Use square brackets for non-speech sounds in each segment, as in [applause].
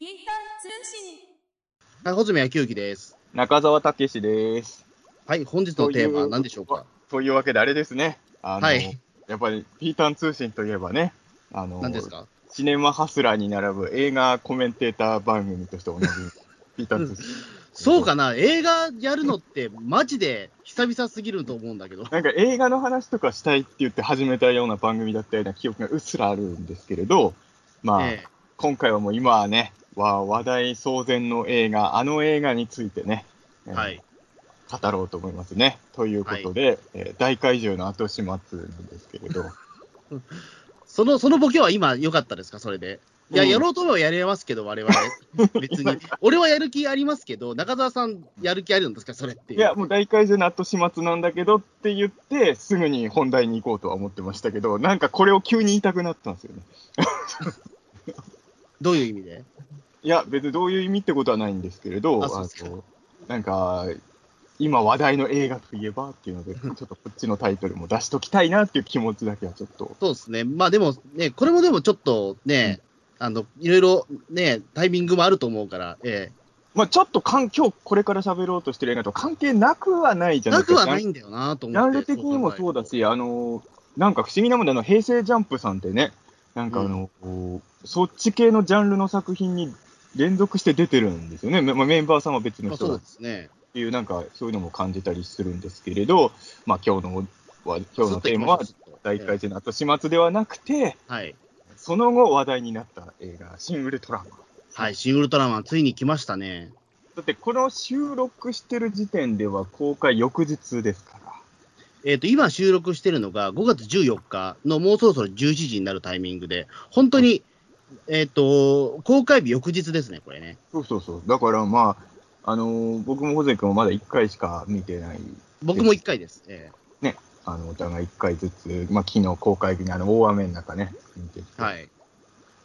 ピーター通信。はい、穂積野球機です。中澤武史です。はい、本日のテーマは何でしょうか？というわけであれですね。あの、はいやっぱりピーターン通信といえばね、あの、何ですか？シネマハスラーに並ぶ映画コメンテーター番組として同じ [laughs] ピーターン通信。そうかな？映画やるのってマジで久々すぎると思うんだけど。[laughs] なんか映画の話とかしたいって言って始めたような番組だったような記憶がうっすらあるんですけれど、まあ、え今回はもう今はね、わ話題騒然の映画、あの映画についてね、えーえはい。語ろうと思いますね。ということで、えー大怪獣の後始末なんですけれど、[laughs] その、そのボケは今良かったですか？それで。いや、うんやろうと思えばやれますけど、我々。[laughs] 別に。俺はやる気ありますけど、中澤さんやる気あるんですか？それっていう。いや、もう大怪獣の後始末なんだけどって言って、すぐに本題に行こうとは思ってましたけど、なんかこれを急に言いたくなったんですよね。[laughs] どういう意味で？いや、別にどういう意味ってことはないんですけれど、あなんか、今話題の映画といえばっていうので、[laughs] ちょっとこっちのタイトルも出しときたいなっていう気持ちだけはちょっと。そうですね。まあでもね、これもでもちょっとね、あの、いろいろね、タイミングもあると思うから、えまあちょっとかん今日これから喋ろうとしてる映画と関係なくはないじえゃないですか。なくはないんだよなとジ思って。ャンル的にもそうだし、あの、なんか不思議なもんで、あの、平成ジャンプさんってね、なんかあの、こうそっち系のジャンルの作品に連続して出てるんですよね。まあ、メンバーさんは別の人ですね。ていう、なんかそういうのも感じたりするんですけれど、まあ今日のは、今日のテーマは大怪獣の後始末ではなくて、はい。その後話題になった映画、シン・ウルトラマン。はい、シン・ウルトラマン、ついに来ましたね。だってこの収録してる時点では公開翌日ですから。えっ、と、今収録してるのが5月14日のもうそろそろ11時になるタイミングで、本当に、えっ、と、公開日翌日ですね、これね。そうそうそう。だからまあ、あのー僕も小関君もまだ1回しか見てない。僕も1回です。えあの、お互い1回ずつ、まあ昨日公開日にあの大雨の中ね、見てて。えはい。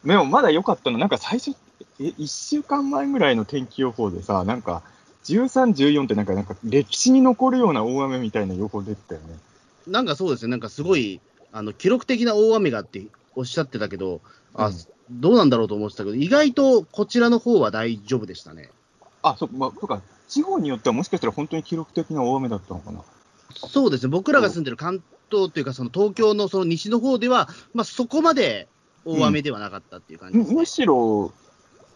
でもまだ良かったの、なんか最初、え、1週間前ぐらいの天気予報でさ、なんか、13、14ってなんか、なんか歴史に残るような大雨みたいな予報出てたよね。なんかそうですね、なんかすごい、あの、記録的な大雨がっておっしゃってたけど、あ、うんどうなんだろうと思ってたけど、意外とこちらの方は大丈夫でしたね。あ、そう、まあ、そうか、地方によってはもしかしたら本当に記録的な大雨だったのかな。そうですね、僕らが住んでる関東というか、その東京のその西の方では、まあ、そこまで大雨ではなかったっていう感じです、ねむむしろ、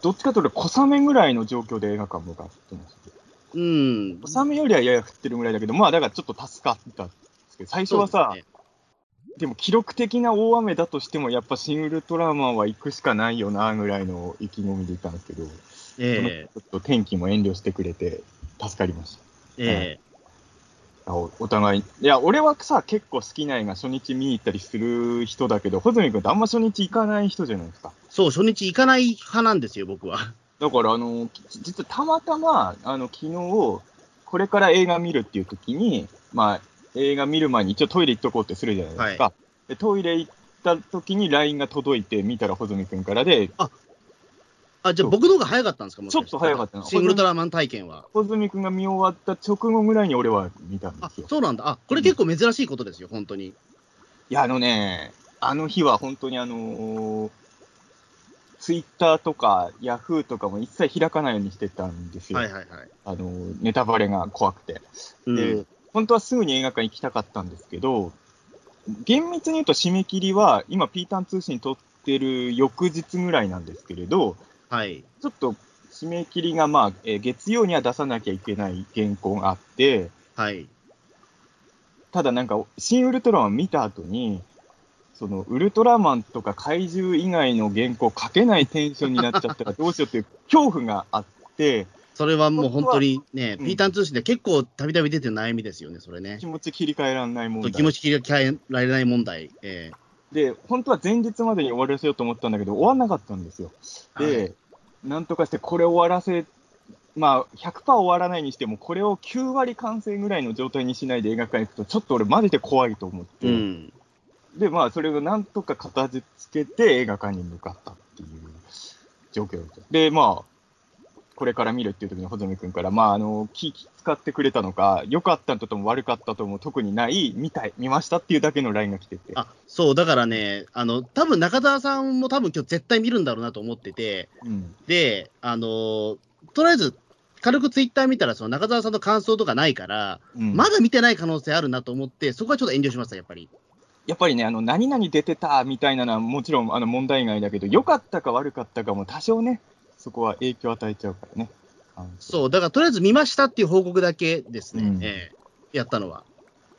どっちかというと小雨ぐらいの状況で映画館向かってました。うん、小雨よりはやや降ってるぐらいだけど、まあだからちょっと助かったんですけど、最初はさ、ですねでも記録的な大雨だとしても、やっぱシン・ウルトラマンは行くしかないよなぐらいの意気込みでいたんですけど、えちょっと天気も遠慮してくれて、助かりました。ええあおお互い、いや、俺はさ、結構好きな映画初日見に行ったりする人だけど、穂積君ってあんま初日行かない人じゃないですか。そう、初日行かない派なんですよ、僕は。だから、あの、き実はたまたま、あの、昨日、これから映画見るっていう時に、まあ、映画見る前に一応トイレ行っとこうってするじゃないですか。でトイレ行った時に LINE が届いて、見たら穂積君からで、あ、じゃあ僕の方が早かったんですか？もちょっと早かったのシン・ウルトラマン体験は。穂積君が見終わった直後ぐらいに俺は見たんであすよ。、そうなんだ。あ、これ結構珍しいことですよ、本当に。いや、あのね、あの日は本当にあのツイッターとかヤフーとかも一切開かないようにしてたんですよ。はいはいはい。あのネタバレが怖くて。うんで、本当はすぐに映画館行きたかったんですけど、厳密に言うと締め切りは、今、ピータン通信撮ってる翌日ぐらいなんですけれど、はい。ちょっと締め切りが、まあ、えー月曜には出さなきゃいけない原稿があって、はい。ただなんか、新ウルトラマン見た後に、そのウルトラマンとか怪獣以外の原稿書けないテンションになっちゃったらどうしようっていう恐怖があって、それはもう本当にね、うんピーターン通信で結構たびたび出てる悩みですよね、それね気。持ち切り替えられない問題。気持ち切り替えられない問題。えで、本当は前日までに終わらせようと思ったんだけど、終わんなかったんですよ。で、はいなんとかしてこれ終わらせ、まあ、100%終わらないにしても、これを9割完成ぐらいの状態にしないで映画館行くと、ちょっと俺、マジで怖いと思って、えうん。で、まあ、それをなんとか形付けて映画館に向かったっていう状況です。で、まあ、これから見るっていう時に穂積君から、まあ、あの、気使ってくれたのか、良かったとも悪かったとも特にない、見たい、見ましたっていうだけの LINE が来てて。あ、そう、だからね、あの、多分中澤さんも多分今日絶対見るんだろうなと思ってて、うん、で、あの、とりあえず、軽くツイッター見たら、その中澤さんの感想とかないから、うん、まだ見てない可能性あるなと思って、そこはちょっと遠慮しました、やっぱり。やっぱりね、あの何々出てたみたいなのはもちろんあの問題外だけど、良かったか悪かったかも多少ね、そこは影響を与えちゃうからね。そう、だからとりあえず見ましたっていう報告だけですね、うん、えー、やったのは。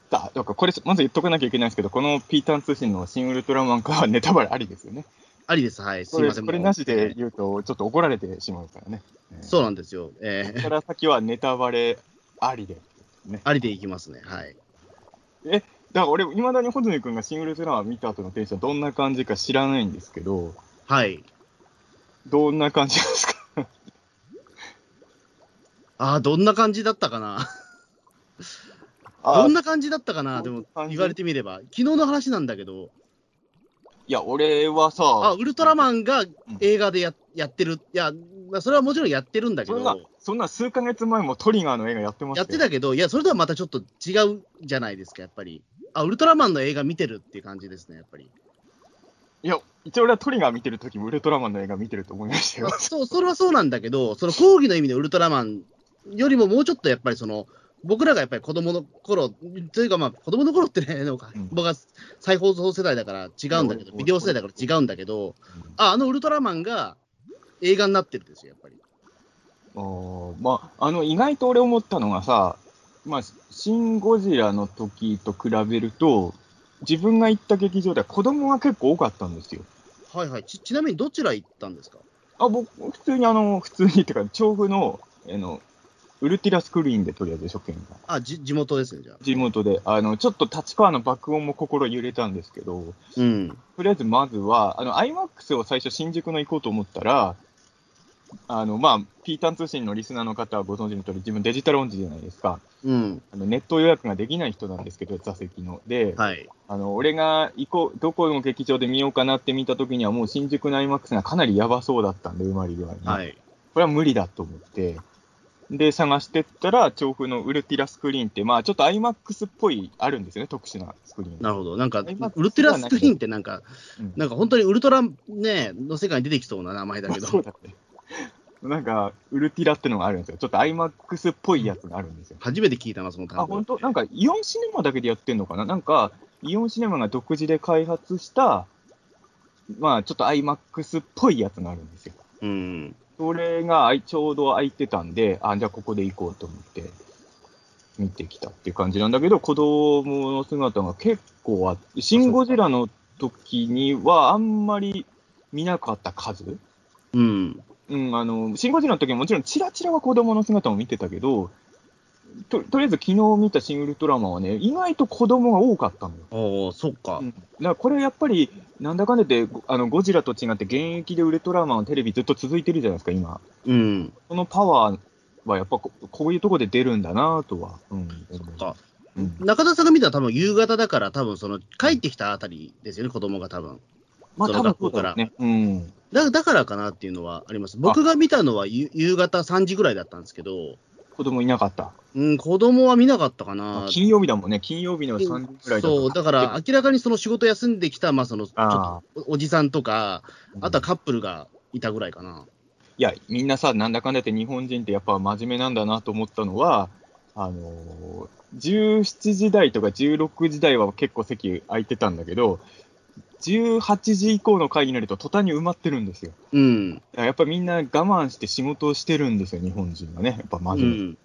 だだからこれ、まず言っとかなきゃいけないんですけど、このピーターン通信の新ウルトラマン化はネタバレありですよね。ありです、はい、すみません。これなしで言うと、ちょっと怒られてしまうからね。そうなんですよ。えー、から先はネタバレありで、ね。ありでいきますね、はい。え、だから俺、いまだに穂積君がシングルトラマン見た後のテンション、どんな感じか知らないんですけど、はい。どんな感じですか？[laughs] あ [laughs] あ、どんな感じだったかな？どんな感じだったかな、でも言われてみれば。昨日の話なんだけど。いや、俺はさ。あ、ウルトラマンが映画でや,、やってる。いや、それはもちろんやってるんだけど。そんな、そんな数ヶ月前もトリガーの映画やってましたやってたけど、いや、それとはまたちょっと違うじゃないですか、やっぱり。あ、ウルトラマンの映画見てるっていう感じですね、やっぱり。いや、一応俺はトリガー見てるときもウルトラマンの映画見てると思いましたよ。そう、それはそうなんだけど、その講義の意味でウルトラマンよりももうちょっとやっぱりその、僕らがやっぱり子供の頃というかまあ子供の頃ってね、なんか僕は再放送世代だから違うんだけど、ビデオ世代だから違うんだけど、あ、あのウルトラマンが映画になってるんですよ、やっぱり。あまあ、あの意外と俺思ったのがさ、まあ、シン・ゴジラの時と比べると、自分が行った劇場では子供が結構多かったんですよ。はいはい。ちちなみにどちら行ったんですか？あ僕、普通にあの、普通にっていうか、調布の、あの、ウルティラスクリーンでとりあえず初見が。あ、じ地元ですね、じゃあ。地元で。あの、ちょっと立川の爆音も心揺れたんですけど、うん。とりあえずまずは、あの、IMAX を最初新宿の行こうと思ったら、あの、まあ、ピータン通信のリスナーの方はご存知の通り、自分デジタルオンジじゃないですか。うん。あの、ネット予約ができない人なんですけど、座席の。で、はい。あの、俺が行こう、どこの劇場で見ようかなって見た時には、もう新宿の IMAX がかなりやばそうだったんで、埋まり具合に。はい。これは無理だと思って、で、探してったら、調布のウルティラスクリーンって、まあ、ちょっと IMAX っぽい、あるんですよね、特殊なスクリーン。なるほど。なんか、ウルティラスクリーンってなんか、うん、なんか本当にウルトラ、ね、の世界に出てきそうな名前だけど。そうだね。なんか、ウルティラってのがあるんですよ。ちょっと IMAX っぽいやつがあるんですよ。初めて聞いたな、その単語。あ、本当？なんか、イオンシネマだけでやってんのかな？なんか、イオンシネマが独自で開発した、まあ、ちょっと IMAX っぽいやつがあるんですよ。うん。それがちょうど空いてたんで、あ、じゃあここで行こうと思って、見てきたっていう感じなんだけど、子供の姿が結構あって、シン・ゴジラの時にはあんまり見なかった数？うん。うん、あの、シン・ゴジラの時ももちろんチラチラは子供の姿も見てたけど、ととりあえず昨日見たシン・ウルトラマンはね、意外と子供が多かったのよ。ああ、そっか。うん、だからこれやっぱり、なんだかんだで、あのゴジラと違って、現役でウルトラマンはテレビずっと続いてるじゃないですか、今。うん。そのパワーはやっぱここういうところで出るんだなとは。うん。そっか。うん、中田さんが見たら多分夕方だから、多分その帰ってきたあたりですよね、子供が多分。まあ、多分そうから。ね。うん。だだからかなっていうのはあります。僕が見たのは夕方3時ぐらいだったんですけど、子供いなかった。うん、子供は見なかったかな。金曜日だもんね、金曜日の3時ぐらいだそう、だから明らかにその仕事休んできた、まあ、そのちょっとおじさんとか、あとはカップルがいたぐらいかな。いや、みんなさ、なんだかんだって日本人ってやっぱ真面目なんだなと思ったのは、あのー、17時台とか16時台は結構席空いてたんだけど、18時以降の会になると途端に埋まってるんですよ。うん。やっぱみんな我慢して仕事をしてるんですよ、日本人はね。やっぱ真面目。うん、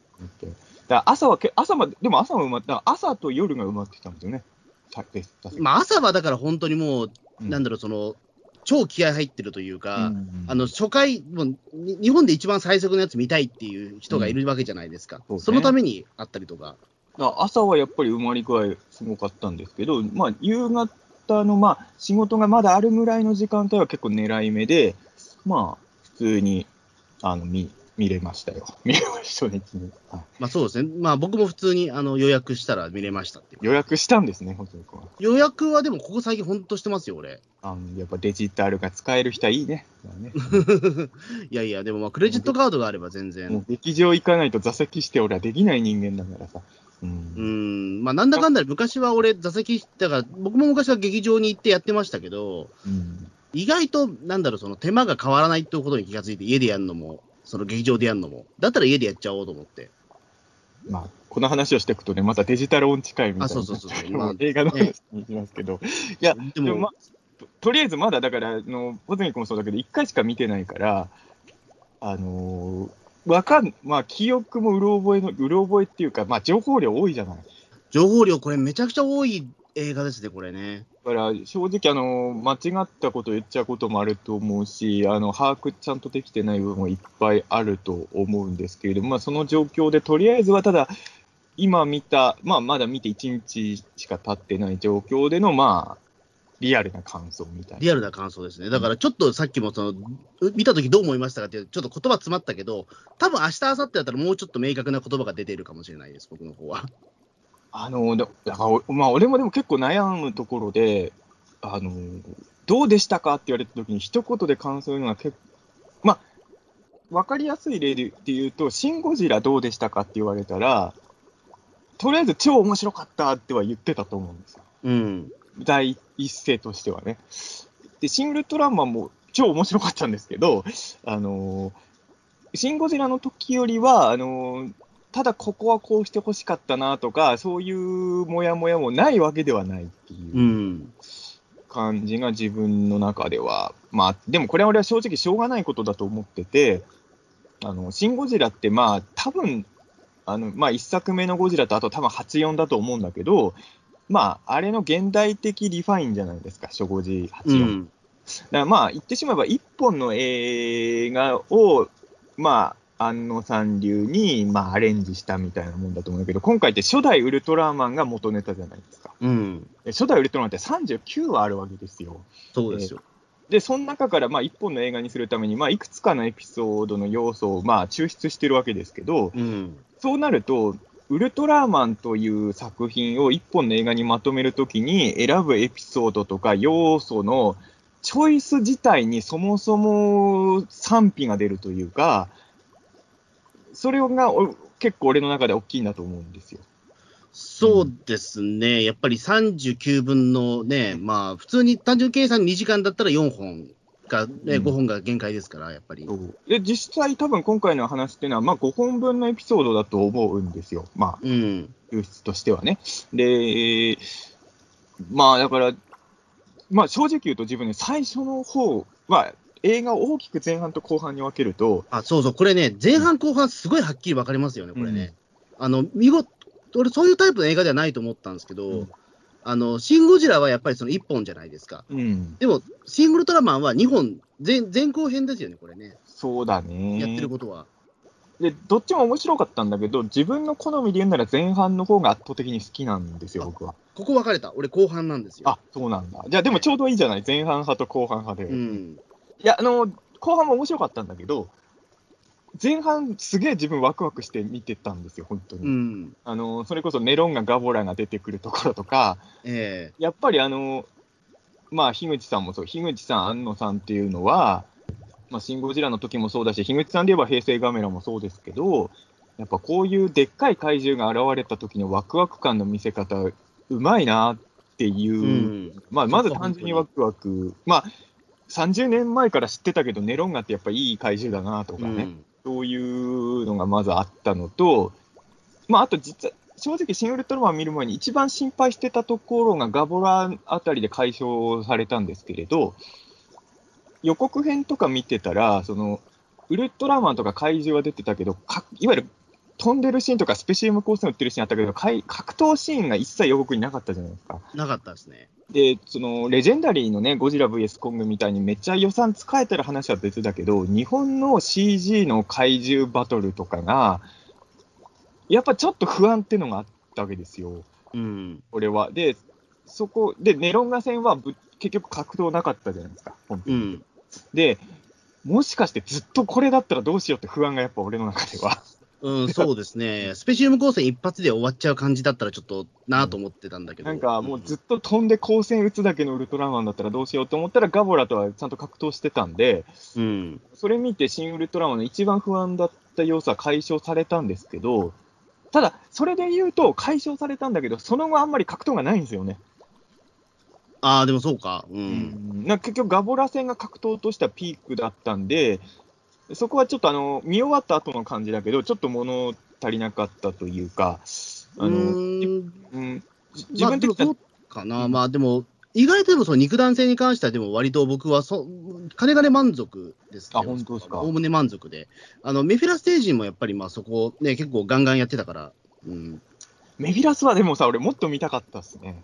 だ朝はけ、朝まで、でも朝も埋まって、朝と夜が埋まってたんですよね。まあ朝はだから本当にもう、うん、なんだろう、その、超気合入ってるというか、うんうん、あの初回もう、日本で一番最速のやつ見たいっていう人がいるわけじゃないですか、うんそね、そのためにあったりとか。朝はやっぱり埋まり具合すごかったんですけど、まあ、夕方ターの、まあ、仕事がまだあるぐらいの時間帯は結構狙い目で、まあ、普通に、あの、見、見れましたよ。[laughs] 見れました、初日に。はい、まあそうですね。まあ僕も普通にあの予約したら見れましたって予約したんですね、本当に。予約はでもここ最近本当してますよ、俺。あやっぱデジタルが使える人はいいね。ね [laughs] いやいや、でもまあクレジットカードがあれば全然。劇場行かないと座席して俺はできない人間だからさ。うん、うんまあなんだかんだ昔は俺座席だから僕も昔は劇場に行ってやってましたけど、うん、意外となんだろうその手間が変わらないってことに気がついて家でやるのもその劇場でやるのも。だったら家でやっちゃおうと思って。まあ、この話をしていくとね、またデジタル音痴会みたいな。あ、そうそうそうそう。[laughs] まあ、映画の話に行きますけど。ね、いや、でも、まあ、とりあえずまだだから、の、ボズニックもそうだけど、1回しか見てないから、あのー、わかん、まあ、記憶もうろ覚えの、うろ覚えっていうか、まあ、情報量多いじゃない。情報量、これめちゃくちゃ多い映画ですね、これね。だから正直あの、間違ったこと言っちゃうこともあると思うし、あの把握ちゃんとできてない部分もいっぱいあると思うんですけれども、まあ、その状況で、とりあえずはただ、今見た、まあ、まだ見て1日しか経ってない状況での、まあ、リアルな感想みたいな。リアルな感想ですね。だからちょっとさっきもその、見たときどう思いましたかって、ちょっと言葉詰まったけど、多分明日、明後日だったらもうちょっと明確な言葉が出てるかもしれないです、僕の方は。あの、だから、まあ、俺もでも結構悩むところで、あの、どうでしたかって言われたときに、一言で感想言うのは結構、まあ、わかりやすい例で言うと、シン・ゴジラどうでしたかって言われたら、とりあえず超面白かったっては言ってたと思うんですよ。うん。第一声としてはね。で、シン・ウルトラマンも超面白かったんですけど、あのシン・ゴジラの時よりは、あのただここはこうしてほしかったなとか、そういうもやもやもないわけではないっていう感じが自分の中では、まあ、でもこれは俺は正直しょうがないことだと思ってて、あの、シン・ゴジラってまあ、多分、あの、まあ、一作目のゴジラとあと多分84だと思うんだけど、まあ、あれの現代的リファインじゃないですか、初ゴジ84。うん、だからまあ、言ってしまえば一本の映画を、まあ、安野さん流に、まあ、アレンジしたみたいなもんだと思うんだけど、今回って初代ウルトラマンが元ネタじゃないですか。うん。初代ウルトラマンって39話あるわけですよ。そうですよ。で、その中から、まあ、一本の映画にするために、まあ、いくつかのエピソードの要素を、まあ、抽出してるわけですけど、うん、そうなると、ウルトラマンという作品を一本の映画にまとめるときに選ぶエピソードとか要素のチョイス自体にそもそも賛否が出るというか、それが結構俺の中で大きいなと思うんですよ。そうですね、やっぱり39分のね、まあ、普通に単純計算2時間だったら4本か、ね、5本が限界ですから、やっぱり。で実際、多分今回の話っていうのは、まあ、5本分のエピソードだと思うんですよ、まあ、うん、流出としてはね。で、まあ、だから、まあ、正直言うと、自分ね、最初の方は、映画を大きく前半と後半に分けると。あ、そうそう、これね、前半後半すごいはっきり分かりますよね、これね。うん、あの、見事、俺そういうタイプの映画ではないと思ったんですけど、うん、あの、シン・ゴジラはやっぱりその1本じゃないですか。うん、でも、シン・グルトラマンは2本前、前後編ですよね、これね。そうだね。やってることは。で、どっちも面白かったんだけど、自分の好みで言うなら前半の方が圧倒的に好きなんですよ、僕は。ここ分かれた。俺後半なんですよ。あ、そうなんだ。じゃあでもちょうどいいじゃない？前半派と後半派で。うん。いや、あの、後半も面白かったんだけど、前半すげえ自分ワクワクして見てたんですよ、本当に。うん、あの、それこそネロンガ、ガボラが出てくるところとか、えー、やっぱりあの、まあ、樋口さんもそう、樋口さん、安野さんっていうのは、まあ、シン・ゴジラの時もそうだし、樋口さんで言えば平成ガメラもそうですけど、やっぱこういうでっかい怪獣が現れた時のワクワク感の見せ方、うまいなっていう、うん、まあ、まず単純にワクワク、まあ、30年前から知ってたけど、ネロンガってやっぱいい怪獣だなとかね、うん、そういうのがまずあったのと、まあ、あと実は、正直、シン・ウルトラマン見る前に一番心配してたところがガボラあたりで解消されたんですけれど、予告編とか見てたら、その、ウルトラマンとか怪獣は出てたけど、いわゆる飛んでるシーンとかスペシウムコースの売ってるシーンあったけど、格闘シーンが一切予告になかったじゃないですか。なかったですね。で、その、レジェンダリーのね、ゴジラ VS コングみたいにめっちゃ予算使えてる話は別だけど、日本の CG の怪獣バトルとかが、やっぱちょっと不安っていうのがあったわけですよ。うん。これは。で、そこ、で、ネロンガ戦はぶ結局格闘なかったじゃないですか、本当に。うん、で、もしかしてずっとこれだったらどうしようって不安がやっぱ俺の中では。うん、そうですね。スペシウム光線一発で終わっちゃう感じだったらちょっとなと思ってたんだけど。なんかもうずっと飛んで光線打つだけのウルトラマンだったらどうしようと思ったらガボラとはちゃんと格闘してたんで、うん、それ見て新ウルトラマンの一番不安だった要素は解消されたんですけど、ただ、それで言うと解消されたんだけど、その後あんまり格闘がないんですよね。ああ、でもそうか。うん。な結局、ガボラ戦が格闘としてはピークだったんで、そこはちょっとあの見終わった後の感じだけど、ちょっと物足りなかったというか、あのうんうん、自分的には、まあ、かな、まあでも、意外とでもその肉弾戦に関しては、でも割と僕はそ、金がね満足ですあ、本当ですか？おおむね満足で。あの、メフィラステージもやっぱりまあそこね、結構ガンガンやってたから。うん。メフィラスはでもさ、俺もっと見たかったっすね。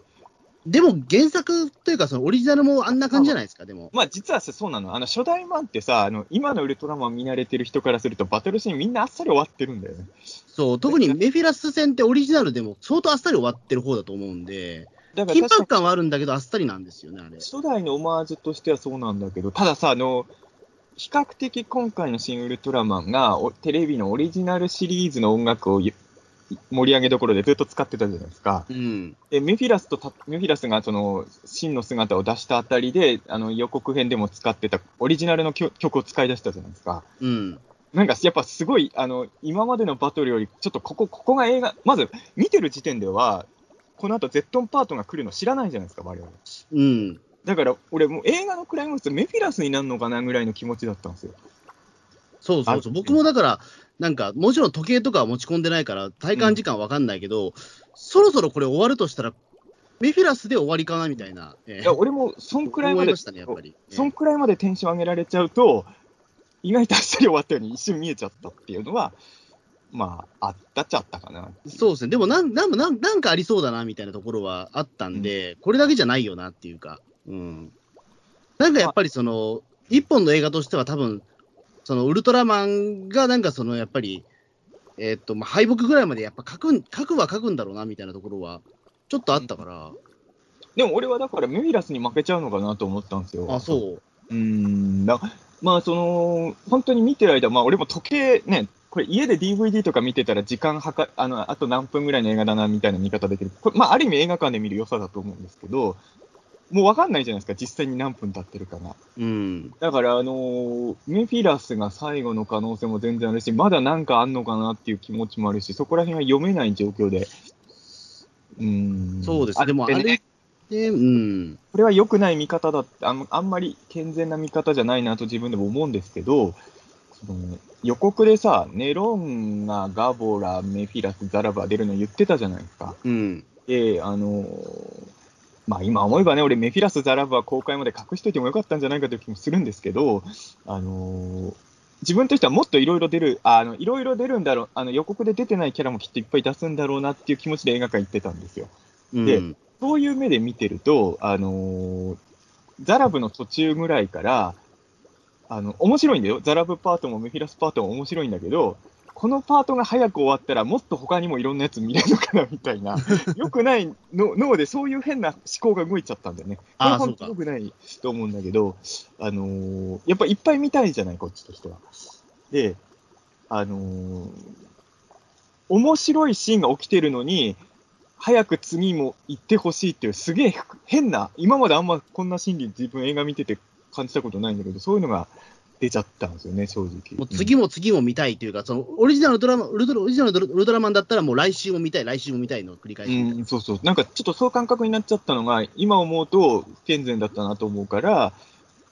でも原作というか、そのオリジナルもあんな感じじゃないですか、でも。まあ実はそうなの。あの初代マンってさ、あの今のウルトラマン見慣れてる人からすると、バトルシーンみんなあっさり終わってるんだよね。そう、特にメフィラス戦ってオリジナルでも相当あっさり終わってる方だと思うんで、緊迫感はあるんだけど、あっさりなんですよね、あれ。初代のオマージュとしてはそうなんだけど、たださ、あの、比較的今回の新ウルトラマンがテレビのオリジナルシリーズの音楽を盛り上げどころでずっと使ってたじゃないですか。うん、でメフィラスとメフィラスがその真の姿を出したあたりで、あの予告編でも使ってたオリジナルの曲を使い出したじゃないですか。うん、なんかやっぱすごい、あの今までのバトルより、ちょっとここここが映画、まず見てる時点では、この後ゼットンパートが来るの知らないじゃないですか、我々。うん。だから俺、もう映画のクライマックス、メフィラスになるのかなぐらいの気持ちだったんですよ。そうそうそう、僕もだから、なんか、もちろん時計とかは持ち込んでないから、体感時間わかんないけど、うん、そろそろこれ終わるとしたら、メフィラスで終わりかなみたいな。えー、いや、俺も、そんくらいまで、ね、やっぱり、えー、そんくらいまでテンション上げられちゃうと、意外とあっさり終わったように一瞬見えちゃったっていうのは、まあ、あったっちゃったかな。そうですね。でもなんなんなん、なんかありそうだなみたいなところはあったんで、うん、これだけじゃないよなっていうか、うん。なんかやっぱりその、一本の映画としては多分、そのウルトラマンがなんかそのやっぱり、えー、っと、まあ、敗北ぐらいまでやっぱ書くん、書くは書くんだろうなみたいなところは、ちょっとあったから。でも俺はだからメフィラスに負けちゃうのかなと思ったんですよ。あ、そう。うん、だまあその、本当に見てる間、まあ俺も時計ね、これ家で DVD とか見てたら時間はか、あの、あと何分ぐらいの映画だなみたいな見方できる。これまあある意味映画館で見る良さだと思うんですけど、もう分かんないじゃないですか、実際に何分経ってるかが。うん、だから、あのー、メフィラスが最後の可能性も全然あるし、まだなんかあんのかなっていう気持ちもあるし、そこら辺は読めない状況で。うん、そうですね、でもあれって、うん、これは良くない見方だってあん、あんまり健全な見方じゃないなと自分でも思うんですけど、その予告でさ、ネロンがガボラ、メフィラス、ザラバ出るの言ってたじゃないですか。うん、で、あのーまあ今思えばね、俺、メフィラス・ザ・ラブは公開まで隠しといてもよかったんじゃないかという気もするんですけど、あのー、自分としてはもっといろいろ出る、あのいろいろ出るんだろうあの、予告で出てないキャラもきっといっぱい出すんだろうなっていう気持ちで映画館行ってたんですよ。で、そういう目で見てると、あのー、ザラブの途中ぐらいから、あの、面白いんだよ。ザラブパートもメフィラスパートも面白いんだけど、このパートが早く終わったら、もっと他にもいろんなやつ見れるのかなみたいな、[laughs] よくないの脳でそういう変な思考が動いちゃったんだよね。これ本当よくないと思うんだけど、あのー、やっぱいっぱい見たいじゃない、こっちとしては。で、あのー、面白いシーンが起きてるのに、早く次も行ってほしいっていう、すげえ変な、今まであんまこんな心理自分映画見てて感じたことないんだけど、そういうのが出ちゃったんですよね、正直。もう次も次も見たいというか、うん、そのオリジナルドラマウルトラオリジナルウルトラマンだったら、もう来週も見たい、来週も見たいのを繰り返しうん、そうそう、なんかちょっとそう感覚になっちゃったのが、今思うと不健全だったなと思うから、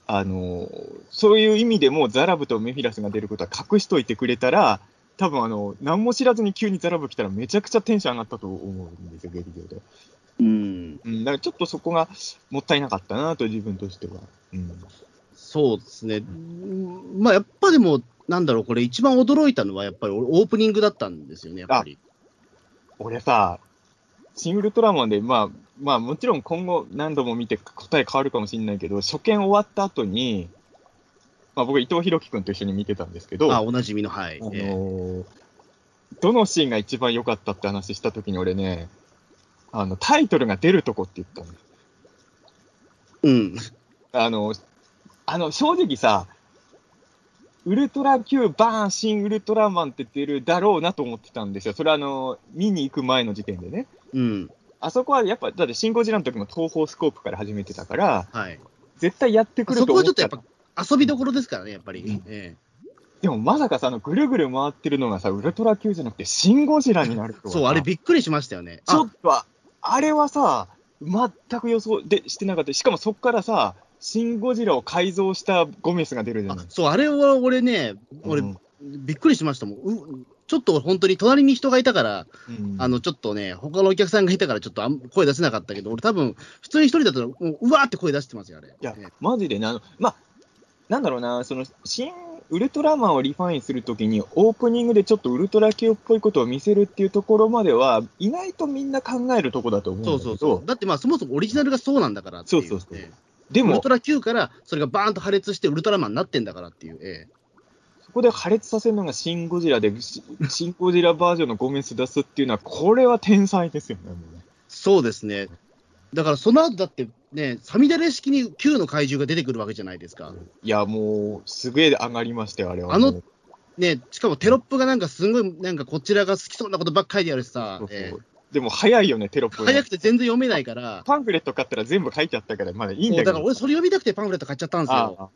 あのそういう意味でも、ザラブとメフィラスが出ることは隠しといてくれたら、多分あの何も知らずに急にザラブ来たら、めちゃくちゃテンション上がったと思うんですよ、劇場で。うん、うん、だからちょっとそこがもったいなかったなと、自分としては。うんそうですね。まあ、やっぱでも、なんだろう、これ一番驚いたのは、やっぱりオープニングだったんですよね、やっぱり。俺さ、シン・ウルトラマンで、まあ、まあ、もちろん今後何度も見て答え変わるかもしれないけど、初見終わった後に、まあ、僕、伊藤弘樹君と一緒に見てたんですけど、あ、おなじみの、はい。あのー、どのシーンが一番良かったって話したときに、俺ね、あの、タイトルが出るとこって言ったの。うん。あの、あの、正直さ、ウルトラ Q バーン新ウルトラマンって出るだろうなと思ってたんですよ。それはあの、見に行く前の時点でね。うん。あそこはやっぱ、だってシン・ゴジラの時も東方スコープから始めてたから、はい。絶対やってくると思ったそこはちょっとやっぱ遊びどころですからね、やっぱり。うん、ええでもまさかさ、あの、ぐるぐる回ってるのがさ、ウルトラ Q じゃなくて、シン・ゴジラになるとそう、あれびっくりしましたよね。ちょっと、あれはさ、全く予想でしてなかった。しかもそこからさ、シン・ゴジラを改造したゴメスが出るじゃないそう、あれは俺ね、俺、うん、びっくりしましたもん。うちょっと本当に隣に人がいたから、うん、あの、ちょっとね、他のお客さんがいたから、ちょっと声出せなかったけど、俺多分、普通に一人だと、もう、うわーって声出してますよ、あれ。いや、ね、マジでね、あの、まあ、なんだろうな、その、新ウルトラマンをリファインするときに、オープニングでちょっとウルトラ級っぽいことを見せるっていうところまでは、意外とみんな考えるとこだと思うそうそうそう。だってまあ、そもそもオリジナルがそうなんだからっていう、ね、そうそうそう。でも、ウルトラ Q からそれがバーンと破裂してウルトラマンになってんだからっていう、ええ、そこで破裂させるのがシン・ゴジラで、[laughs] シン・ゴジラバージョンのゴメス出すっていうのは、これは天才ですよね、ねそうですね。だからその後だってね、サミダレ式に Q の怪獣が出てくるわけじゃないですか。いや、もう、すげえ上がりましたよ、あれは。あの、ね、しかもテロップがなんかすごい、なんかこちらが好きそうなことばっかりであるしさ、そうそうえーでも早いよね、テロップ。早くて全然読めないから。パンフレット買ったら全部書いてあったから、まだいいんだけど。だから俺それ読みたくてパンフレット買っちゃったんですよ。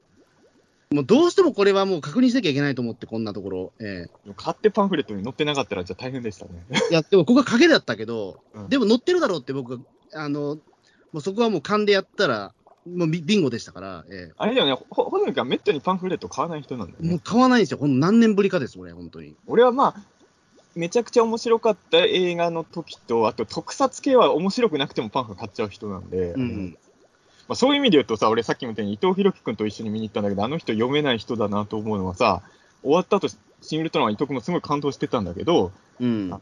もうどうしてもこれはもう確認しなきゃいけないと思って、こんなところ。ええ買ってパンフレットに載ってなかったら、じゃあ大変でしたね。いや、でもここは賭けだったけど、うん、でも載ってるだろうって僕、あの、もうそこはもう勘でやったら、もうビンゴでしたから、ええ、あれだよね、ほほのかめったにパンフレット買わない人なんだよね。もう買わないんですよ、ほん何年ぶりかです、俺、本当に。俺はまあ、めちゃくちゃ面白かった映画の時と、あと特撮系は面白くなくてもパンフ買っちゃう人なんで、うん。まあ、そういう意味で言うとさ、俺さっきみたいに伊藤博樹君と一緒に見に行ったんだけど、あの人読めない人だなと思うのはさ、終わった後、シン・ウルトラマン伊藤君もすごい感動してたんだけど、うん、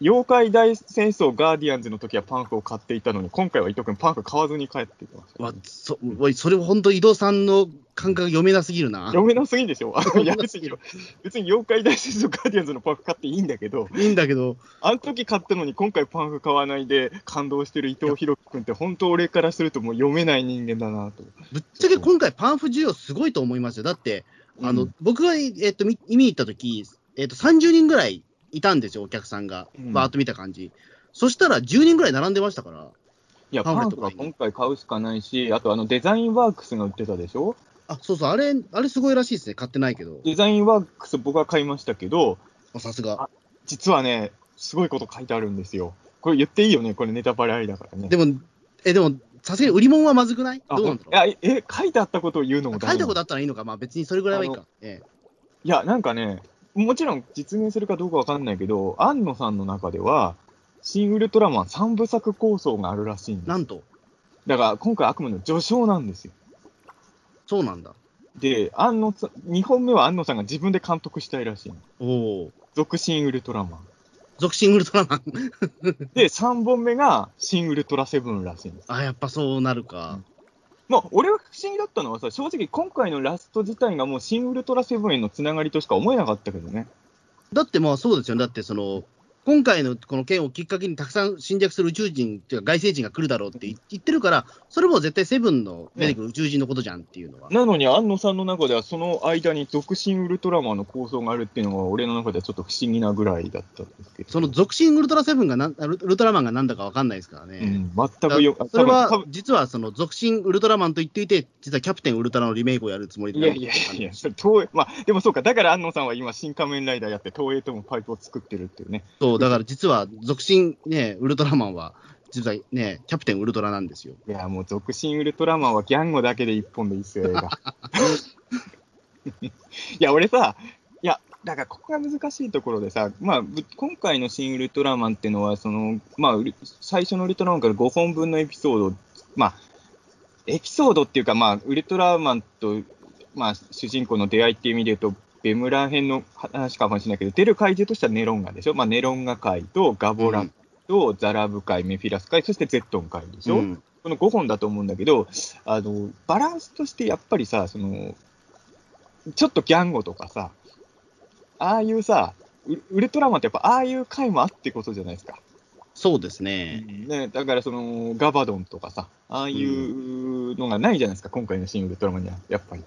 妖怪大戦争ガーディアンズの時はパンフを買っていたのに、今回は伊藤君、パンフ買わずに帰ってきました、ね。そそれは本当、伊藤さんの感覚読めなすぎるな。読めなすぎでしょ、あ [laughs] のやぎる。別に妖怪大戦争ガーディアンズのパンフ買っていいんだけど、いいんだけど、あの時買ったのに、今回パンフ買わないで感動してる伊藤博樹君って、本当、俺からするともう読めない人間だなと。ぶっちゃけ今回、パンフ需要すごいと思いますよ。だって、あの、うん、僕が、えっと、見見に行った時、えっと、30人ぐらいいたんですよ、お客さんが。バーっと見た感じ。うん、そしたら10人ぐらい並んでましたから。いや、パンとか今回買うしかないし、あとあのデザインワークスが売ってたでしょ？あ、そうそう、あれ、あれすごいらしいですね。買ってないけど。デザインワークス僕は買いましたけど、さすが。実はね、すごいこと書いてあるんですよ。これ言っていいよね、これネタバレありだからね。でも、え、でも、さすがに売り物はまずくない？どうなんだろう？いや、え、書いてあったことを言うのも書いたことあったらいいのか、まあ別にそれぐらいはいいか。ええ、いや、なんかね、もちろん実現するかどうかわかんないけど、庵野さんの中では、新ウルトラマン3部作構想があるらしいんです。なんとだから今回あくまで序章なんですよ。そうなんだ。で、庵野さ2本目は庵野さんが自分で監督したいらしいおお。続新ウルトラマン。続新ウルトラマンで、3本目が新ウルトラセブンらしいんです。あ、やっぱそうなるか。まあ、俺は不思議だったのはさ、正直今回のラスト自体がもう新ウルトラセブンへのつながりとしか思えなかったけどね。だってまあそうですよ。だってその、今回のこの件をきっかけにたくさん侵略する宇宙人っていうか外星人が来るだろうって言ってるから、それも絶対セブンの出てくる宇宙人のことじゃんっていうのは。なのに、安野さんの中ではその間に続進ウルトラマンの構想があるっていうのが、俺の中ではちょっと不思議なぐらいだったんですけど。その続進ウルトラセブンがなウルトラマンがなんだか分かんないですからね。うん、全くよそれは、実はその続進ウルトラマンと言っていて、実はキャプテンウルトラのリメイクをやるつもりで。いやいやいや、それ東映、まあ、でもそうか、だから安野さんは今、新仮面ライダーやって、東映ともパイプを作ってるっていうね。そう、だから実は続進ね、ウルトラマンは、実はね、キャプテンウルトラなんですよ。いや、もう続進ウルトラマンはギャンゴだけで一本でいいっすよ、映画。[laughs] いや、俺さ、いや、だからここが難しいところでさ、まあ、今回の新ウルトラマンっていうのは、その、まあ、最初のウルトラマンから5本分のエピソード、まあ、エピソードっていうか、まあ、ウルトラマンと、まあ、主人公の出会いっていう意味で言うと、ベムラ編の話かもしれないけど、出る怪獣としてはネロンガでしょ？まあ、ネロンガ界とガボラとザラブ界、メフィラス界、そしてゼットン界でしょ？うん、この5本だと思うんだけど、あの、バランスとしてやっぱりさ、その、ちょっとギャンゴとかさ、ああいうさ、ウルトラマンってやっぱああいう回もあってことじゃないですか。そうですね。ねだからそのガバドンとかさ、ああいうのがないじゃないですか、今回の新ウルトラマンには、やっぱり。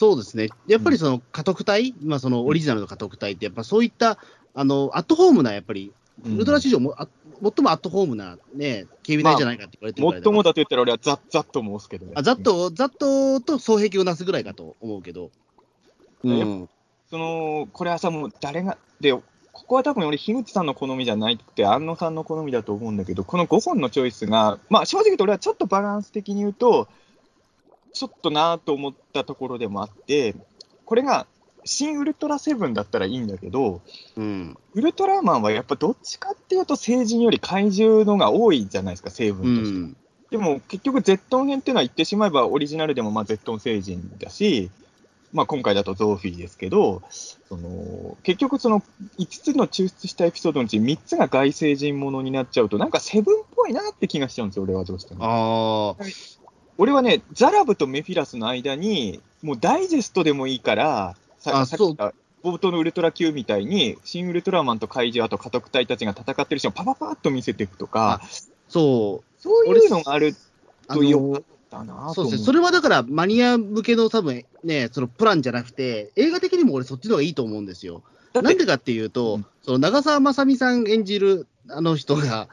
そうですね。やっぱりその家督隊、まあそのオリジナルの家督隊って、やっぱそういった、あの、アットホームな、やっぱり、ウルトラ史上も、あ最もアットホームなね、警備隊じゃないかって言われてるまあ、最もだと言ったら俺はザッザッと申すけどね。あ、ザッと、ザッとと双璧をなすぐらいかと思うけど。うん。その、これはさ、もう誰が、で、ここは多分俺、樋口さんの好みじゃないって、安野さんの好みだと思うんだけど、この5本のチョイスが、まあ正直言うと俺はちょっとバランス的に言うと、ちょっとなぁと思ったところでもあって、これが、新ウルトラセブンだったらいいんだけど、うん、ウルトラマンはやっぱどっちかっていうと、成人より怪獣のが多いじゃないですか、成分として。うん、でも結局、ゼットン編っていうのは言ってしまえば、オリジナルでもまあゼットン星人だし、まあ、今回だとゾーフィーですけど、その結局、その5つの抽出したエピソードのうち3つが外星人ものになっちゃうと、なんかセブンっぽいなって気がしちゃうんですよ、俺はどうしても。あ俺はね、ザラブとメフィラスの間に、もうダイジェストでもいいから、ささっき冒頭のウルトラ Q みたいに、新ウルトラマンと怪獣、あと家督隊たちが戦ってるシーンをパパパッと見せていくとか、そう。そういうのがあるとよかったなそうですね。それはだからマニア向けの多分ね、そのプランじゃなくて、映画的にも俺そっちの方がいいと思うんですよ。なんでかっていうと、うん、その長澤まさみさん演じるあの人が、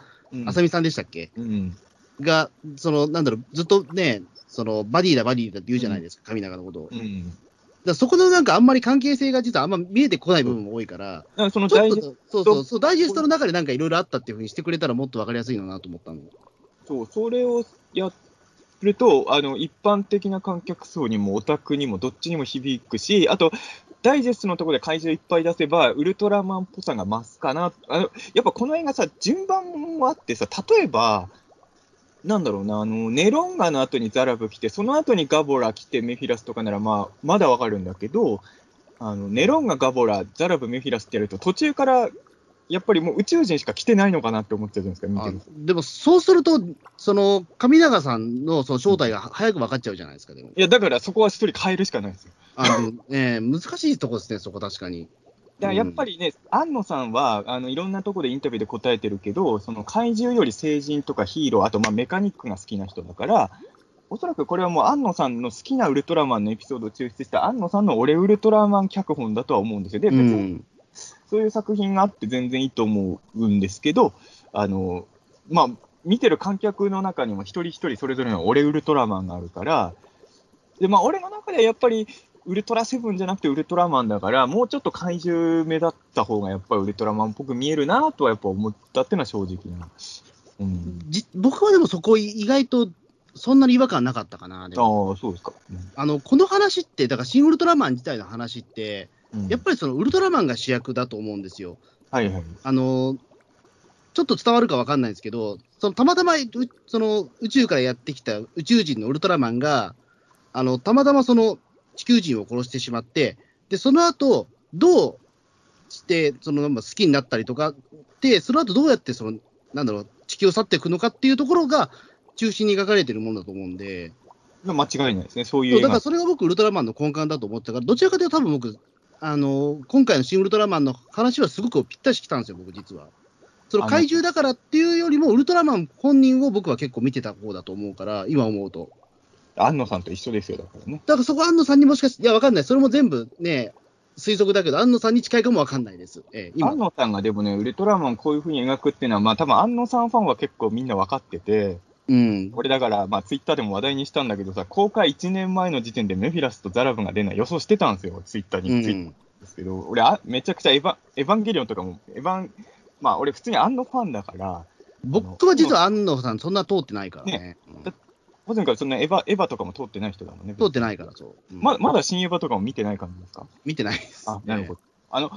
あさみさんでしたっけ、うん、が、その、なんだろう、ずっとね、その、バディだ、バディだって言うじゃないですか、神永のことを。うん、だそこのなんかあんまり関係性が実はあんま見えてこない部分も多いから、うん、そのダイジェストそうそうそう、ダイジェストの中でなんかいろいろあったっていうふうにしてくれたらもっとわかりやすいのなと思ったの。そう、それをやると、あの、一般的な観客層にもオタクにもどっちにも響くし、あと、ダイジェストのところで怪獣いっぱい出せば、ウルトラマンっぽさが増すかな。あのやっぱこの映画さ、順番もあってさ、例えば、なんだろうな、あの、ネロンガの後にザラブ来て、その後にガボラ来てメフィラスとかなら、まあ、まだわかるんだけど、あの、ネロンガ、ガボラ、ザラブ、メフィラスってやると、途中からやっぱりもう宇宙人しか来てないのかなって思っちゃうんですか、見てるでも、そうすると、その神永さんのその正体が早く分かっちゃうじゃないですか、でも。いや、だからそこは一人変えるしかないですよ。あの、えー、難しいとこですね、そこ確かに。だやっぱりね、安野さんはあのいろんなところでインタビューで答えてるけど、その怪獣より成人とかヒーロー、あとまあメカニックが好きな人だから、おそらくこれはもう安野さんの好きなウルトラマンのエピソードを抽出した安野さんの俺ウルトラマン脚本だとは思うんですよ。で、別にそういう作品があって全然いいと思うんですけど、あのまあ、見てる観客の中にも一人一人それぞれの俺ウルトラマンがあるから、でまあ、俺の中ではやっぱりウルトラセブンじゃなくてウルトラマンだから、もうちょっと怪獣目立った方がやっぱりウルトラマンっぽく見えるなとはやっぱ思ったっていうのは正直な。うん、じ僕はでもそこ意外とそんなに違和感なかったかな。ああ、そうですか。うん、あの、この話って、だからシン・ウルトラマン自体の話って、うん、やっぱりそのウルトラマンが主役だと思うんですよ。はいはい。あの、ちょっと伝わるかわかんないんですけど、そのたまたまその宇宙からやってきた宇宙人のウルトラマンが、あの、たまたまその地球人を殺してしまって、で、その後、どうして、その、好きになったりとか、で、その後どうやってその、なんだろう、地球を去っていくのかっていうところが中心に描かれてるものだと思うんで。間違いないですね、そういう。だからそれが僕、ウルトラマンの根幹だと思ったから、どちらかというと多分僕、あの、今回の新ウルトラマンの話はすごくぴったしきたんですよ、僕実は。その怪獣だからっていうよりも、ウルトラマン本人を僕は結構見てた方だと思うから、今思うと。安野さんと一緒ですよ、だからね。だからそこ安野さんにもしかして、いや、わかんない。それも全部ね、推測だけど、安野さんに近いかもわかんないです。えー、安野さんがでもね、ウルトラマンこういうふうに描くっていうのは、まあ多分安野さんファンは結構みんな分かってて、うん、俺だから、まあツイッターでも話題にしたんだけどさ、公開1年前の時点でメフィラスとザラブが出るの予想してたんですよ、ツイッターに。うん、ですけど、俺あ、めちゃくちゃエヴァエヴァンゲリオンとかも、エヴァン、まあ俺普通に安野ファンだから、僕は実は安野さんそんな通ってないからね。ねうん保全からそんなエヴァエヴァとかも通ってない人だもんね。通ってないから、そう。うん、ままだ新エヴァとかも見てない感じですか？見てないです、あ、なるほど。あの、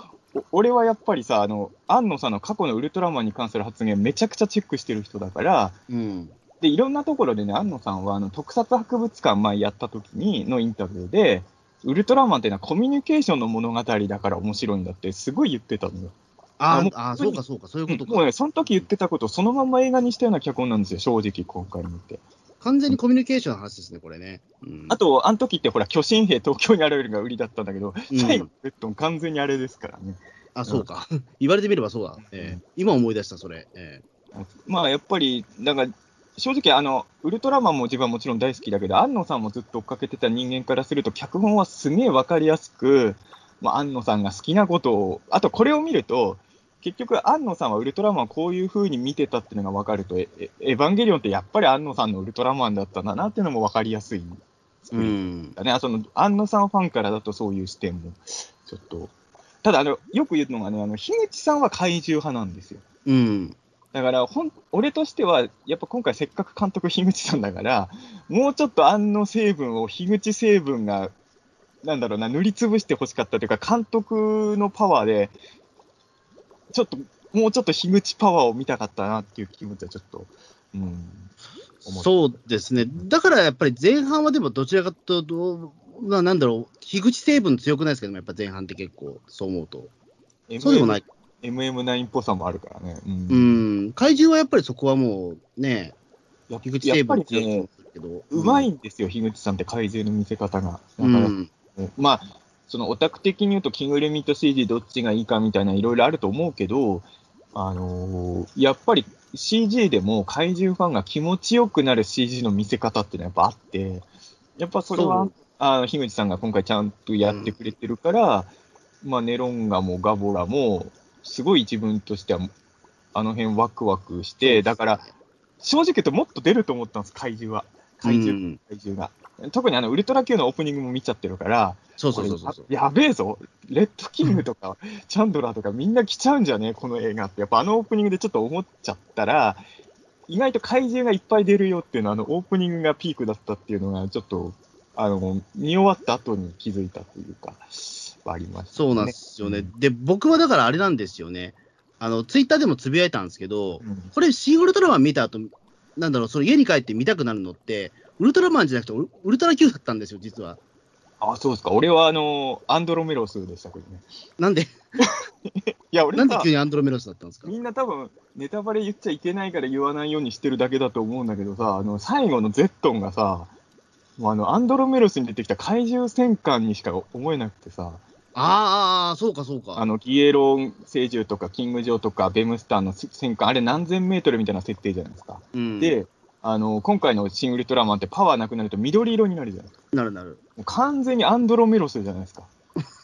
俺はやっぱりさ、あの、安野さんの過去のウルトラマンに関する発言めちゃくちゃチェックしてる人だから、うん、で、いろんなところでね、安野さんは、あの、特撮博物館前やった時に、のインタビューで、ウルトラマンっていうのはコミュニケーションの物語だから面白いんだってすごい言ってたのよ。ああ、そうかそうか、そういうことか。もうね、その時言ってたことをそのまま映画にしたような脚本なんですよ、正直今回見て。完全にコミュニケーションの話ですね、これね。うん、あと、あの時ってほら、巨神兵東京に現れるが売りだったんだけど、うん、最後のベッドン完全にあれですからね。あ、そうか。[laughs] 言われてみればそうだ。えー、今思い出した、それ。えー、まあ、やっぱり、なんか、正直あの、ウルトラマンも自分はもちろん大好きだけど、安野さんもずっと追っかけてた人間からすると、脚本はすげえわかりやすく、まあ、安野さんが好きなことを、あとこれを見ると、結局、安野さんはウルトラマンをこういう風に見てたっていうのが分かると、エエヴァンゲリオンってやっぱり安野さんのウルトラマンだったんだなっていうのも分かりやすい作りだね。うん、その安野さんファンからだとそういう視点もちょっと。ただあの、よく言うのがね、あの樋口さんは怪獣派なんですよ。うん、だからほん、俺としては、やっぱ今回せっかく監督樋口さんだから、もうちょっと安野成分を樋口成分がなんだろうな、塗りつぶしてほしかったというか、監督のパワーで、ちょっと、もうちょっと樋口パワーを見たかったなっていう気持ちはちょっと、うん。そうですね。だからやっぱり前半はでもどちらかというと、まあ、なんだろう、樋口成分強くないですけども、やっぱ前半って結構、そう思うと。MM、そうでもない。MM9 っぽさもあるからね。うん。うん怪獣はやっぱりそこはもうね、樋口成分強いけど。うまいんですよ、樋口さんって怪獣の見せ方が。だから、うんまあ、そのオタク的に言うと、着ぐるみと CG どっちがいいかみたいな、いろいろあると思うけど、あのー、やっぱり CG でも怪獣ファンが気持ちよくなる CG の見せ方っていうのはやっぱあって、やっぱそれは、あ樋口さんが今回ちゃんとやってくれてるから、うん、まあ、ネロンガもガボラも、すごい自分としては、あの辺ワクワクして、だから、正直言うともっと出ると思ったんです、怪獣は。怪獣、うん、怪獣が。特にあのウルトラ Q のオープニングも見ちゃってるから、そうそうそうそうやべえぞ、レッドキングとか、チャンドラーとかみんな来ちゃうんじゃね？この映画って。やっぱあのオープニングでちょっと思っちゃったら、意外と怪獣がいっぱい出るよっていうのは、あのオープニングがピークだったっていうのが、ちょっと、あの、見終わった後に気づいたというか、ありました、ね、そうなんですよね。で、僕はだからあれなんですよね。あの、ツイッターでもつぶやいたんですけど、うん、これ、シン・ウルトラマン見た後、なんだろう、その家に帰って見たくなるのって、ウルトラマンじゃなくて、ウルトラ Q だったんですよ、実は。あ、そうですか。俺は、あの、アンドロメロスでしたけどね。なんで？[laughs] いや、俺なんで急にアンドロメロスだったんですか？みんな多分、ネタバレ言っちゃいけないから言わないようにしてるだけだと思うんだけどさ、あの、最後のゼットンがさ、もうあの、アンドロメロスに出てきた怪獣戦艦にしか思えなくてさ、ああ、そうかそうか。あの、ギエロン星獣とか、キングジョーとか、ベムスターの戦艦、あれ何千メートルみたいな設定じゃないですか。うん、で、あの、今回のシン・ウルトラマンってパワーなくなると緑色になるじゃないですか。なるなる。もう完全にアンドロメロスじゃないですか。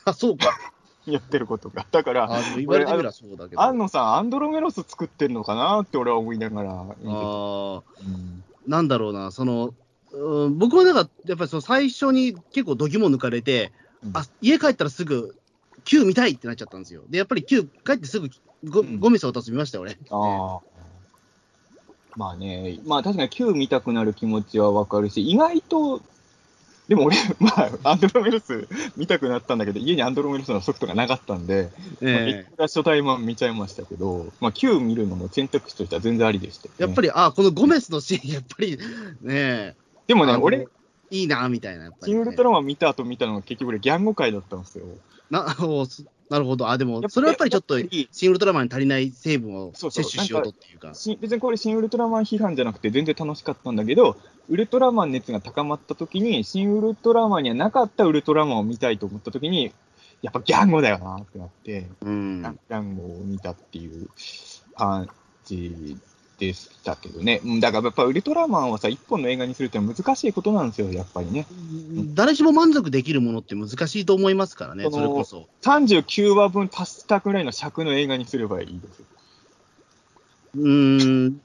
あ、そうか。[laughs] やってることが。だから、あ言われてみればそうだけど。安野さん、アンドロメロス作ってるのかなって俺は思いながら。ああ、うん、なんだろうな、その、うん、僕はなんか、やっぱりその最初に結構度肝抜かれて、うん、あ家帰ったらすぐ、Q 見たいってなっちゃったんですよ。で、やっぱり Q 帰ってすぐゴ、ゴミソを出す見ましたよ、俺。ああ。まあね、まあ確かに Q 見たくなる気持ちはわかるし、意外と、でも俺、[laughs] まあ、アンドロメロス見たくなったんだけど、家にアンドロメロスのソフトがなかったんで、えー、まあ、初代版見ちゃいましたけど、まあ、Q 見るのも選択肢としては全然ありでした、ね、やっぱり、あこのゴメスのシーン、やっぱりね、でもね、俺、いいな、みたいな、やっぱり、ね、シン・ウルトラマン見た後見たのが結局俺、ギャンゴ界だったんですよ。な [laughs] なるほど。あ、でも、それはやっぱりちょっと、シン・ウルトラマンに足りない成分を摂取しようとっていうか。そう別にこれ、シン・ウルトラマン批判じゃなくて、全然楽しかったんだけど、ウルトラマン熱が高まった時に、シン・ウルトラマンにはなかったウルトラマンを見たいと思った時に、やっぱギャンゴだよなってなって、うん、ギャンゴを見たっていう感じでしたけどね。だからやっぱウルトラマンはさ、一本の映画にするって難しいことなんですよ、やっぱりね。誰しも満足できるものって難しいと思いますからね、それこそ。39話分足したくらいの尺の映画にすればいいです。うーん。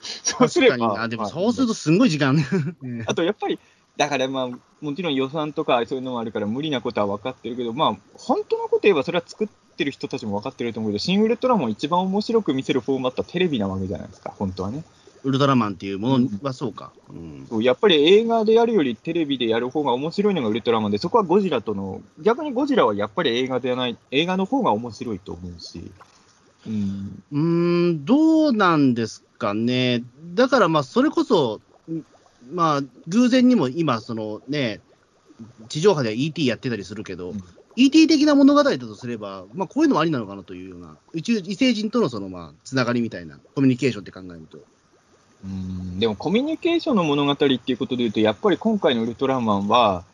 [laughs] そうすれば。あ、でもそうするとすんごい時間。[laughs] あとやっぱり、だからまあ、もちろん予算とかそういうのもあるから無理なことは分かってるけど、まあ、本当のこと言えばそれは作ってる人たちも分かってると思うけど、シン・ウルトラマン一番面白く見せるフォーマットはテレビなわけじゃないですか、本当はね。ウルトラマンっていうものはそうか、うん、そうやっぱり映画でやるよりテレビでやる方が面白いのがウルトラマンで、そこはゴジラとの、逆にゴジラはやっぱり映画ではない、映画の方が面白いと思うし。うん、うんどうなんですかね。だからまあ、それこそ、まあ、偶然にも今、そのね、地上波では ET やってたりするけど、うん、ET 的な物語だとすれば、まあ、こういうのもありなのかなというような、宇宙、異星人とのその、まあ、つながりみたいな、コミュニケーションって考えると。うんでも、コミュニケーションの物語っていうことでいうと、やっぱり今回のウルトラマンは、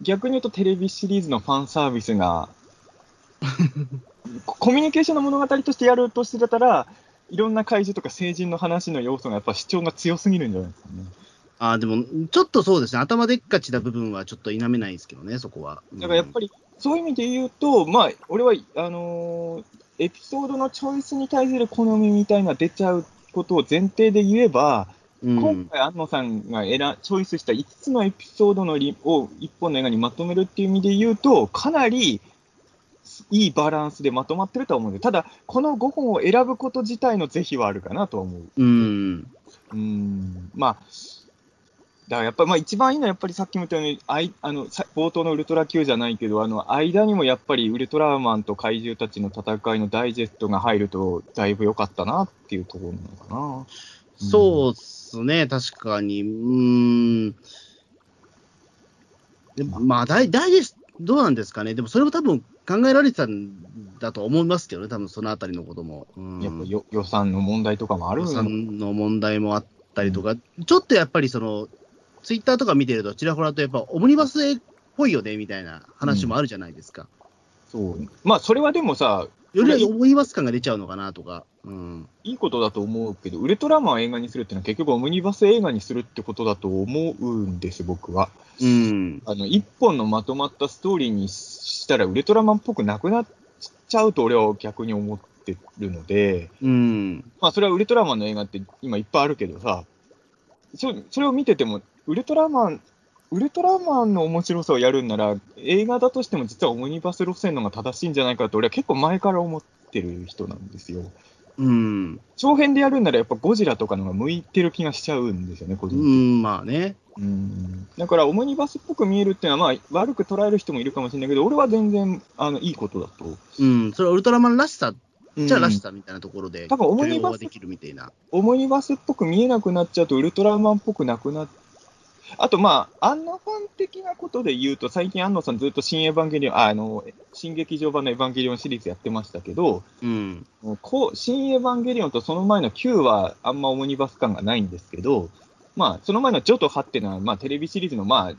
逆に言うとテレビシリーズのファンサービスが、[laughs] コミュニケーションの物語としてやるとしてたら、いろんな怪獣とか成人の話の要素がやっぱ主張が強すぎるんじゃないですかね。ああ、でも、ちょっとそうですね、頭でっかちな部分はちょっと否めないですけどね、そこは。だからやっぱり、そういう意味で言うと、まあ、俺は、あのー、エピソードのチョイスに対する好みみたいな出ちゃうことを前提で言えば、うん、今回、安野さんが選チョイスした5つのエピソードのを1本の映画にまとめるっていう意味で言うと、かなりいいバランスでまとまってるとは思うんで、ただ、この5本を選ぶこと自体の是非はあるかなとは思う。うん。うんまあだからやっぱり、まあ、一番いいのはやっぱりさっきも言ったように、あいあの冒頭のウルトラ Q じゃないけど、あの間にもやっぱりウルトラマンと怪獣たちの戦いのダイジェストが入ると、だいぶ良かったなっていうところなのかな。うん、そうっすね、確かに。うん。でまあダイ、ダイジェスト、どうなんですかね、でもそれも多分考えられてたんだと思いますけどね、多分そのあたりのことも。うん、やっぱ予算の問題とかもある予算の問題もあったりとか、うん、ちょっとやっぱりその、ツイッターとか見てると、ちらほらとやっぱ、オムニバスっぽいよねみたいな話もあるじゃないですか。うん、そう。まあ、それはでもさ、よりはオムニバス感が出ちゃうのかなとか。うん、いいことだと思うけど、ウルトラマンを映画にするっていうのは、結局、オムニバス映画にするってことだと思うんです、僕は。うん、あの一本のまとまったストーリーにしたら、ウルトラマンっぽくなくなっちゃうと、俺は逆に思ってるので、うん、まあ、それはウルトラマンの映画って今いっぱいあるけどさ、そそれを見てても、ウルトラマン、ウルトラマンの面白さをやるんなら、映画だとしても実はオムニバス路線のが正しいんじゃないかと、俺は結構前から思ってる人なんですよ。うん。長編でやるんなら、やっぱゴジラとかのが向いてる気がしちゃうんですよね、個人的に。うん、まあね。うん。だから、オムニバスっぽく見えるっていうのは、まあ、悪く捉える人もいるかもしれないけど、俺は全然、あの、いいことだと。うん、それはウルトラマンらしさじゃらしさみたいなところで、多分オムニバス、オムニバスっぽく見えなくなっちゃうと、ウルトラマンっぽくなくなっあと、まあ、安野ファン的なことで言うと、最近、安野さんずっと新エヴァンゲリオン、あの、新劇場版のエヴァンゲリオンシリーズやってましたけど、うん、こう新エヴァンゲリオンとその前の Q はあんまオムニバス感がないんですけど、まあ、その前のジョとハっていうのは、まあ、テレビシリーズの、まあ、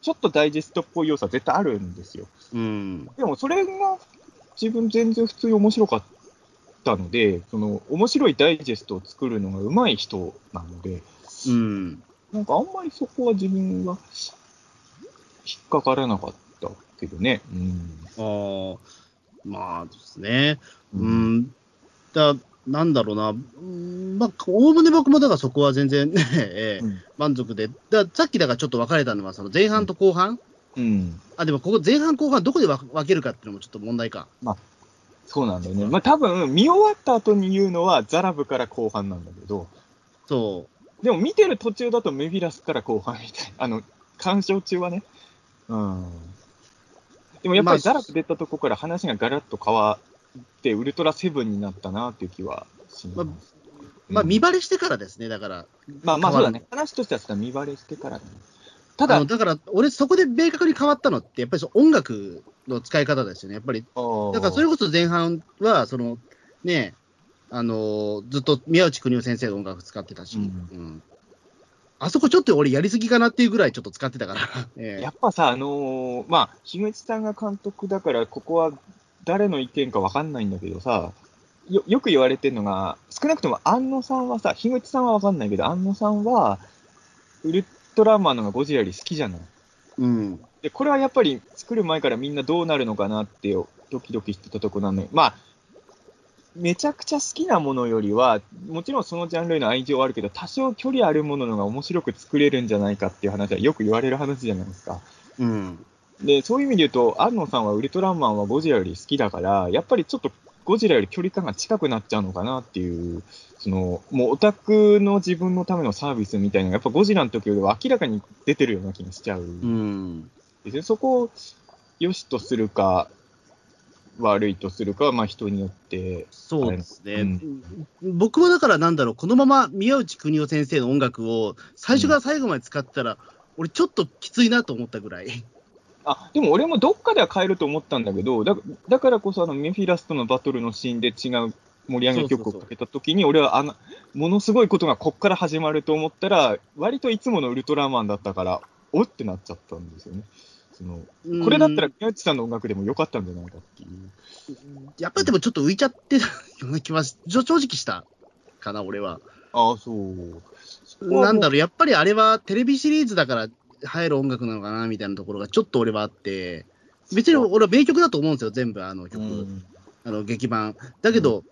ちょっとダイジェストっぽい要素は絶対あるんですよ。うん、でも、それが自分全然普通に面白かったので、その、面白いダイジェストを作るのが上手い人なので、うん。なんかあんまりそこは自分は引っかからなかったけどね。うん、ああ、まあですね。うん。だなんだろうな、まあ、おおむね僕もだからそこは全然ね、えー、うん、満足で、ださっきだからちょっと分かれたのは、その前半と後半、うん、あでもここ、前半、後半、どこで分けるかっていうのもちょっと問題か。まあ、そうなんだよね。まあ、多分見終わった後に言うのは、ザラブから後半なんだけど、そでも見てる途中だとメフィラスから後半みたいな。あの、鑑賞中はね。うん。でもやっぱりザラブ出たとこから話がガラッと変わって、ウルトラセブンになったなっていう気はします。まあ、まあ、見バレしてからですね、だから。まあまあそうだね。話としては見バレしてからね。ただ、だから、俺、そこで明確に変わったのって、やっぱりそ音楽の使い方ですよね、やっぱり。だから、それこそ前半は、その、ね、あのずっと宮内邦夫先生の音楽使ってたし、うん、うん、あそこちょっと俺やりすぎかなっていうぐらいちょっと使ってたから。[laughs] えー、やっぱさ、あのー、まあ、樋口さんが監督だから、ここは誰の意見かわかんないんだけどさ、よよく言われてるのが、少なくとも安野さんはさ、樋口さんはわかんないけど、安野さんは、ウルトラマンのがゴジラより好きじゃない？うん。で、これはやっぱり作る前からみんなどうなるのかなってドキドキしてたとこなのよ。まあ、めちゃくちゃ好きなものよりは、もちろんそのジャンルへの愛情はあるけど、多少距離あるもののが面白く作れるんじゃないかっていう話はよく言われる話じゃないですか。うん。で、そういう意味で言うと、安野さんはウルトラマンはゴジラより好きだから、やっぱりちょっとゴジラより距離感が近くなっちゃうのかなっていう、その、もうオタクの自分のためのサービスみたいなのが、やっぱゴジラの時よりは明らかに出てるような気がしちゃう。うん。でそこを良しとするか、悪いとするかは、まあ人によって。そうですね、うん、僕はだからなんだろう、このまま宮内邦夫先生の音楽を最初から最後まで使ってたら、うん、俺ちょっときついなと思ったぐらい。あ、でも俺もどっかでは変えると思ったんだけど、だだからこそあのメフィラスとのバトルのシーンで違う盛り上げ曲をかけたときに、俺はあの、ものすごいことがこっから始まると思ったら、割といつものウルトラマンだったから、おってなっちゃったんですよね。そのこれだったら宮内さんの音楽でもよかったんじゃないかっていう。やっぱりでもちょっと浮いちゃってたような気は [laughs] 正直した。かな、俺は。ああ、そう。なんだろう、やっぱりあれはテレビシリーズだから入る音楽なのかなみたいなところがちょっと俺はあって、別に俺は名曲だと思うんですよ、全部、あの曲、うん、あの劇版。だけど、うん、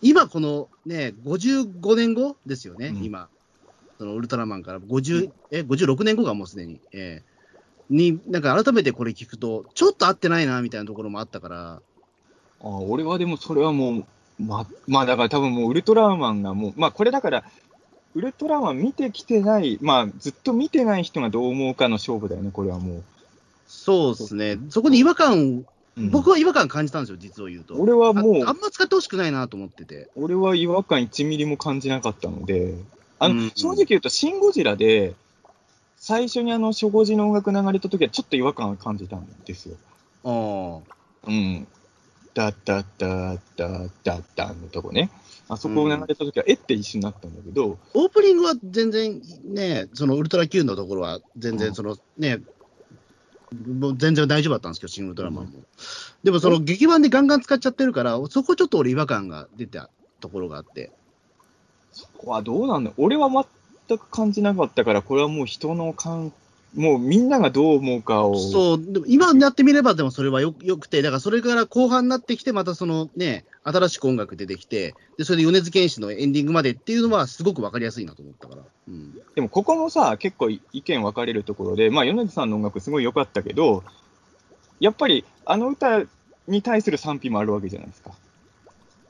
今このね、55年後ですよね、うん、今。そのウルトラマンから50、え、56年後かもうすでに。えー、に、なんか改めてこれ聞くと、ちょっと合ってないな、みたいなところもあったから。あ俺はでもそれはもう、ま、まあだから多分もうウルトラマンがもう、まあこれだから、ウルトラマン見てきてない、まあずっと見てない人がどう思うかの勝負だよね、これはもう。そうですね。そこに違和感、うん、僕は違和感感じたんですよ、実を言うと。俺はもうあ、あんま使ってほしくないなと思ってて。俺は違和感1ミリも感じなかったので、あの、うん、正直言うと、シン・ゴジラで、最初にあの、初号時の音楽流れた時はちょっと違和感を感じたんですよ。ああ。うん。ダッダッダッダッダッダのとこね。あそこを流れた時は、えって一瞬なったんだけど。オープニングは全然ね、そのウルトラ Q のところは全然そのね、もう全然大丈夫だったんですけど、シン・ウルトラマンも。でもその劇版でガンガン使っちゃってるから、そこちょっと俺違和感が出たところがあって。そこはどうなんだ俺は全く感じなかったから、これはもう人の感、もうみんながどう思うかを。そう、でも今やってみれば、でもそれはよよくて、だからそれから後半になってきて、またそのね、新しく音楽出てきて、でそれで米津玄師のエンディングまでっていうのは、すごく分かりやすいなと思ったから。うん、でもここもさ、結構意見分かれるところで、まあ、米津さんの音楽、すごい良かったけど、やっぱりあの歌に対する賛否もあるわけじゃないですか。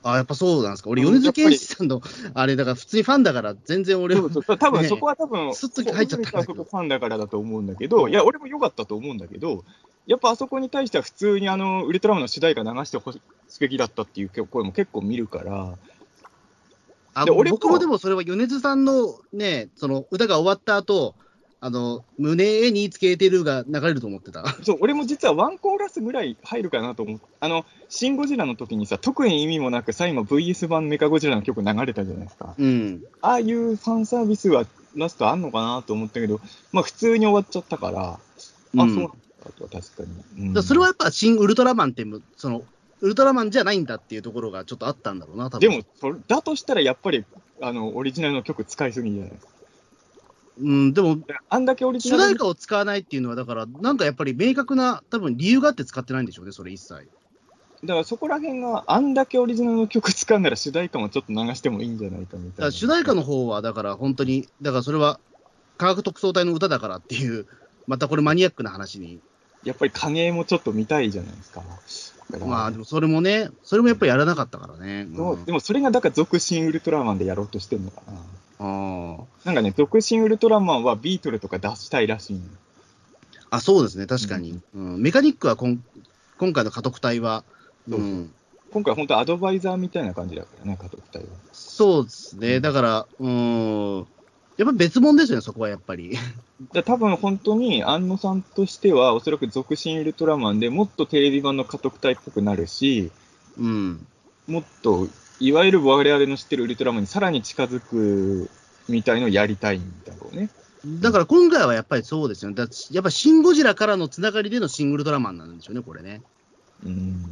あやっぱそうなんですか。俺、米津玄師さんの、あれ、だから普通にファンだから、全然俺は、多分そこは多分、すっと入っちゃったファンだからだと思うんだけど、いや、俺も良かったと思うんだけど、やっぱあそこに対しては普通にあのウルトラマンの主題歌流してほしすべきだったっていう声も結構見るから。あで俺僕もでもそれは米津さんのね、その歌が終わった後あの、胸につけてるが流れると思ってた。[laughs] そう、俺も実はワンコーラスぐらい入るかなと思って、あの、シン・ゴジラの時にさ、特に意味もなく、最後 VS 版メカゴジラの曲流れたじゃないですか。うん。ああいうファンサービスはラストあんのかなと思ったけど、まあ普通に終わっちゃったから、あ、うん、そうなんだと確かに。うん、それはやっぱ、シン・ウルトラマンって、その、ウルトラマンじゃないんだっていうところがちょっとあったんだろうな、多分でもだとしたらやっぱり、あの、オリジナルの曲使いすぎじゃないですか。うん、でも、あんだけオリジナル。主題歌を使わないっていうのは、だから、なんかやっぱり明確な、多分理由があって使ってないんでしょうね、それ一切。だからそこら辺が、あんだけオリジナルの曲使うなら主題歌もちょっと流してもいいんじゃないかみたいな。主題歌の方は、だから本当に、だからそれは科学特捜隊の歌だからっていう、またこれマニアックな話に。やっぱり影もちょっと見たいじゃないですか。まあでもそれもね、それもやっぱりやらなかったからね。うん、でもそれがだから続新ウルトラマンでやろうとしてるのかな。あなんかね、独身ウルトラマンはビートルとか出したいらしいあ、そうですね、確かに。うん、うん、メカニックはこん今回の家督隊は、うん、今回本当アドバイザーみたいな感じだからね、家督隊は。そうですね、だから、うん、やっぱ別物ですよね、そこはやっぱり。[laughs] 多分本当に、安野さんとしては、おそらく属身ウルトラマンでもっとテレビ版の家督隊っぽくなるし、うん、もっといわゆる我々の知ってるウルトラマンにさらに近づくみたいのをやりたいんだろうね。だから今回はやっぱりそうですよね。だやっぱシン・ゴジラからのつながりでのシン・ウルトラマンなんでしょうね、これね。うん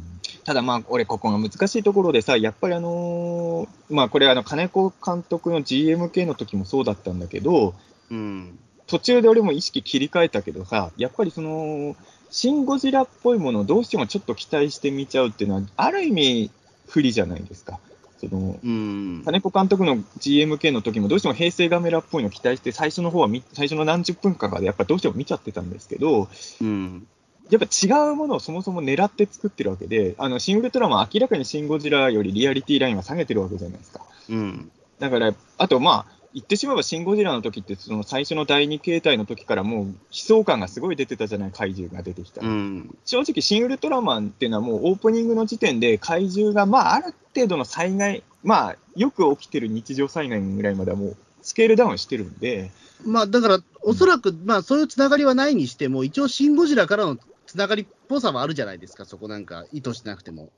ただまあ、俺、ここが難しいところでさ、やっぱりあのー、まあこれ、あの金子監督の GMK の時もそうだったんだけど、うん、途中で俺も意識切り替えたけどさ、やっぱりその、シン・ゴジラっぽいものをどうしてもちょっと期待して見ちゃうっていうのは、ある意味不利じゃないですか。その、うん、金子監督の GMK の時もどうしても平成ガメラっぽいのを期待して、最初の方は最初の何十分間かでやっぱどうしても見ちゃってたんですけど、うん、やっぱ違うものをそもそも狙って作ってるわけで、あの、シン・ウルトラマン明らかにシン・ゴジラよりリアリティラインは下げてるわけじゃないですか。うん。だから、あとまあ、言ってしまえばシン・ゴジラの時って、その最初の第2形態の時からもう悲壮感がすごい出てたじゃない、怪獣が出てきた。うん、正直、シン・ウルトラマンっていうのはもうオープニングの時点で怪獣が、まあ、ある程度の災害、まあ、よく起きてる日常災害ぐらいまではもうスケールダウンしてるんで。まあ、だから、おそらく、まあ、そういうつながりはないにしても、一応、シン・ゴジラからのつながりっぽさはあるじゃないですか、そこなんか、意図してなくても。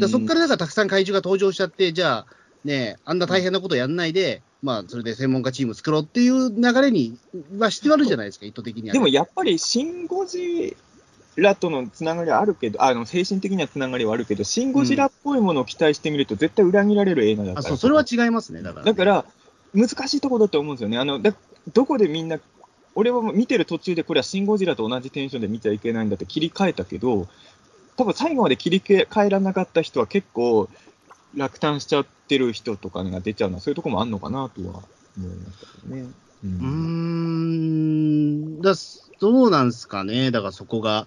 だそこからなんかたくさん怪獣が登場しちゃって、じゃあ、ね、あんな大変なことやんないで、まあ、それで専門家チーム作ろうっていう流れにはしてはるじゃないですか、意図的には、でもやっぱり、シン・ゴジラとのつながりはあるけど、あの精神的にはつながりはあるけど、シン・ゴジラっぽいものを期待してみると、絶対裏切られる映画だから。あそうそれは違いますね、だから、ね、だから、難しいところだと思うんですよね。あのだどこでみんな、俺は見てる途中で、これはシン・ゴジラと同じテンションで見ちゃいけないんだって切り替えたけど、多分最後まで切り替えらなかった人は結構落胆しちゃってる人とかが出ちゃうのは、そういうところもあるのかなとは思いましたけどね。うん、うんだどうなんですかね、だからそこが。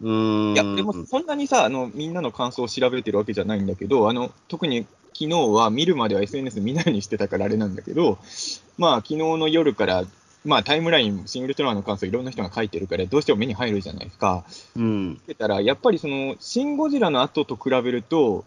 うんいや、でもそんなにさあの、みんなの感想を調べてるわけじゃないんだけど、あの特に昨日は見るまでは SNS 見ないようにしてたからあれなんだけど、まあ昨日の夜から、まあタイムライン、シングルトラマンの感想いろんな人が書いてるから、どうしても目に入るじゃないですか。うん。てたら、やっぱりその、シン・ゴジラの後と比べると、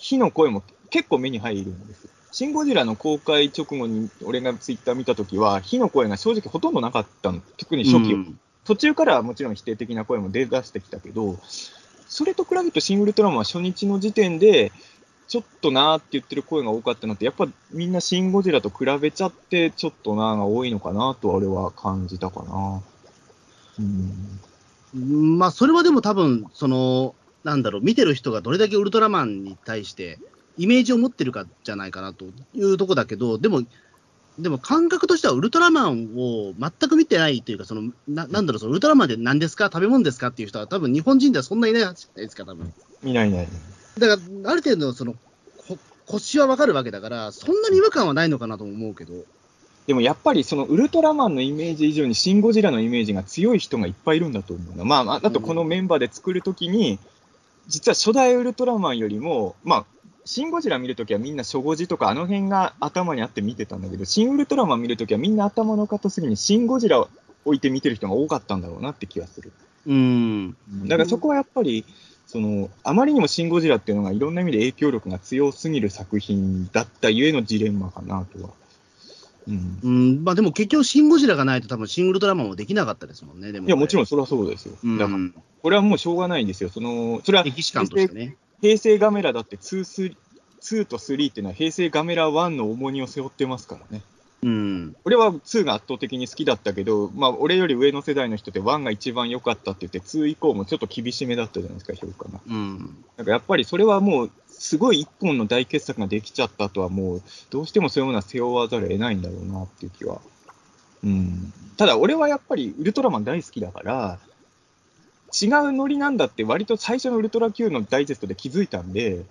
火の声も結構目に入るんです。シン・ゴジラの公開直後に俺がツイッター見たときは、火の声が正直ほとんどなかったの。特に初期、うん、途中からはもちろん否定的な声も出だしてきたけど、それと比べるとシングルトラマンは初日の時点で、ちょっとなーって言ってる声が多かったのって、やっぱみんなシン・ゴジラと比べちゃって、ちょっとなーが多いのかなと俺は感じたかな。うん。まあ、それはでも多分、その、なんだろう、見てる人がどれだけウルトラマンに対してイメージを持ってるかじゃないかなというとこだけど、でも、でも感覚としてはウルトラマンを全く見てないというか、そのななんだろう、そのウルトラマンで何ですか、食べ物ですかっていう人は、多分日本人ではそんないないじゃないですか、多分いないいない。だから、ある程度その腰はわかるわけだから、そんなに違和感はないのかなと思うけど。でもやっぱりそのウルトラマンのイメージ以上にシン・ゴジラのイメージが強い人がいっぱいいるんだと思うな。まあ、あとこのメンバーで作るときに、実は初代ウルトラマンよりも、まあ、シン・ゴジラ見るときはみんな初ゴジとかあの辺が頭にあって見てたんだけど、シン・ウルトラマン見るときはみんな頭の片隅にシン・ゴジラを置いて見てる人が多かったんだろうなって気がする。うん。だからそこはやっぱり、その、あまりにもシン・ゴジラっていうのがいろんな意味で影響力が強すぎる作品だったゆえのジレンマかなとは。うん、うん、まあでも結局、シン・ゴジラがないと、多分シン・ウルトラマンもできなかったですもんね、でも、いや、もちろんそれはそうですよ。だから、これはもうしょうがないんですよ。その、それは、歴史観としてね。平成ガメラだって2、2と3っていうのは平成ガメラ1の重荷を背負ってますからね。うん、俺は2が圧倒的に好きだったけど、まあ、俺より上の世代の人って1が一番良かったって言って、2以降もちょっと厳しめだったじゃないですか、評価が。うん、なんかやっぱりそれはもう、すごい一本の大傑作ができちゃったとは、もう、どうしてもそういうものは背負わざるを得ないんだろうなっていう気は。うん、ただ、俺はやっぱりウルトラマン大好きだから、違うノリなんだって割と最初のウルトラ Q のダイジェストで気づいたんで、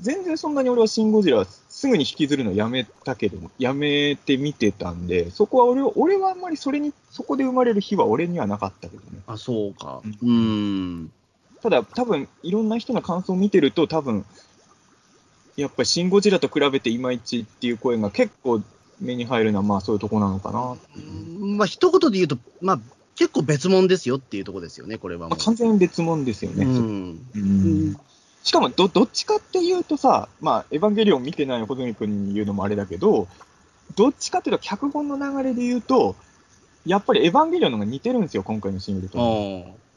全然そんなに俺はシン・ゴジラすぐに引きずるのやめたけども、やめてみてたんで、そこは俺は、俺はあんまりそれに、そこで生まれる日は俺にはなかったけどね。あ、そうか。うん。ただ、多分いろんな人の感想を見てると、多分やっぱりシン・ゴジラと比べていまいちっていう声が結構目に入るのは、まあそういうとこなのかなまあ一言で言うと、まあ結構別物ですよっていうとこですよね、これは。完全に別物ですよね。うん。うんしかもど、どっちかっていうとさ、まあ、エヴァンゲリオン見てないほどみ君に言うのもあれだけど、どっちかっていうと、脚本の流れで言うと、やっぱりエヴァンゲリオンの方が似てるんですよ、今回のシン・ウルトラ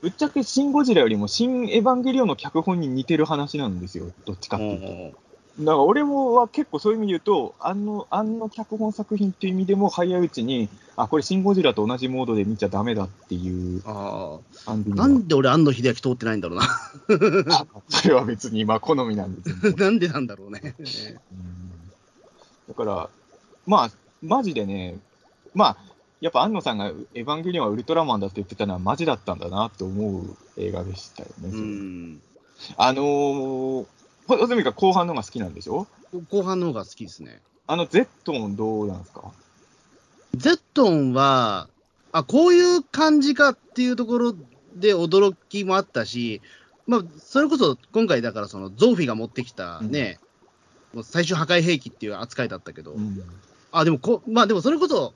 ぶっちゃけシン・ゴジラよりもシン・エヴァンゲリオンの脚本に似てる話なんですよ、どっちかっていうと。だから俺もは結構そういう意味で言うと、あの、あの脚本作品っていう意味でも早いうちに、あ、これシン・ゴジラと同じモードで見ちゃダメだっていうああ。なんで俺、庵野秀明通ってないんだろうな。[laughs] それは別に今好みなんですよ。[laughs] なんでなんだろうね。だから、まあ、マジでね、まあ、やっぱ庵野さんがエヴァンゲリオンはウルトラマンだって言ってたのはマジだったんだなって思う映画でしたよね。うん、あのー、ほずみか後半の方が好きなんでしょ後半の方が好きですね。あの、ゼットンどうなんですかゼットンは、あ、こういう感じかっていうところで驚きもあったし、まあ、それこそ今回だからそのゾーフィーが持ってきたね、うん、もう最終破壊兵器っていう扱いだったけど、うん、あ、でもこ、まあでもそれこそ、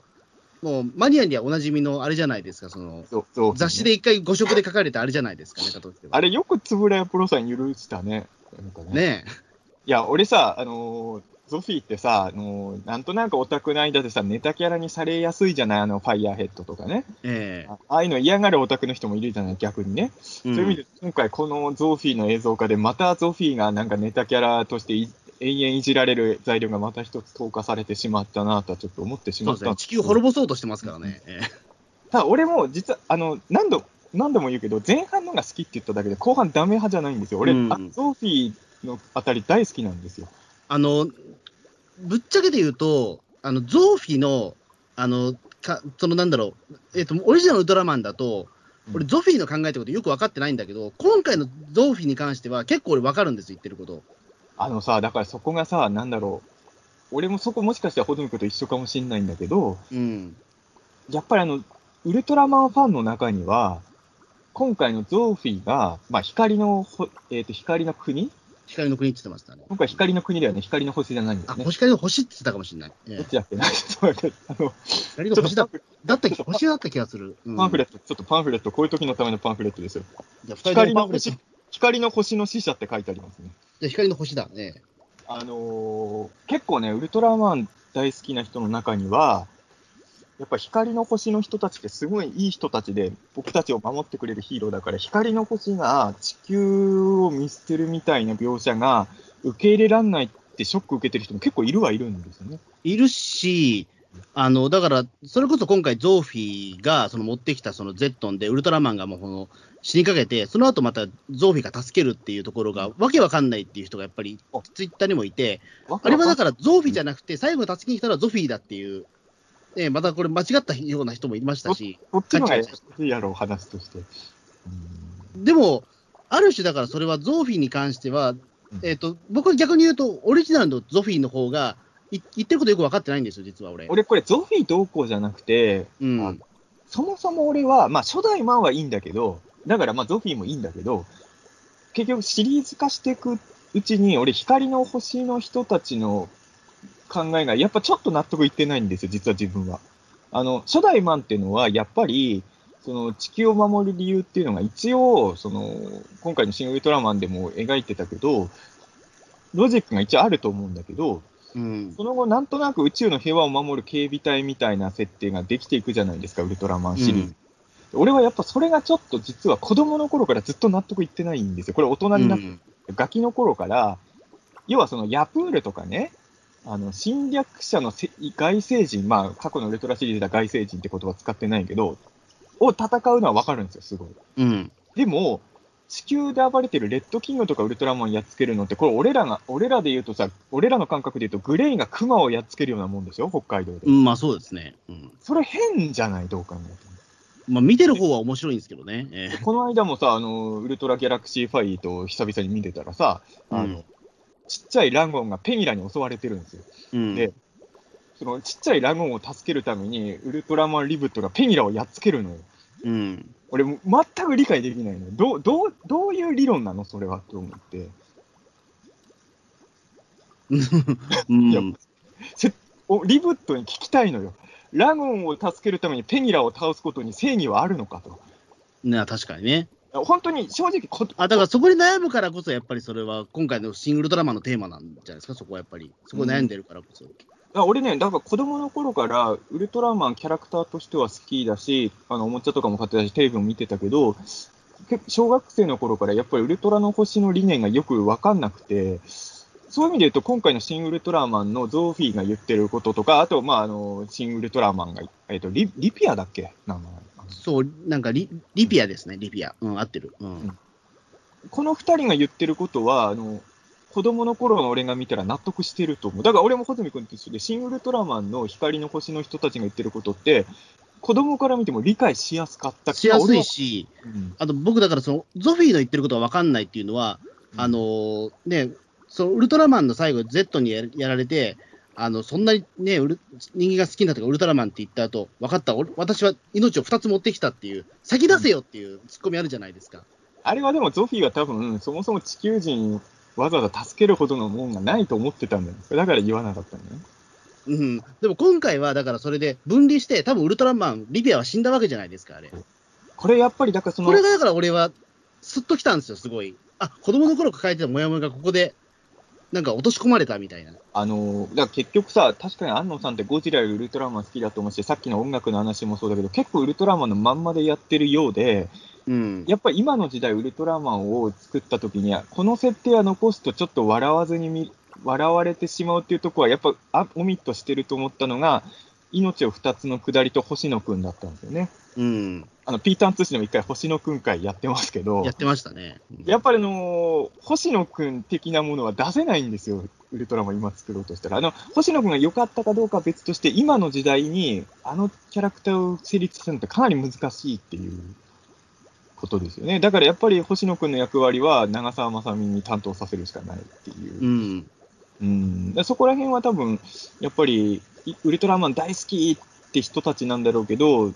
もうマニアにはおなじみのあれじゃないですか、その、そ雑誌で一回誤色で書かれたあれじゃないですかね、あれよくつぶらやプロさん許したね。ねねいや、俺さ、あのー、ゾフィーってさ、あのー、なんとなくオタクの間でさ、ネタキャラにされやすいじゃない？あの、ファイヤーヘッドとかね。ええー、ああいうの嫌がるオタクの人もいるじゃない？逆にね。うん、そういう意味で、今回このゾフィーの映像化で、またゾフィーがなんかネタキャラとして延々いじられる材料がまた一つ投下されてしまったなとはちょっと思ってしまった、ね、地球滅ぼそうとしてますからね。ただ俺も実は、あの、何度、何度も言うけど、前半のが好きって言っただけで、後半ダメ派じゃないんですよ。俺、うん、あゾーフィーのあたり大好きなんですよ。あの、ぶっちゃけて言うと、あの、ゾーフィーの、あの、かそのなんだろう、えっ、ー、と、オリジナルウルトラマンだと、俺、ゾフィーの考えてることよく分かってないんだけど、今回のゾフィーに関しては結構俺分かるんです、言ってること。あのさ、だからそこがさ、なんだろう、俺もそこもしかしたらホズミ君と一緒かもしれないんだけど、うん、やっぱりあの、ウルトラマンファンの中には、今回のゾーフィーが、まあ、光の、えっ、ー、と、光の国？光の国って言ってましたね。今回光の国だよね。光の星じゃないんですね。あ、光の星って言ってたかもしれない。どっちだっけ？なあの、光の星だ、だった星だった気がする、うん、パンフレット、ちょっとパンフレット、こういう時のためのパンフレットですよ。じゃ光の星、光の星の使者って書いてありますね。じゃ光の星だね。あのー、結構ね、ウルトラマン大好きな人の中には、やっぱ光の星の人たちってすごいいい人たちで、僕たちを守ってくれるヒーローだから、光の星が地球を見捨てるみたいな描写が受け入れられないってショック受けてる人も結構いるはいるんですよね。いるし、あの、だから、それこそ今回ゾーフィーがその持ってきたそのゼットンで、ウルトラマンがもうこの死にかけて、その後またゾーフィーが助けるっていうところが、わけわかんないっていう人がやっぱりツイッターにもいて、あれはだからゾーフィーじゃなくて、最後助けに来たらゾフィーだっていうえまたこれ間違ったような人もいましたし。こっちのがややろう、話として。でも、ある種だからそれはゾーフィーに関しては、えっ、ー、と、僕は逆に言うと、オリジナルのゾフィーの方が、い言ってることよく分かってないんですよ、実は俺。俺、これ、ゾフィーどうこうじゃなくて、うん、そもそも俺は、まあ、初代マンはいいんだけど、だから、まあ、ゾフィーもいいんだけど、結局、シリーズ化していくうちに、俺、光の星の人たちの考えが、やっぱちょっと納得いってないんですよ、実は自分は。あの、初代マンっていうのは、やっぱり、その地球を守る理由っていうのが一応、その、今回の新ウルトラマンでも描いてたけど、ロジックが一応あると思うんだけど、うん、その後、なんとなく宇宙の平和を守る警備隊みたいな設定ができていくじゃないですか、ウルトラマンシリーズ。うん、俺はやっぱそれがちょっと実は子供の頃からずっと納得いってないんですよ。これ大人になって、うん、ガキの頃から、要はそのヤプールとかね、あの、侵略者の外星人、まあ、過去のウルトラシリーズでは外星人って言葉使ってないけど、を戦うのはわかるんですよ、すごい。うん。でも、地球で暴れてるレッドキングとかウルトラマンやっつけるのって、これ俺らが、俺らで言うとさ、俺らの感覚で言うと、グレイがクマをやっつけるようなもんでしょ、北海道で。うん、まあそうですね。うん。それ変じゃない、どう考えても。まあ見てる方は面白いんですけどね。えー、この間もさ、あの、ウルトラギャラクシーファイト久々に見てたらさ、あの、うん、ちっちゃいランゴンがペニラに襲われてるんですよ。うん、で、そのちっちゃいランゴンを助けるために、ウルトラマンリブットがペニラをやっつけるのよ。うん、俺、全く理解できないのよ。どどうどういう理論なのそれはって思って。うん、いやリブットに聞きたいのよ。ラゴンを助けるためにペニラを倒すことに正義はあるのかと。な確かにね。本当に正直こ、あだからそこに悩むからこそ、やっぱりそれは今回のシン・グルトラマンのテーマなんじゃないですか、そこはやっぱり。そこ悩んでるからこそ。うん俺ね、だから子供の頃からウルトラマンキャラクターとしては好きだし、あのおもちゃとかも買ってたし、テレビも見てたけど、小学生の頃からやっぱりウルトラの星の理念がよく分かんなくて、そういう意味で言うと、今回の新ウルトラマンのゾーフィーが言ってることとか、あと、まあ、あの、新ウルトラマンが、えっ、ー、とリ、リピアだっけ？名前。そう、なんかリリピアですね、リピア。うん、合ってる。うん。この二人が言ってることは、あの、子供の頃の俺が見たら納得してると思う。だから俺も穂積君と一緒で、シン・ウルトラマンの光の星の人たちが言ってることって、子供から見ても理解しやすかったしやすいし、うん、あと僕だからその、ゾフィーの言ってることは分かんないっていうのは、うん、あのー、ね、そのウルトラマンの最後、Z にやられて、あの、そんなにね、人間が好きなとかウルトラマンって言った後、分かった、私は命を2つ持ってきたっていう、先出せよっていうツッコミあるじゃないですか。あれはでもゾフィーは多分、そもそも地球人わざわざ助けるほどのもんがないと思ってたんだよ。だから言わなかったんだよ。うん。でも今回は、だからそれで分離して、多分ウルトラマン、リビアは死んだわけじゃないですか、あれ。これやっぱり、だからその。これがだから俺は、すっときたんですよ、すごい。あ、子供の頃抱えてたモヤモヤがここでなんか落とし込まれたみたいな。あのだ結局さ、確かに安野さんってゴジラよりウルトラマン好きだと思うし、さっきの音楽の話もそうだけど、結構ウルトラマンのまんまでやってるようで、うん、やっぱり今の時代、ウルトラマンを作った時には、この設定は残すとちょっと笑わずに見笑われてしまうっていうところは、やっぱあオミットしてると思ったのが、命を2つの下りと星野くんだったんですよね。うん、あの、ピーターン通信でも一回星野くん会やってますけど、やってましたね。やっぱりあのー、星野くん的なものは出せないんですよ。ウルトラマン今作ろうとしたら。あの、星野くんが良かったかどうかは別として、今の時代にあのキャラクターを成立するのってかなり難しいっていうことですよね。だからやっぱり星野くんの役割は長澤まさみに担当させるしかないっていう。うん。うん、そこら辺は多分、やっぱり、ウルトラマン大好きって人たちなんだろうけど、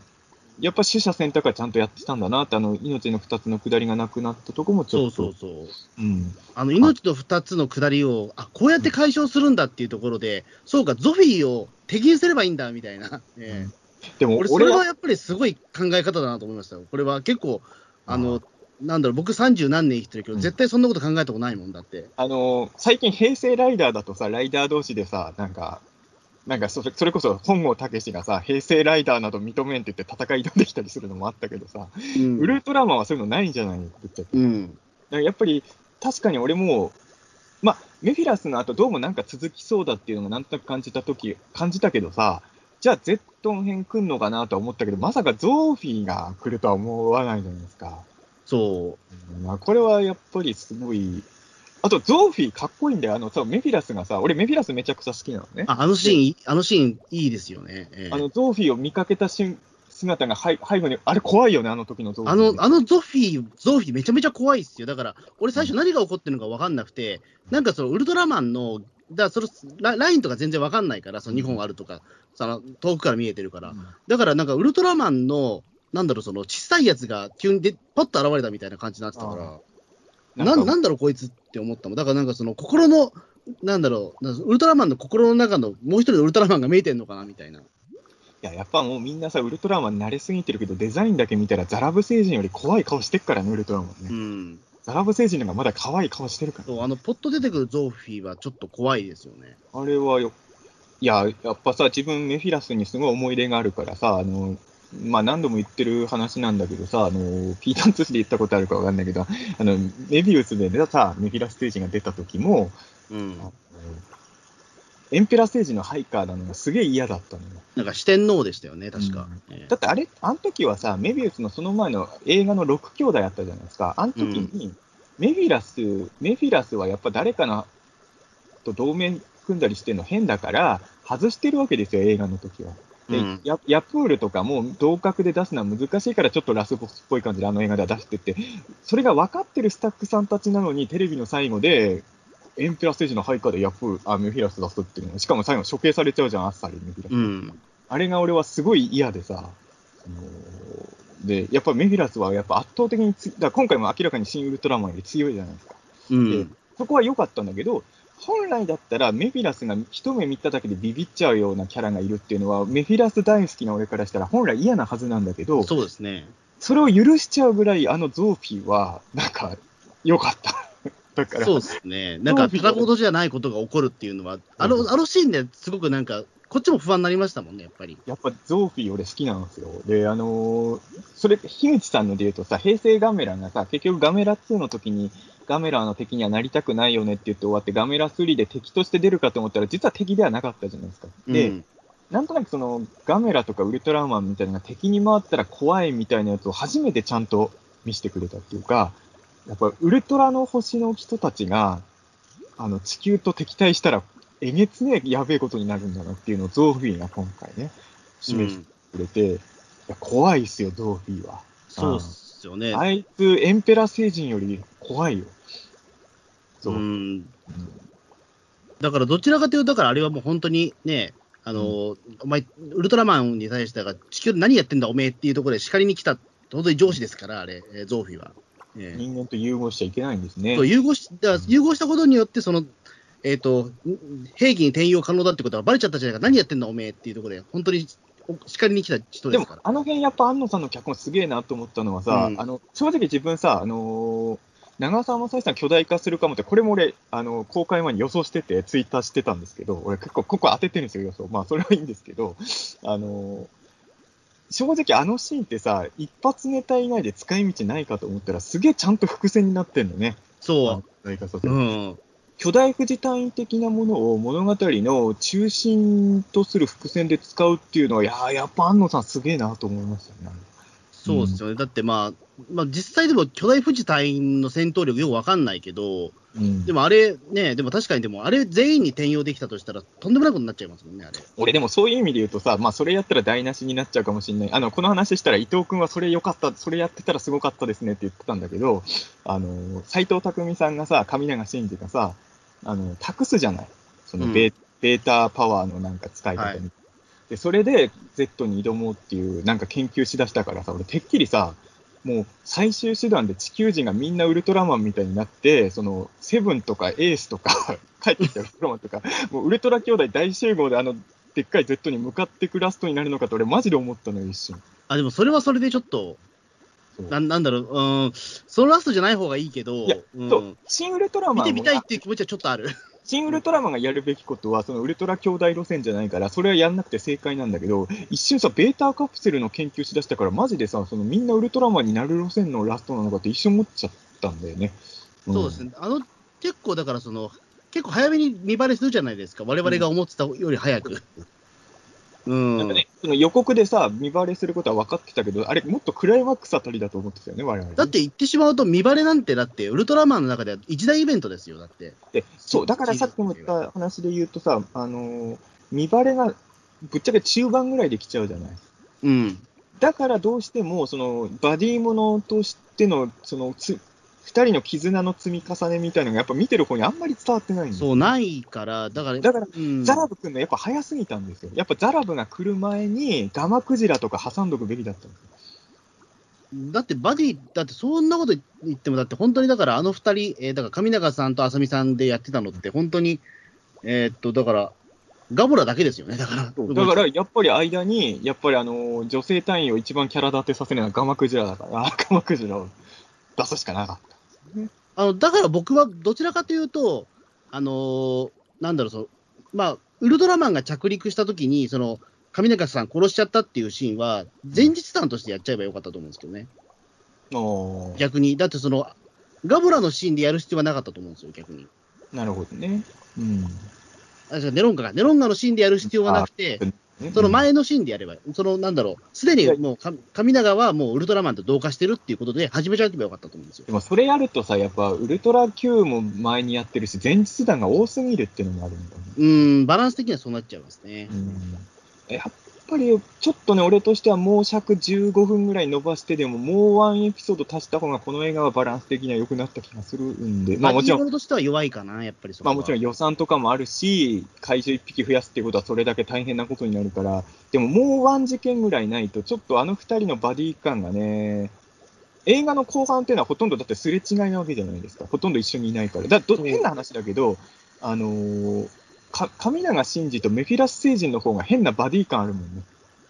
やっぱ取捨選択はちゃんとやってたんだなって、あの命の2つの下りがなくなったとこもちょっと。そうそうそう。うん、あの命の2つの下りを、あこうやって解消するんだっていうところで、そうか、ゾフィーを適用すればいいんだみたいな。えー、でも俺、それはやっぱりすごい考え方だなと思いましたよ。これは結構、あの、なんだろう、僕30何年生きてるけど、うん、絶対そんなこと考えたことないもんだって。あの最近、平成ライダーだとさ、ライダー同士でさ、なんか、なんかそれそれこそ本郷武がさ、平成ライダーなど認めんって言って戦い挑んできたりするのもあったけどさ、うん、ウルトラマンはそういうのないんじゃないって言って。うん、やっぱり、確かに俺も、まあ、メフィラスの後どうもなんか続きそうだっていうのがなんとなく感じたとき、感じたけどさ、じゃあゼットン編来んのかなとは思ったけど、まさかゾーフィーが来るとは思わないじゃないですか。そう。まあ、これはやっぱりすごいあと、ゾーフィーかっこいいんだよ。あのさ、メフィラスがさ、俺メフィラスめちゃくちゃ好きなのね。ああのシーン、あのシーンいいですよね。えー、あの、ゾーフィーを見かけた瞬姿が背後に、あれ怖いよね、あの時のゾーフィー。あの、あのゾフィー、ゾーフィーめちゃめちゃ怖いっすよ。だから、俺最初何が起こってるのか分かんなくて、なんかそのウルトラマンの、だそのララインとか全然分かんないから、その2本あるとか、その遠くから見えてるから。だからなんかウルトラマンの、なんだろう、その小さいやつが急にでパッと現れたみたいな感じになってたから、ななんだろう、こいつって思ったもん。だからなんかその心の、なんだろう、ウルトラマンの心の中のもう一人のウルトラマンが見えてんのかなみたいな。いや、やっぱもうみんなさ、ウルトラマンに慣れすぎてるけど、デザインだけ見たらザラブ星人より怖い顔してっからね、ウルトラマンね。うん。ザラブ星人の方がまだ可愛い顔してるから、ね、そう、あの、ポッと出てくるゾーフィーはちょっと怖いですよね。あれはよ、いや、やっぱさ、自分メフィラスにすごい思い入れがあるからさ、あの、まあ何度も言ってる話なんだけどさ、あの、ピーターン通信で言ったことあるかわかんないけど、あの、メビウスでさ、メフィラステージが出た時も、うん、エンペラステージのハイカーなのがすげえ嫌だったのよ。なんか四天王でしたよね、確か。うん、だってあれ、あの時はさ、メビウスのその前の映画の6兄弟あったじゃないですか。あの時に、メフィラス、メフィラスはやっぱ誰かのと同盟組んだりしてるの変だから、外してるわけですよ、映画の時は。で、うん、ヤヤプールとかも同格で出すのは難しいから、ちょっとラスボスっぽい感じであの映画では出してて、それが分かってるスタッフさんたちなのに、テレビの最後で、エンペラステージの配下でヤプール、あ、メフィラス出すっていうのしかも最後処刑されちゃうじゃん、あっさりメフィラス。うん、あれが俺はすごい嫌でさ、あのー、で、やっぱメフィラスはやっぱ圧倒的にだ今回も明らかに新ウルトラマンより強いじゃないですか。うん、でそこは良かったんだけど、本来だったらメフィラスが一目見ただけでビビっちゃうようなキャラがいるっていうのは、メフィラス大好きな俺からしたら本来嫌なはずなんだけど、そうですね。それを許しちゃうぐらい、あのゾーフィーは、なんか、良かった。[laughs] だから。そうですね。なんか、ただ事じゃないことが起こるっていうのは、あの、あのシーンですごくなんか、こっちも不安になりましたもんね、やっぱり。やっぱゾーフィー俺好きなんですよ。で、あのー、それ、樋口さんので言うとさ、平成ガメラがさ、結局ガメラ2の時に、ガメラの敵にはなりたくないよねって言って終わって、ガメラ3で敵として出るかと思ったら、実は敵ではなかったじゃないですか。で、うん、なんとなくその、ガメラとかウルトラマンみたいなのが敵に回ったら怖いみたいなやつを初めてちゃんと見せてくれたっていうか、やっぱウルトラの星の人たちが、あの、地球と敵対したらえげつねえやべえことになるんだなっていうのをゾーフィーが今回ね、示してくれて、うん、いや怖いっすよ、ゾーフィーは。そうっすよね。あいつ、エンペラ星人より怖いよ。ゾーフィー。うんだからどちらかというと、だからあれはもう本当にね、あの、うん、お前、ウルトラマンに対してが、地球で何やってんだ、おめえっていうところで叱りに来た、本当に上司ですから、あれ、ゾーフィーは。人間と融合しちゃいけないんですね。そう融合しだ融合したことによって、そのえっ、ー、と、兵器に転用可能だってことはバレちゃったじゃないか、何やってんだおめえっていうところで、本当に叱りに来た人ですから。でも、あの辺やっぱ安野さんの脚本すげえなと思ったのはさ、うん、あの、正直自分さ、あのー、長澤まさみさん巨大化するかもって、これも俺、あの、公開前に予想してて、ツイッターしてたんですけど、俺結構、ここ当ててるんですよ、予想。まあ、それはいいんですけど、あのー、正直あのシーンってさ、一発ネタ以外で使い道ないかと思ったら、すげえちゃんと伏線になってんのね。そう。巨大化させる。うん。巨大富士単位的なものを物語の中心とする伏線で使うっていうのは、いややっぱ安野さんすげえなと思いますよね。そうですよね。だってまあ、まあ実際でも巨大富士隊員の戦闘力よくわかんないけど、うん、でもあれね、でも確かにでもあれ全員に転用できたとしたらとんでもないことになっちゃいますもんね、あれ。俺でもそういう意味で言うとさ、まあそれやったら台無しになっちゃうかもしれない。あの、この話したら伊藤君はそれ良かった、それやってたらすごかったですねって言ってたんだけど、あの、斎藤匠さんがさ、上永真司がさ、あの、託すじゃない。そのベ,、うん、ベータパワーのなんか使い方に。はいで、それで Z に挑もうっていう、なんか研究しだしたからさ、俺てっきりさ、もう最終手段で地球人がみんなウルトラマンみたいになって、そのセブンとかエースとか [laughs] 帰ってきたウルトラマンとか、もうウルトラ兄弟大集合であのでっかい Z に向かっていくラストになるのかと俺マジで思ったのよ、一瞬。あ、でもそれはそれでちょっと、ななんだろう、うん、そのラストじゃない方がいいけど、いや、うん、新ウルトラマン見てみたいっていう気持ちはちょっとある。新ウルトラマンがやるべきことは、そのウルトラ兄弟路線じゃないから、それはやんなくて正解なんだけど、一瞬さ、ベータカプセルの研究しだしたから、マジでさ、そのみんなウルトラマンになる路線のラストなのかって一瞬思っちゃったんだよね。うん、そうですね。あの、結構だからその、結構早めに見バレするじゃないですか。我々が思ってたより早く。うん。なんかね、その予告でさ、見バレすることは分かってたけど、あれ、もっとクライマックスあたりだと思ってたよね、我々。だって言ってしまうと、見バレなんて、だって、ウルトラマンの中では一大イベントですよ、だって。で、そう、だからさっきも言った話で言うとさ、あのー、見バレが、ぶっちゃけ中盤ぐらいで来ちゃうじゃない。うん。だからどうしても、その、バディものとしての、その、つ二人の絆の積み重ねみたいなのが、やっぱ見てる方にあんまり伝わってないんですそう、ないから、だから、だから、うん、ザラブ君のやっぱ早すぎたんですよ。やっぱザラブが来る前に、ガマクジラとか挟んどくべきだったんですよ。だってバディ、だってそんなこと言っても、だって本当にだからあの二人、えー、だから上永さんと浅見さんでやってたのって、本当に、えー、っと、だから、ガボラだけですよね、だから。だから、やっぱり間に、やっぱりあの、女性隊員を一番キャラ立てさせるのはガマクジラだから、ガマクジラを出すしかなかった。あのだから僕はどちらかというと、あのー、なんだろうそまあ、ウルトラマンが着陸したときに、その上中さん殺しちゃったっていうシーンは、前日談としてやっちゃえばよかったと思うんですけどね。逆に、だってその、ガボラのシーンでやる必要はなかったと思うんですよ、逆に。なるほどね。うん。あ、じゃネロンガか。ネロンガのシーンでやる必要はなくて、その前のシーンでやれば、そのなんだろう、すでにもう神長はもうウルトラマンと同化してるっていうことで、始めちゃえばよかったと思うんですよ。でもそれやるとさ、やっぱウルトラ Q も前にやってるし、前日弾が多すぎるっていうのもあるんだ、ね、うん、バランス的にはそうなっちゃいますね。うん、やっぱりちょっとね、俺としてはもう尺15分ぐらい伸ばしてでも、もうワンエピソード足した方が、この映画はバランス的には良くなった気がするんで、まあもちろん。としては弱いかな、やっぱりまあもちろん予算とかもあるし、怪獣1匹増やすっていうことはそれだけ大変なことになるから、でももうワン事件ぐらいないと、ちょっとあの2人のバディ感がね、映画の後半っていうのはほとんどだってすれ違いなわけじゃないですか。ほとんど一緒にいないから。だど変な話だけど、あのー、か神永真司とメフィラス星人の方が変なバディ感あるもんね。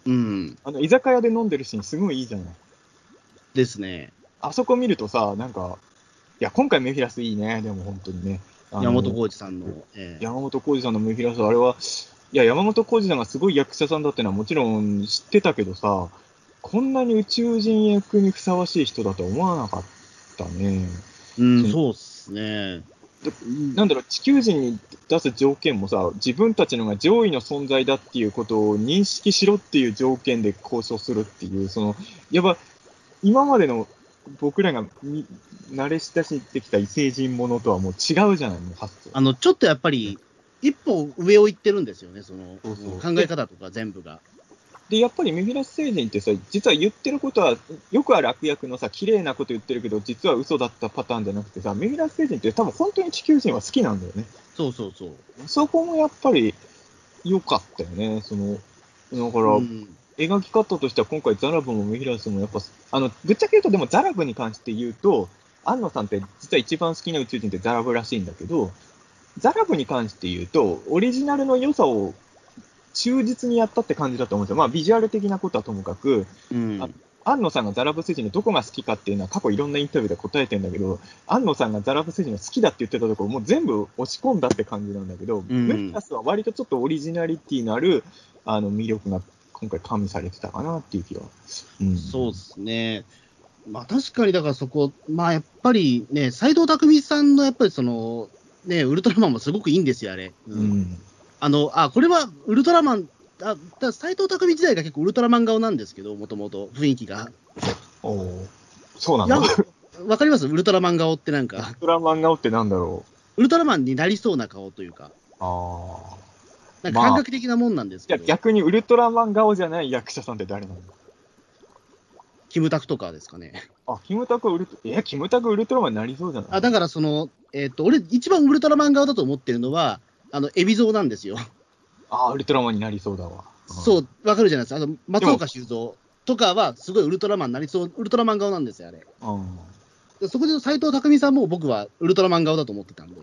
うん。あの、居酒屋で飲んでるシーンすごいいいじゃない。ですね。あそこ見るとさ、なんか、いや、今回メフィラスいいね、でも本当にね。山本浩二さんの。えー、山本浩二さんのメフィラス、あれは、いや、山本浩二さんがすごい役者さんだってのはもちろん知ってたけどさ、こんなに宇宙人役にふさわしい人だと思わなかったね。うん、そうっすね。なんだろう、地球人に出す条件もさ、自分たちのが上位の存在だっていうことを認識しろっていう条件で交渉するっていう、その、やっぱ、今までの僕らが慣れ親しんできた異星人ものとはもう違うじゃないの、発想。あの、ちょっとやっぱり、一歩上を行ってるんですよね、そのそうそう考え方とか全部が。で、やっぱりメフィラス星人ってさ、実は言ってることは、よくある悪役のさ、綺麗なこと言ってるけど、実は嘘だったパターンじゃなくてさ、メフィラス星人って多分本当に地球人は好きなんだよね。そうそうそう。そこもやっぱり良かったよね。その、だから、うん、描き方としては今回ザラブもメフィラスもやっぱ、あの、ぶっちゃけ言うとでもザラブに関して言うと、安野さんって実は一番好きな宇宙人ってザラブらしいんだけど、ザラブに関して言うと、オリジナルの良さを忠実にやったって感じだと思うんですよ。まあ、ビジュアル的なことはともかく、うん、安野さんがザラブ星人のどこが好きかっていうのは過去いろんなインタビューで答えてるんだけど、安野さんがザラブ星人が好きだって言ってたところ、もう全部押し込んだって感じなんだけど、うん、メフィスは割とちょっとオリジナリティのあるあの魅力が今回加味されてたかなっていう気は。うん、そうですね。まあ確かにだからそこ、まあやっぱりね、斎藤工さんのやっぱりその、ね、ウルトラマンもすごくいいんですよ、あれ。うん。あの、あ、これはウルトラマン、あ、だ斎藤工時代が結構ウルトラマン顔なんですけど、もともと雰囲気が。おおそうなんだ。わかります？ウルトラマン顔ってなんか。ウルトラマン顔ってなんだろう？ウルトラマンになりそうな顔というか。ああ。なんか感覚的なもんなんですけど。まあ、逆にウルトラマン顔じゃない役者さんって誰なんだキムタクとかですかね。あ、キムタクウルト、え、キムタクウルトラマンになりそうじゃない？あ、だからその、えっ、ー、と、俺、一番ウルトラマン顔だと思ってるのは、あの、海老蔵なんですよ。あ、ウルトラマンになりそうだわ。そう、わかるじゃないですか。あの、松岡修造とかは、すごいウルトラマンになりそう、ウルトラマン顔なんですよ、あれ。うん、そこで斎藤工さんも僕はウルトラマン顔だと思ってたんで。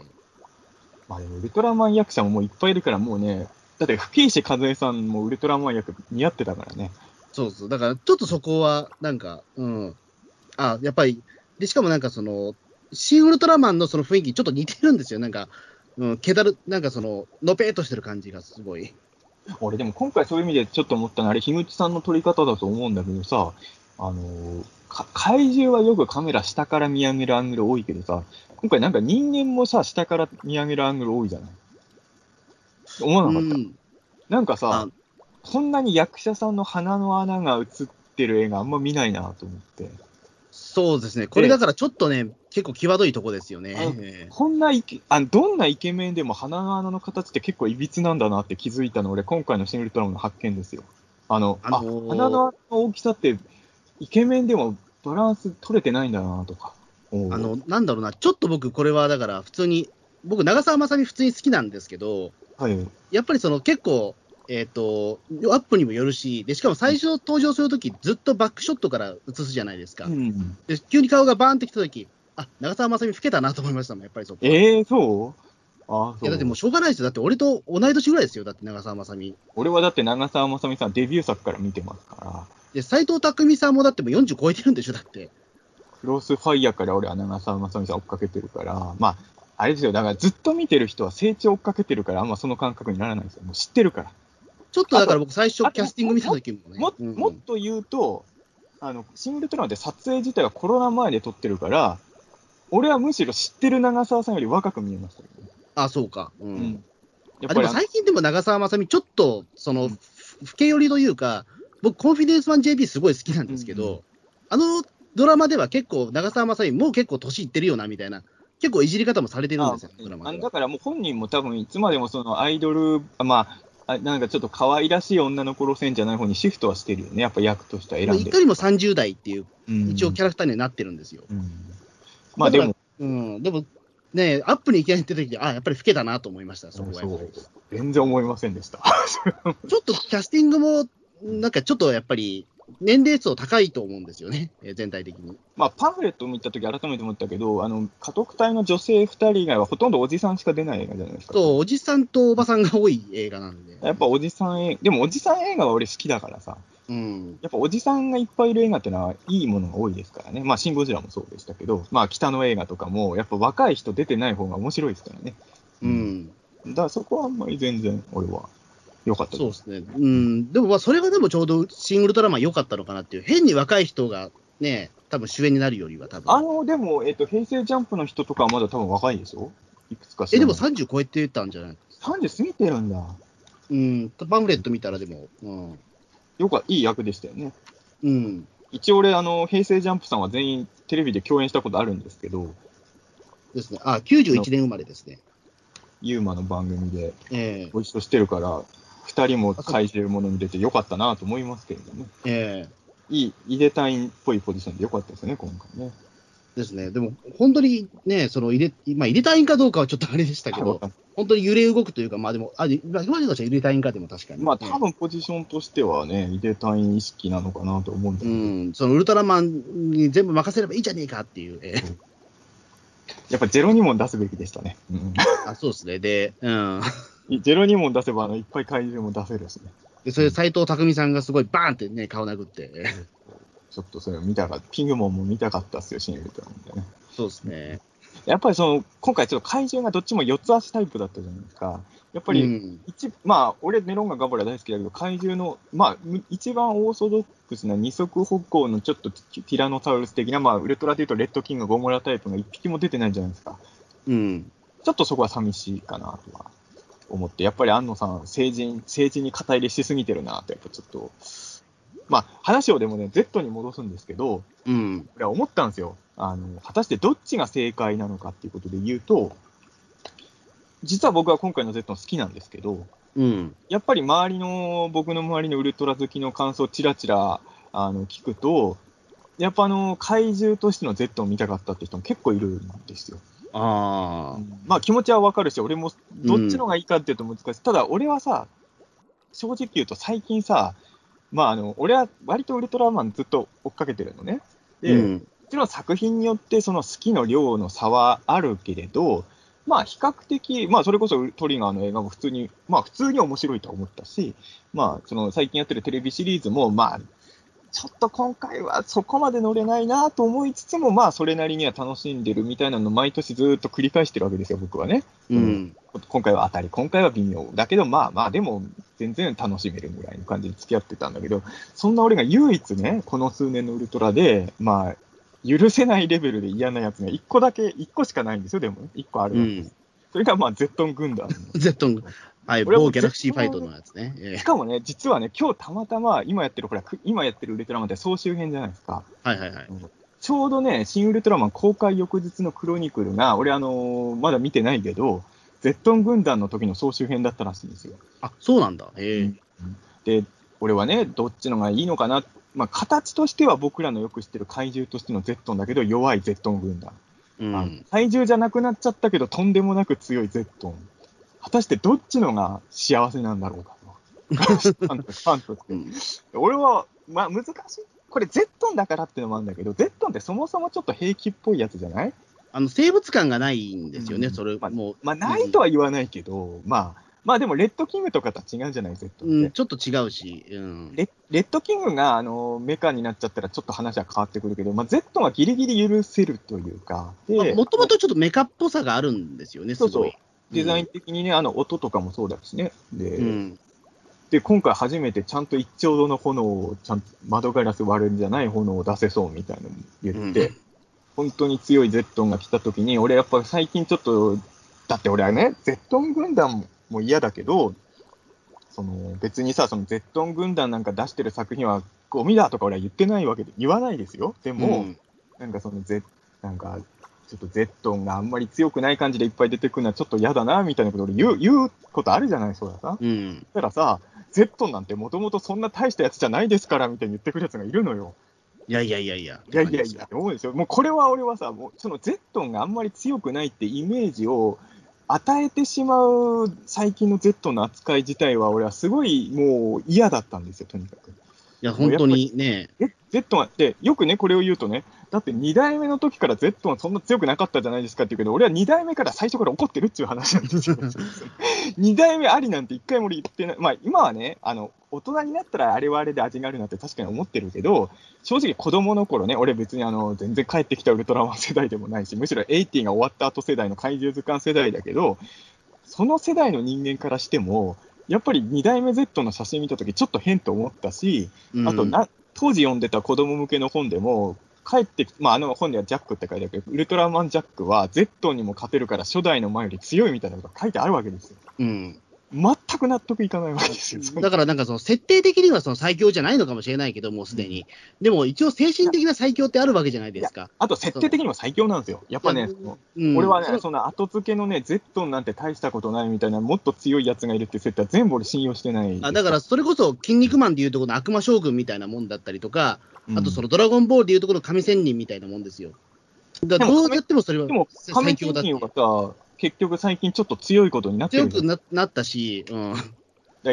まあでも、ウルトラマン役者ももういっぱいいるから、もうね、だって吹石和恵さんもウルトラマン役似合ってたからね。そうそう。だから、ちょっとそこは、なんか、うん。あ、やっぱり、で、しかもなんかその、シン・ウルトラマンのその雰囲気ちょっと似てるんですよ。なんか、うん、けだる、なんかその、のぺーっとしてる感じがすごい。俺でも今回そういう意味でちょっと思ったのは、あれ、樋口さんの撮り方だと思うんだけどさ、あのー、怪獣はよくカメラ下から見上げるアングル多いけどさ、今回なんか人間もさ、下から見上げるアングル多いじゃない？思わなかった？うん、なんかさ、こんなに役者さんの鼻の穴が映ってる映画あんま見ないなと思って。そうですね。これだからちょっとね、結構際どいとこですよね。こんなイケあ、どんなイケメンでも鼻の穴の形って結構いびつなんだなって気づいたの、俺、今回のシングルトラムの発見ですよ。あの、あのー、鼻の穴の大きさって、イケメンでもバランス取れてないんだなとか。あの、なんだろうな、ちょっと僕、これはだから普通に、僕、長澤まさみ普通に好きなんですけど、はい、やっぱりその結構、えっ、ー、と、アップにもよるし、で、しかも最初登場するとき、ずっとバックショットから映すじゃないですか。うん、で急に顔がバーンってきたとき、あ、長澤まさみ老けたなと思いましたもん、やっぱりそこ。ええー、そう？あいや、だってもうしょうがないですよ。だって俺と同い年ぐらいですよ。だって長澤まさみ。俺はだって長澤まさみさんデビュー作から見てますから。で、斎藤工さんもだってもう40超えてるんでしょ、だって。クロスファイヤーから俺は長澤まさみさん追っかけてるから、まあ、あれですよ。だからずっと見てる人は成長追っかけてるから、あんまその感覚にならないですよ。もう知ってるから。ちょっとだから僕、最初、キャスティング見た時もね。ももっと言うと、あの、シングルトラマンって撮影自体はコロナ前で撮ってるから、俺はむしろ知ってる長澤さんより若く見えましたけどね。あ、そうか。うん。うん、やっぱり最近でも長澤まさみ、ちょっと、その、うん、老け寄りというか、僕、コンフィデンスマン JP すごい好きなんですけど、うんうん、あのドラマでは結構、長澤まさみ、もう結構年いってるよな、みたいな。結構いじり方もされてるんですよ、ドラマだからもう本人も多分いつまでもそのアイドル、まあ、あなんかちょっと可愛らしい女の子路線じゃない方にシフトはしてるよね、やっぱ役としては選んでいかにも30代っていう、一応キャラクターにはなってるんですよ。うんまあでも、うん、でもね、アップに行きなりって時あやっぱり老けたなと思いました、そこは全然思いませんでした。[laughs] ちょっとキャスティングも、なんかちょっとやっぱり、年齢層高いと思うんですよね、全体的に。まあ、パンフレットを見たとき、改めて思ったけど、あの家督隊の女性2人以外はほとんどおじさんしか出ない映画じゃないですか。そう、おじさんとおばさんが多い映画なんで。やっぱおじさんでもおじさん映画は俺好きだからさ、うん、やっぱおじさんがいっぱいいる映画ってのはいいものが多いですからね。まあ、シン・ゴジラもそうでしたけど、まあ、北の映画とかも、やっぱ若い人出てない方が面白いですからね。うん。だからそこはあんまり全然俺は良かったそうですね。うん。でも、まあ、それがでもちょうどシン・ウルトラマン良かったのかなっていう。変に若い人がね、多分主演になるよりは多分。あの、でも、えっ、と、平成ジャンプの人とかはまだ多分若いでしょいくつかえ、でも30超えてたんじゃない ?30 過ぎてるんだ。うん。パンフレット見たらでも、うん。よくいい役でしたよね。うん。一応俺、あの、平成ジャンプさんは全員テレビで共演したことあるんですけど。ですね。あ、91年生まれですね。ユーマの番組でご一緒してるから、二人も怪獣ものに出てよかったなと思いますけれども、ええいい、井出隊員っぽいポジションでよかったですね、今回ね。ですね。でも、本当にね、その入れ、まあ、入れたいんかどうかはちょっとあれでしたけど、本当に揺れ動くというか、まあでも、あ、今までとしては入れたいんかでも確かに。まあ、多分ポジションとしてはね、入れたい意識なのかなと思うんですけど。うん、そのウルトラマンに全部任せればいいじゃねえかっていう、えー、やっぱゼロ2問出すべきでしたね。うん、あそうですね。で、うん。ゼロ2問出せばあのいっぱい怪獣も出せるしね。で、それ斎藤工さんがすごいバーンってね、顔殴って。ちょっとそれ見たかった。ピングモンも見たかったっすよ、シングルトラマンでね。そうですね。やっぱりその、今回ちょっと怪獣がどっちも4つ足タイプだったじゃないですか。やっぱり一、うん、まあ、俺、ネロンガガボラ大好きだけど、怪獣の、まあ、一番オーソドックスな二足歩行のちょっとティラノサウルス的な、まあ、ウルトラでいうとレッドキング、ゴモラタイプが一匹も出てないじゃないですか。うん。ちょっとそこは寂しいかなとは思って、やっぱり安野さん、政治に、政治に肩入れしすぎてるなって、やっぱちょっとまあ、話をでもね、Z に戻すんですけど、うん。俺は思ったんですよ。あの、果たしてどっちが正解なのかっていうことで言うと、実は僕は今回の Z 好きなんですけど、うん、やっぱり周りの、僕の周りのウルトラ好きの感想をちらちらあの聞くと、やっぱあの怪獣としての Z を見たかったって人も結構いるんですよ。あまあ気持ちはわかるし、俺もどっちのがいいかっていうと難しい。うん、ただ俺はさ、正直言うと最近さ、まああの、俺は割とウルトラマンずっと追っかけてるのね。で、うん、もちろん作品によってその好きの量の差はあるけれど、まあ比較的、まあそれこそトリガーの映画も普通に、まあ普通に面白いと思ったし、まあその最近やってるテレビシリーズも、まあちょっと今回はそこまで乗れないなと思いつつも、まあそれなりには楽しんでるみたいなのを毎年ずっと繰り返してるわけですよ、僕はね。うん。今回は当たり、今回は微妙。だけどまあまあでも全然楽しめるぐらいの感じで付き合ってたんだけど、そんな俺が唯一ね、この数年のウルトラで、まあ許せないレベルで嫌なやつが1個だけ、1個しかないんですよ、でも、1個あるそれがまあ、ゼットン軍団。ゼットン、はい、某ギャラクシーファイトのやつね。しかもね、実はね、今日たまたま、今やってる、ほら、今やってるウルトラマンって総集編じゃないですか。はいはいはい。ちょうどね、新ウルトラマン公開翌日のクロニクルが、俺、あのー、まだ見てないけど、ゼットン軍団の時の総集編だったらしいんですよ。あ、そうなんだ。へえ、うん。で、俺はね、どっちのがいいのかなまあ、形としては僕らのよく知ってる怪獣としてのゼットンだけど、弱いゼットン軍団。うん、怪獣じゃなくなっちゃったけど、とんでもなく強いゼットン。果たしてどっちのが幸せなんだろうかと。ファンとして。うん、俺は、まあ難しい。これゼットンだからってのもあるんだけど、ゼットンってそもそもちょっと平気っぽいやつじゃない？あの生物感がないんですよね、うん、それ、まあ、もう。まあ、ないとは言わないけど、まあ、まあでも、レッドキングとかとは違うじゃない、Z って。うん、ちょっと違うし、うん、レレッドキングがあのメカになっちゃったら、ちょっと話は変わってくるけど、まあ、Z はギリギリ許せるというか、もともとちょっとメカっぽさがあるんですよね、そうそう。デザイン的にね、あの音とかもそうだしね。で、うん、で今回初めてちゃんと一丁度の炎を、ちゃんと窓ガラス割るんじゃない炎を出せそうみたいなのも言って、うん、本当に強いゼットンが来た時に、俺やっぱ最近ちょっと、だって俺はね、ゼットン軍団も嫌だけど、その別にさ、そのゼットン軍団なんか出してる作品はゴミだとか俺は言ってないわけで、言わないですよ。でも、うん、なんかそのゼなんか、ちょっとゼットンがあんまり強くない感じでいっぱい出てくるのはちょっと嫌だな、みたいなこと俺言う、言うことあるじゃない、そうださ。うん。だからさ、ゼットンなんてもともとそんな大したやつじゃないですから、みたいに言ってくるやつがいるのよ。いやいやいやいや。いやいやいや、思うんですよ。もうこれは俺はさ、もうそのゼットンがあんまり強くないってイメージを与えてしまう最近の Z の扱い自体は、俺はすごいもう嫌だったんですよ、とにかく。いや、本当にね。え、Z は、で、よくね、これを言うとね、だって2代目の時から Z はそんな強くなかったじゃないですかって言うけど、俺は2代目から最初から怒ってるっていう話なんですよ。2代目ありなんて1回も俺言ってない。まあ今はね、あの、大人になったらあれはあれで味があるなって確かに思ってるけど、正直子供の頃ね、俺別にあの、全然帰ってきたウルトラマン世代でもないし、むしろ80が終わった後世代の怪獣図鑑世代だけど、その世代の人間からしても、やっぱり2代目 Z の写真見たときちょっと変と思ったし、あとな、当時読んでた子供向けの本でも、帰ってきまあ、あの本ではジャックって書いてあるけど、ウルトラマンジャックは Z にも勝てるから初代の前より強いみたいなことが書いてあるわけですよ。うん。全く納得いかないわけですよ。だからなんかその設定的にはその最強じゃないのかもしれないけど、もうすでに。でも一応精神的な最強ってあるわけじゃないですか。あと設定的には最強なんですよ。やっぱね、うん、俺はね、その後付けのね、Z なんて大したことないみたいな、もっと強いやつがいるって設定は全部俺信用してない。あだからそれこそ、筋肉マンでいうところの悪魔将軍みたいなもんだったりとか、あとそのドラゴンボールでいうところの神仙人みたいなもんですよ。だどうやってもそれは最強だって。でも、結局最近ちょっと強いことになってる強くななったし、うん。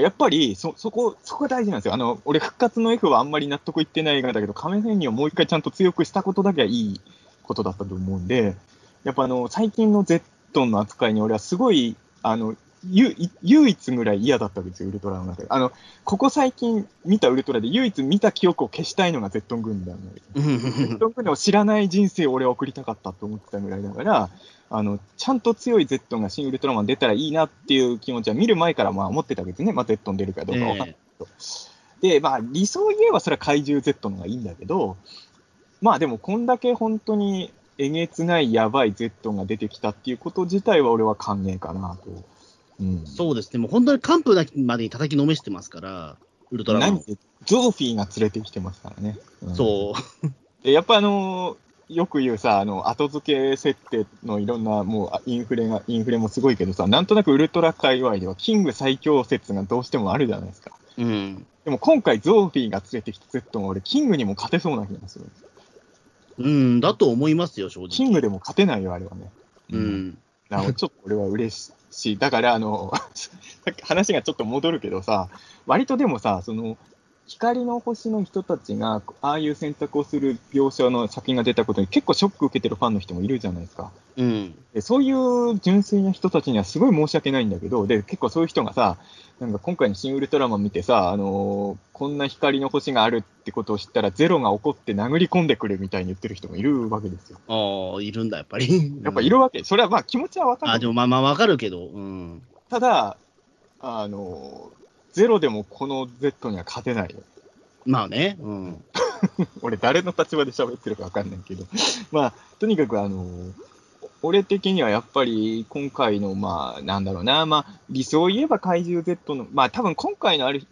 やっぱりそ、そこ、そこが大事なんですよ。あの、俺、復活の F はあんまり納得いってない映画だけど、仮面編にをもう一回ちゃんと強くしたことだけはいいことだったと思うんで、やっぱあの、最近の Z の扱いに俺はすごい、あの、唯一ぐらい嫌だったわけですよ、ウルトラの中で。あの、ここ最近見たウルトラで唯一見た記憶を消したいのが Z 軍団なんです。Z 軍団を知らない人生を俺は送りたかったと思ってたぐらいだから、あの、ちゃんと強い Z が新ウルトラマン出たらいいなっていう気持ちは見る前からまあ思ってたわけですね。まあ Z 出るかどうかわかんないけど。えー、で、まあ理想言えばそれは怪獣 Z のがいいんだけど、まあでもこんだけ本当にえげつないやばい Z が出てきたっていうこと自体は俺は歓迎かなと。うん、そうですね、もう本当に完膚なまでに叩きのめしてますから。ウルトラマン。ゾーフィーが連れてきてますからね。うん、そう。でやっぱあのー、よく言うさ、あの、後付け設定のいろんな、もう、インフレが、インフレもすごいけどさ、なんとなくウルトラ界隈では、キング最強説がどうしてもあるじゃないですか。うん。でも今回、ゾーフィーが連れてきた Z も俺、キングにも勝てそうな気がする。うん、だと思いますよ、正直。キングでも勝てないよ、あれはね。うん。ちょっと俺は嬉しい。だから、あの、[laughs] 話がちょっと戻るけどさ、割とでもさ、その、光の星の人たちが、ああいう選択をする描写の作品が出たことに結構ショック受けてるファンの人もいるじゃないですか。うん、でそういう純粋な人たちにはすごい申し訳ないんだけど、で結構そういう人がさ、なんか今回の新ウルトラマン見てさ、あのー、こんな光の星があるってことを知ったら、ゼロが起こって殴り込んでくるみたいに言ってる人もいるわけですよ。ああ、いるんだ、やっぱり。[laughs] やっぱいるわけ。それはまあ気持ちはわかる。あでもまあまあわかるけど。うん、ただ、あのー、ゼロでもこの Z には勝てないよ。まあね。うん。[laughs] 俺、誰の立場で喋ってるか分かんないけど、[laughs] まあ、とにかく、あの俺的にはやっぱり今回の、まあ、なんだろうな、まあ、理想を言えば怪獣 Z の、まあ、多分今回のある、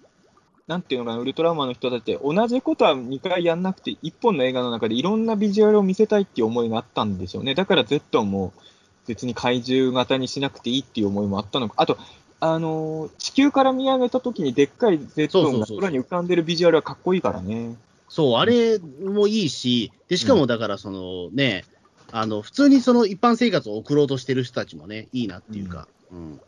なんていうのかな、ウルトラマンの人たちって、同じことは2回やんなくて、1本の映画の中でいろんなビジュアルを見せたいっていう思いがあったんでしょうね。だから Z も別に怪獣型にしなくていいっていう思いもあったのか。あと、あのー、地球から見上げたときにでっかい Z が空に浮かんでるビジュアルはかっこいいからね。そう、あれもいいし、で、しかもだからそのね、うん、あの、普通にその一般生活を送ろうとしてる人たちもね、いいなっていうか。うん、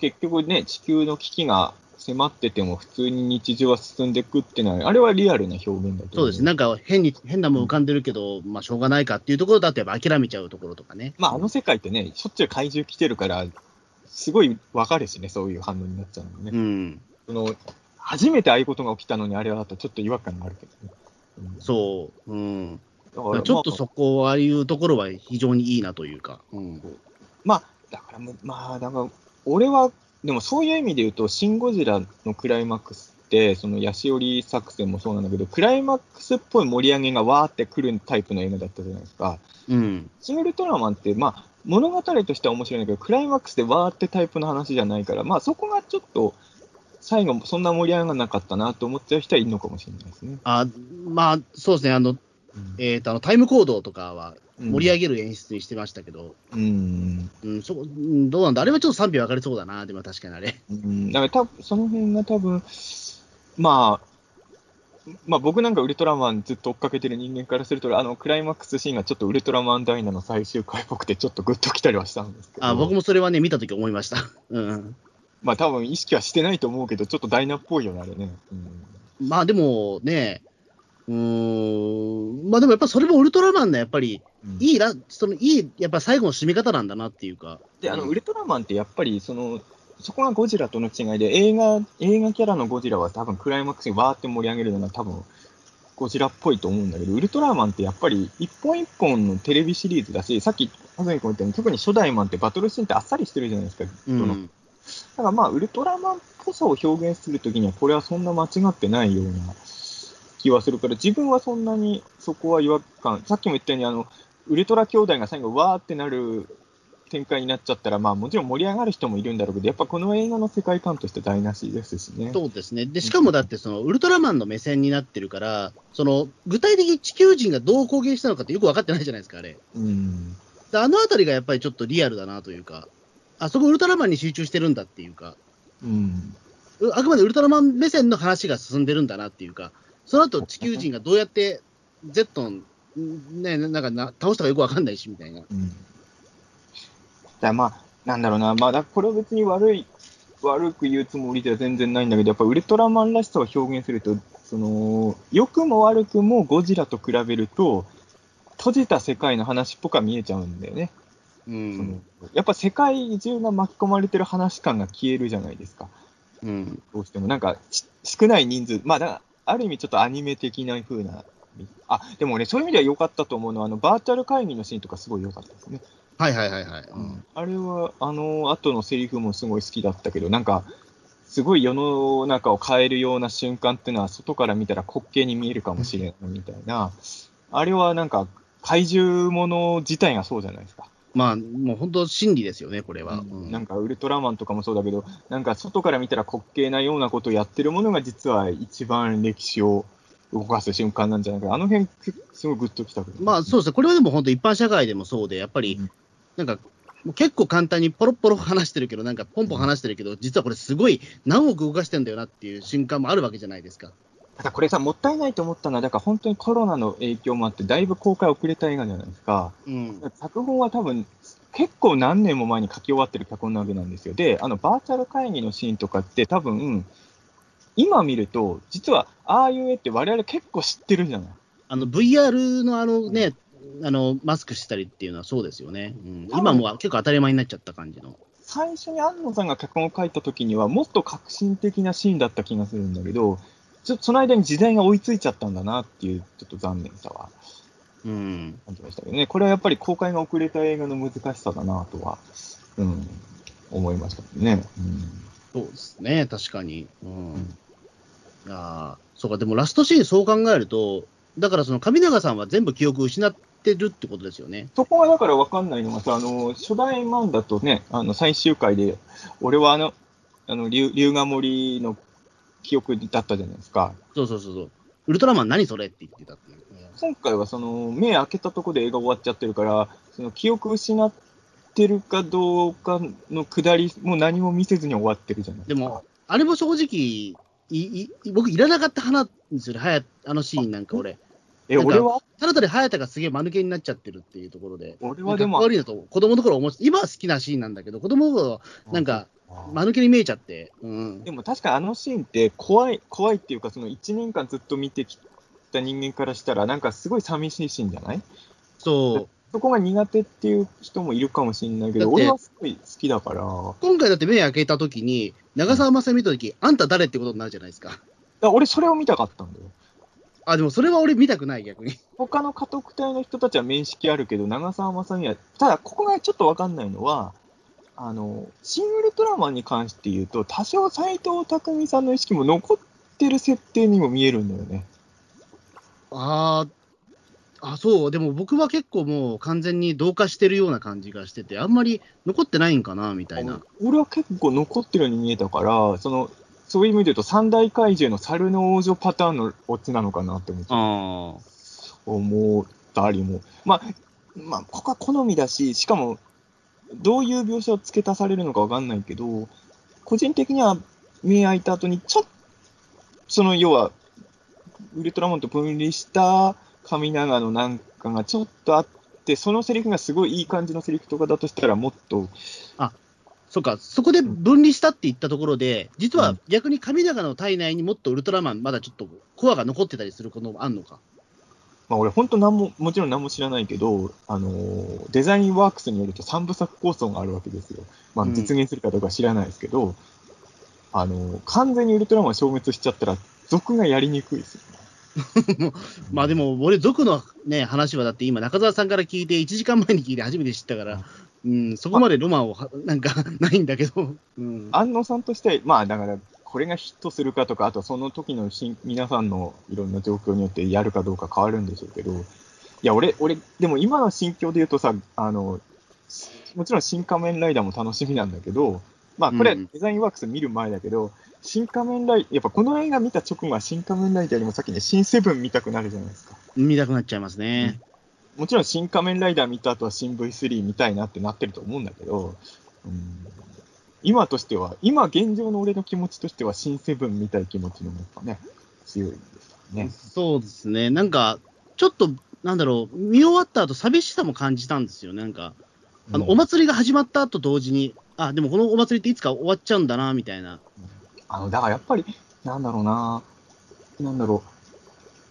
結局ね、地球の危機が迫ってても普通に日常は進んでいくってのは、あれはリアルな表現だとそうです。なんか変に、変なもん浮かんでるけど、うん、まあしょうがないかっていうところだとやっぱ諦めちゃうところとかね。まああの世界ってね、しょっちゅう怪獣来てるから、すごいわかるしね、そういう反応になっちゃうのね。うん。その、初めてああいうことが起きたのにあれはだとちょっと違和感があるけどね。うん、そう。うん。だからちょっとそこ、ああいうところは非常にいいなというか。うん、まあ、だからもう、まあ、だから、俺は、でもそういう意味で言うと、シン・ゴジラのクライマックスって、そのヤシオリ作戦もそうなんだけど、クライマックスっぽい盛り上げがわーってくるタイプの映画だったじゃないですか。うん。シン・ウルトラマンって、まあ、物語としては面白いんだけど、クライマックスでわーってタイプの話じゃないから、まあそこがちょっと、最後、そんな盛り上がらなかったなと思っちゃう人はいるのかもしれないですね。あまあ、そうですね、あの、うん、えっ、ー、と、あの、タイム行動とかは盛り上げる演出にしてましたけど、うん。うん、そどうなんだ？あれはちょっと賛否分かれそうだな、でも確かにあれ。うん、だから多分その辺が多分、まあ、まあ、僕なんかウルトラマンずっと追っかけてる人間からすると、あのクライマックスシーンがちょっとウルトラマンダイナの最終回っぽくて、ちょっとグッときたりはしたんですけど。あ僕もそれはね、見たとき思いました。うん。まあ、多分意識はしてないと思うけど、ちょっとダイナっぽいよね、あれね。うん、まあ、でもね、うん、まあでもやっぱそれもウルトラマンのやっぱり、いいら、そのいい、やっぱ最後の締め方なんだなっていうか。で、あの、ウルトラマンってやっぱり、その、そこがゴジラとの違いで、映画、映画キャラのゴジラは多分クライマックスにわーって盛り上げるのが多分、ゴジラっぽいと思うんだけど、ウルトラマンってやっぱり一本一本のテレビシリーズだし、さっき、まさに言ったように、特に初代マンってバトルシーンってあっさりしてるじゃないですか、うん、だからまあ、ウルトラマンっぽさを表現するときには、これはそんな間違ってないような気はするから、自分はそんなにそこは違和感、さっきも言ったように、あの、ウルトラ兄弟が最後、わーってなる展開になっちゃったら、まあ、もちろん盛り上がる人もいるんだろうけど、やっぱこの映画の世界観として台無しですしね。そうですね。で、しかもだって、その、ウルトラマンの目線になってるから、その、具体的に地球人がどう攻撃したのかってよく分かってないじゃないですか、あれ。うん。あのあたりがやっぱりちょっとリアルだなというか、あそこウルトラマンに集中してるんだっていうか、うん。あくまでウルトラマン目線の話が進んでるんだなっていうか、その後地球人がどうやって Z ね、なんかな倒したかよくわかんないしみたいな。うんだまあ、なんだろうな、まあ、これは別に悪い、悪く言うつもりでは全然ないんだけど、やっぱウルトラマンらしさを表現すると、その、良くも悪くもゴジラと比べると、閉じた世界の話っぽくは見えちゃうんだよね。うん、やっぱ世界中が巻き込まれてる話感が消えるじゃないですか。うん、どうしても。なんか、少ない人数、まあだ、ある意味ちょっとアニメ的な風な、あ、でもね、そういう意味では良かったと思うのは、あの、バーチャル会議のシーンとかすごい良かったですね。はいはいはいはい。うん、あれは、あの後のセリフもすごい好きだったけど、なんか、すごい世の中を変えるような瞬間っていうのは、外から見たら滑稽に見えるかもしれないみたいな、あれはなんか、怪獣もの自体がそうじゃないですか。まあ、もう本当、真理ですよね、これは、うん。なんか、ウルトラマンとかもそうだけど、なんか、外から見たら滑稽なようなことをやってるものが、実は一番歴史を動かす瞬間なんじゃないかあの辺、すごいグッときたまあ、そうですね。これはでも本当、一般社会でもそうで、やっぱり、なんか、結構簡単にポロポロ話してるけど、なんかポンポン話してるけど、実はこれすごい何億動かしてんだよなっていう瞬間もあるわけじゃないですか。ただこれさ、もったいないと思ったのは、だから本当にコロナの影響もあって、だいぶ公開遅れた映画じゃないですか。うん、作本は多分、結構何年も前に書き終わってる脚本なわけなんですよ。で、あの、バーチャル会議のシーンとかって多分、今見ると、実は、ああいう絵って我々結構知ってるじゃない。あの、VR のあのね、あの、マスクしたりっていうのはそうですよね。うん、今も結構当たり前になっちゃった感じの。最初に安野さんが脚本を書いた時には、もっと革新的なシーンだった気がするんだけど、ちょその間に時代が追いついちゃったんだなっていう、ちょっと残念さは、うん、感じましたけどね。これはやっぱり公開が遅れた映画の難しさだなとは、うん、思いましたね。うん、そうですね、確かに。うん。うん、あそうか、でもラストシーンそう考えると、だからその上永さんは全部記憶失ってるってことですよね。そこはだから分かんないのがさ、あの、初代マンだとね、あの、最終回で、俺はあの、あの、龍河森の記憶だったじゃないですか。そうそうそうそう。ウルトラマン何それって言ってたっていう。今回はその目開けたとこで映画終わっちゃってるから、その記憶失ってるかどうかのくだりも何も見せずに終わってるじゃないですか。でも、あれも正直、いい僕、いらなかった花ですよね、はやあのシーンなんか俺。え、俺は？ただただ早田がすげえ間抜けになっちゃってるっていうところで。俺はでも。悪いなと、子供の頃思って、今は好きなシーンなんだけど、子供の頃、なんか、間抜けに見えちゃって。うん、でも確かにあのシーンって怖い、怖いっていうか、その1年間ずっと見てきた人間からしたら、なんかすごい寂しいシーンじゃない？そう。そこが苦手っていう人もいるかもしれないけど、俺はすごい好きだから。今回だって目開けたときに、長澤まさみ見たとき、あんた誰ってことになるじゃないですか。俺、それを見たかったんだよ。あ、でもそれは俺見たくない、逆に。[laughs] 他の家督隊の人たちは面識あるけど、長澤まさみは、ただ、ここがちょっとわかんないのは、あの、シン・ウルトラマンに関して言うと、多少斎藤工さんの意識も残ってる設定にも見えるんだよね。ああ、そう、でも僕は結構もう完全に同化してるような感じがしてて、あんまり残ってないんかな、みたいな。俺は結構残ってるように見えたから、その、そういう意味で言うと、三大怪獣の猿の王女パターンのオチなのかなって思って思ったりも。まあ、まあ、ここは好みだし、しかも、どういう描写を付け足されるのかわかんないけど、個人的には目開いた後に、ちょっと、その要は、ウルトラマンと分離した神長のなんかがちょっとあって、そのセリフがすごいいい感じのセリフとかだとしたら、もっと、あそっか、そこで分離したって言ったところで、実は逆に神長の体内にもっとウルトラマン、まだちょっとコアが残ってたりすることもあんのか？まあ、俺、本当なんも、もちろん何も知らないけど、あのー、デザインワークスによると3部作構想があるわけですよ。まあ、実現するかどうか知らないですけど、うん、あのー、完全にウルトラマン消滅しちゃったら、族がやりにくいですよね。[laughs] まあでも、俺、族のね、話はだって今、中澤さんから聞いて、1時間前に聞いて初めて知ったから、うん、そこまでロマンをなんか [laughs] ないんだけど、うん、安野さんとして、まあだから、これがヒットするかとか、あとその時のし皆さんのいろんな状況によってやるかどうか変わるんでしょうけど、いや、俺、俺、でも今の心境で言うとさ、あの、もちろん新仮面ライダーも楽しみなんだけど、まあこれ、デザインワークス見る前だけど、うん、新仮面ライダー、やっぱこの映画見た直後は新仮面ライダーよりも先に新セブン見たくなるじゃないですか。見たくなっちゃいますね。うんもちろん新仮面ライダー見た後は新 V3 見たいなってなってると思うんだけど、うん、今としては、今現状の俺の気持ちとしては新セブン見たい気持ちの方がね、強いですね。そうですね。なんか、ちょっと、なんだろう、見終わった後寂しさも感じたんですよ。なんか、あの、うん、お祭りが始まった後同時に、あ、でもこのお祭りっていつか終わっちゃうんだな、みたいな。あの、だからやっぱり、なんだろうな、なんだろ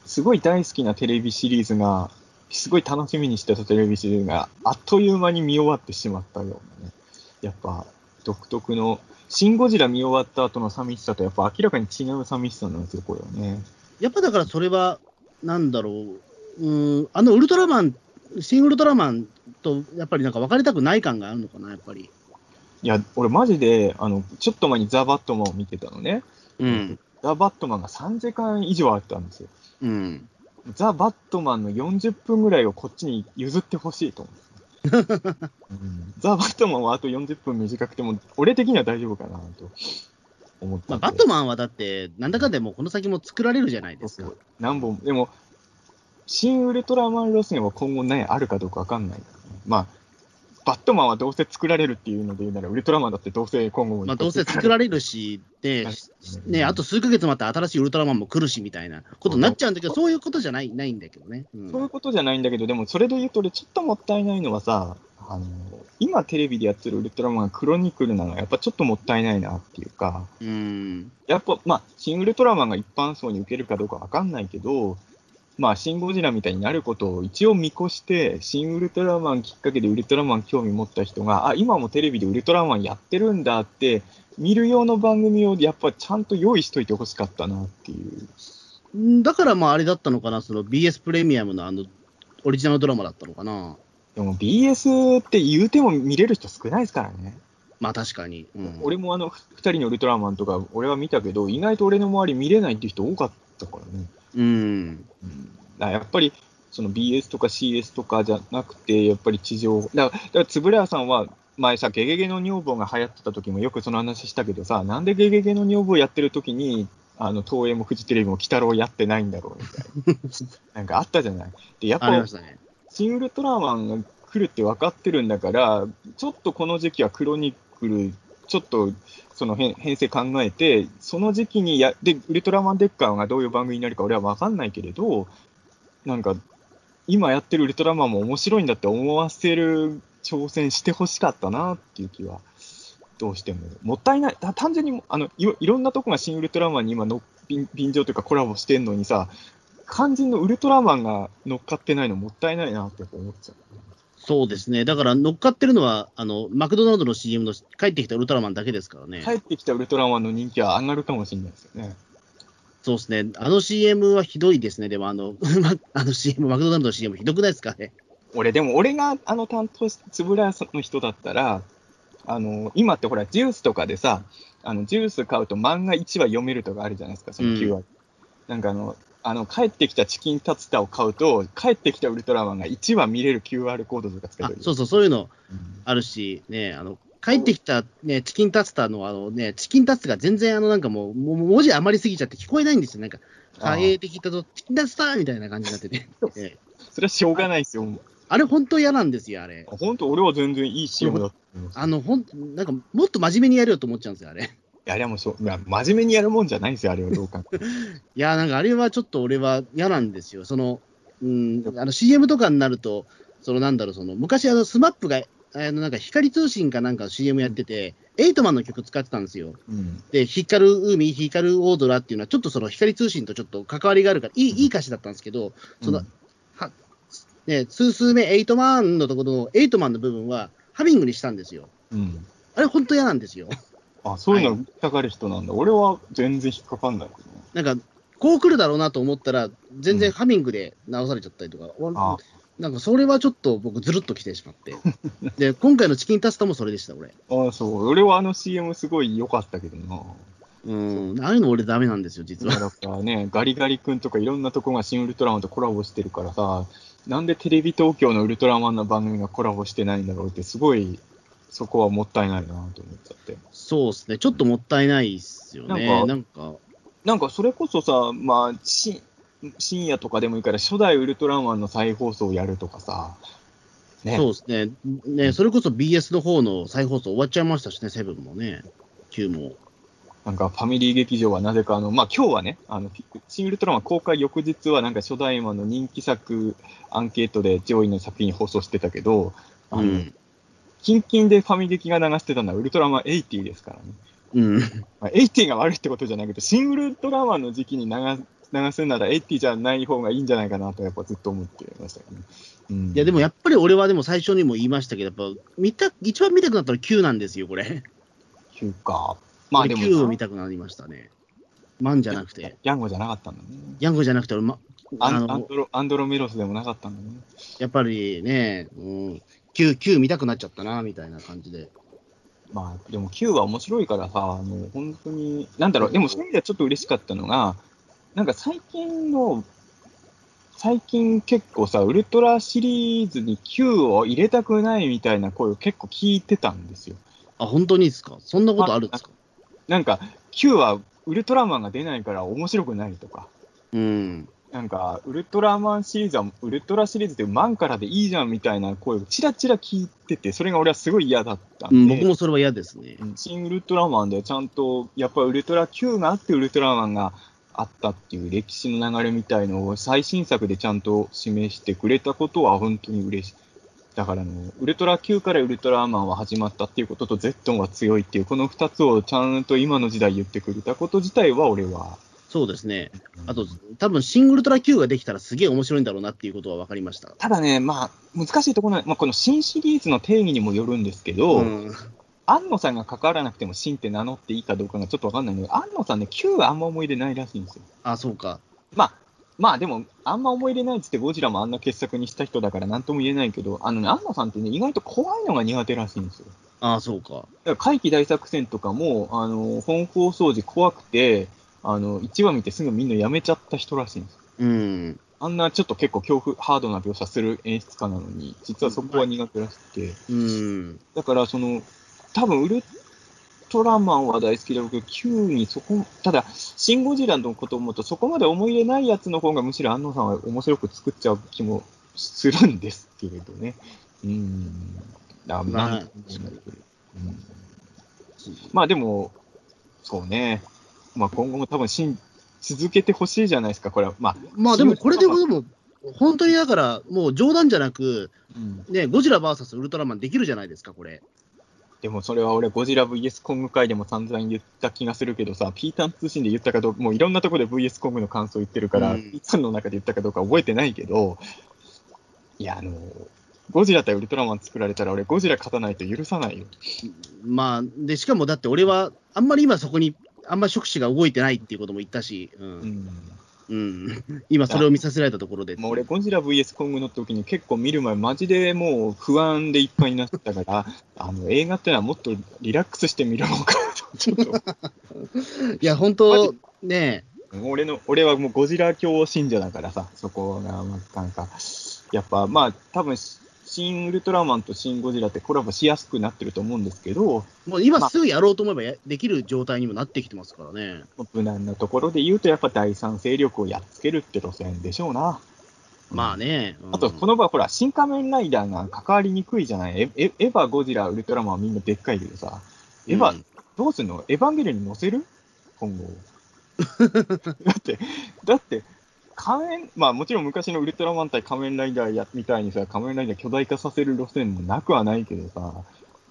う、すごい大好きなテレビシリーズが、すごい楽しみにしてたテレビシリーズがあっという間に見終わってしまったようなね。やっぱ独特の、シン・ゴジラ見終わった後の寂しさとやっぱ明らかに違う寂しさなんですよ、これはね。やっぱだからそれは、なんだろう、うん、あのウルトラマン、シン・ウルトラマンとやっぱりなんか別れたくない感があるのかな、やっぱり。いや、俺マジで、あの、ちょっと前にザ・バットマンを見てたのね。うん。ザ・バットマンが3時間以上あったんですよ。うん。ザ・バットマンの40分ぐらいをこっちに譲ってほしいと思 [laughs] ザ・バットマンはあと40分短くても、俺的には大丈夫かなと思った、まあ、バットマンはだって、なんだかんでもこの先も作られるじゃないですか。そう。そう何本、でも、新ウルトラマン路線は今後ね、あるかどうかわかんない、まあ、バットマンはどうせ作られるっていうので言うなら、ウルトラマンだってどうせ今後も。まあ、どうせ作られるし、で、[laughs] ね、あと数ヶ月待って新しいウルトラマンも来るしみたいなことになっちゃうんだけど、そういうことじゃないないんだけどね、うん、そういうことじゃないんだけど、でもそれで言うと、俺、ちょっともったいないのはさ、あの今テレビでやってるウルトラマンクロニクルなのは、やっぱちょっともったいないなっていうか、うん、やっぱ、まあ、新ウルトラマンが一般層に受けるかどうかわかんないけど、まあ、シン・ゴジラみたいになることを一応見越して、新ウルトラマンきっかけでウルトラマン興味持った人が、あ、今もテレビでウルトラマンやってるんだって、見る用の番組をやっぱちゃんと用意しといてほしかったなっていう。だからまああれだったのかな、その BS プレミアムのあのオリジナルドラマだったのかな。でも BS って言うても見れる人少ないですからね。まあ確かに。うん、俺もあの2人のウルトラマンとか俺は見たけど、意外と俺の周り見れないっていう人多かったからね。うん。やっぱり、その BS とか CS とかじゃなくて、やっぱり地上、だから、円谷さんは前さ、ゲゲゲの女房が流行ってた時もよくその話したけどさ、なんでゲゲゲの女房やってる時に、あの、東映もフジテレビも鬼太郎やってないんだろうみたいな。なんかあったじゃない。で、やっぱ、ね、シン・ウルトラマンが来るって分かってるんだから、ちょっとこの時期はクロニクル、ちょっとその編成考えて、その時期にや、で、ウルトラマンデッカーがどういう番組になるか俺は分かんないけれど、なんか、今やってるウルトラマンも面白いんだって思わせる挑戦してほしかったなっていう気は、どうしても。もったいない。単純にあのい、いろんなとこが新ウルトラマンに今の便、便乗というかコラボしてんのにさ、肝心のウルトラマンが乗っかってないのもったいないなって思っちゃう。そうですね。だから乗っかってるのは、あの、マクドナルドの CM の帰ってきたウルトラマンだけですからね。帰ってきたウルトラマンの人気は上がるかもしれないですよね。そうですね。あの CM はひどいですね。でもあの、[laughs] あの CM、マクドナルドの CM ひどくないですかね。俺、でも俺があの担当し、つぶらやの人だったら、あの、今ってほら、ジュースとかでさ、あの、ジュース買うと漫画1話読めるとかあるじゃないですか、その9話。うん、なんかあの、あの、帰ってきたチキンタツタを買うと、帰ってきたウルトラマンが1話見れる QR コードとかつけてる。そうそう、そういうのあるし、ね、あの、帰ってきた、ね、チキンタツタのあのね、チキンタツタが全然あのなんかもう、もう文字余りすぎちゃって聞こえないんですよ。なんか、あえてきたと、チキンタツタみたいな感じになってて。[laughs] それはしょうがないですよ。あれ本当嫌なんですよ、あれ。本当俺は全然いい CM だあの、ほん、なんかもっと真面目にやるよと思っちゃうんですよ、あれ。や、れもそう、いや、真面目にやるもんじゃないんですよ、あれはどうか。[laughs] いや、なんかあれはちょっと俺は嫌なんですよ。その、うん、あの CM とかになると、そのなんだろう、その昔あのスマップが、あのなんか光通信かなんか CM やってて、エイトマンの曲使ってたんですよ。うん、で、光る海、光るオードラっていうのは、ちょっとその光通信とちょっと関わりがあるから、いい,、いい歌詞だったんですけど、その、うん、はね、数数目、エイトマンのところの、エイトマンの部分は、ハミングにしたんですよ。うん、あれ、本当嫌なんですよ。あ、そういうの引っかかる人なんだ。はい、俺は全然引っかかんない、ね。なんか、こう来るだろうなと思ったら、全然ハミングで直されちゃったりとか、うん、なんかそれはちょっと僕、ずるっと来てしまって。[laughs] で、今回のチキンタスタもそれでした、俺。ああ、そう。俺はあの CM すごい良かったけどな。うん、ああいうの俺ダメなんですよ、実は。だからね、ガリガリ君とかいろんなとこが新ウルトラマンとコラボしてるからさ、なんでテレビ東京のウルトラマンの番組がコラボしてないんだろうって、すごいそこはもったいないなと思っちゃって。そうですね、ちょっともったいないっすよね。なんか、なんか。それこそさ、まあ、し深夜とかでもいいから、初代ウルトラマンの再放送をやるとかさ、ね、そうですね。ね、それこそ BS の方の再放送終わっちゃいましたしね、セブンもね、Q も。なんかファミリー劇場はなぜかあの、まあ今日はね、あの、新ウルトラマン公開翌日はなんか初代マンの人気作アンケートで上位の作品放送してたけど、あの、うん、キンキンでファミ劇が流してたのはウルトラマン80ですからね。うん。まあ、80が悪いってことじゃないけど、新ウルトラマンの時期に流流すなら80じゃない方がいいんじゃないかなと、やっぱずっと思ってましたけどね。うん、いや、でもやっぱり俺はでも最初にも言いましたけど、やっぱ見た、一番見たくなったら9なんですよ、これ。9か。まあでも。9を見たくなりましたね。マンじゃなくて。ヤンゴじゃなかったんだね。ヤンゴじゃなくて、俺、ま、あのアンドロアンドロメロスでもなかったんだね。やっぱりね、うん、9、9見たくなっちゃったな、みたいな感じで。まあ、でも9は面白いからさ、もう本当に、なんだろう、でもそういう意味ではちょっと嬉しかったのが、なんか最近の最近結構さ、ウルトラシリーズに Q を入れたくないみたいな声を結構聞いてたんですよ。あ、本当にですか？そんなことあるんですか？なんか、Q はウルトラマンが出ないから面白くないとか。うん。なんか、ウルトラマンシリーズは、ウルトラシリーズってマンからでいいじゃんみたいな声をちらちら聞いてて、それが俺はすごい嫌だったんで、うん、僕もそれは嫌ですね。新ウルトラマンでちゃんと、やっぱりウルトラ Q があってウルトラマンがあったっていう歴史の流れみたいのを最新作でちゃんと示してくれたことは本当に嬉しい。だからの、ウルトラ Q からウルトラマンは始まったっていうことと、ゼットンは強いっていう、この二つをちゃんと今の時代言ってくれたこと自体は、俺はそうですね。あと、多分シングルトラ Q ができたらすげえ面白いんだろうなっていうことは分かりました。ただね、まあ、難しいところは、まあ、この新シリーズの定義にもよるんですけど、うん、安野さんが関わらなくても新って名乗っていいかどうかがちょっと分かんないので、安野さんね、Q はあんま思い入れないらしいんですよ。あ、そうか。まあ、まあでも、あんま思い入れないっつってゴジラもあんな傑作にした人だからなんとも言えないけど、あのね、安野さんってね、意外と怖いのが苦手らしいんですよ。ああ、そうか。だから怪奇大作戦とかも、あの、本放送時怖くて、あの、1話見てすぐみんなやめちゃった人らしいんですうん。あんなちょっと結構恐怖、ハードな描写する演出家なのに、実はそこは苦手らしくて。うん。だから、その、多分ウルトラマンは大好きだけど、Q にそこ、ただ、シン・ゴジラのことを思うと、そこまで思い入れないやつの方がむしろ安野さんは面白く作っちゃう気もするんですけれどね。うん。だまあ、うん、まあでも、そうね。まあ、今後も多分しん続けてほしいじゃないですか、これは。まあ、まあでもこれでも、本当にだから、もう冗談じゃなく、うん、ね、ゴジラ VS ウルトラマンできるじゃないですか、これ。でもそれは俺、ゴジラ VS コング回でも散々言った気がするけどさ、ピータン通信で言ったかどうか、もういろんなところで VS コングの感想言ってるから、うん、ピータンの中で言ったかどうか覚えてないけど、いや、あの、ゴジラ対ウルトラマン作られたら、俺、ゴジラ勝たないと許さないよ。まあ、で、しかもだって俺は、あんまり今そこにあんまり触手が動いてないっていうことも言ったし、うん。うん、[laughs] 今、それを見させられたところで。もう俺、ゴジラ VS コングの時に結構見る前、マジでもう不安でいっぱいになったから、[laughs] あの映画ってのはもっとリラックスして見るのかと、ちょっと。いや、本当、ね俺の、俺はもうゴジラ教信者だからさ、そこが、なんか、やっぱ、まあ、多分新ウルトラマンと新ゴジラってコラボしやすくなってると思うんですけど、もう今すぐやろうと思えばや、できる状態にもなってきてますからね。無難なところで言うと、やっぱ第三勢力をやっつけるって路線でしょうな。まあね。うん、あと、この場、ほら、新仮面ライダーが関わりにくいじゃない？エエヴァ、ゴジラ、ウルトラマンはみんなでっかいけどさ、エヴァ、うん、どうすんの？エヴァンゲリオンに乗せる？今後。[laughs] だって、だって、仮面、まあもちろん昔のウルトラマン対仮面ライダーやみたいにさ、仮面ライダー巨大化させる路線もなくはないけどさ、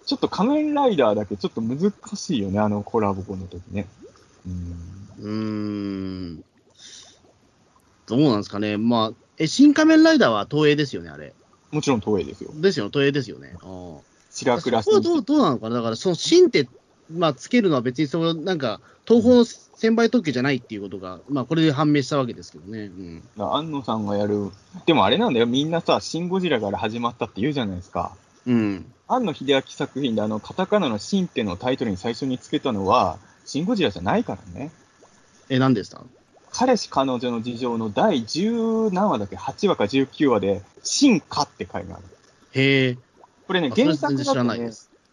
ちょっと仮面ライダーだけちょっと難しいよね、あのコラボの時ね。うん。うん。どうなんですかね。まあ、え、新仮面ライダーは東映ですよね、あれ。もちろん東映ですよ。ですよ、東映ですよね。ああ。白倉そこはどうどうなのかなだから、その新って、まあ、つけるのは別にその、なんか、東宝の専売特許じゃないっていうことが、まあ、これで判明したわけですけどね。うん、安野さんがやる、でもあれなんだよ、みんなさ、シン・ゴジラから始まったって言うじゃないですか。うん。安野秀明作品で、あの、カタカナのシンってのタイトルに最初につけたのは、シン・ゴジラじゃないからね。え、何でした？彼氏彼女の事情の第10何話だっけ ?8 話か19話で、進化って回がある。へえ。これね、原作だとね、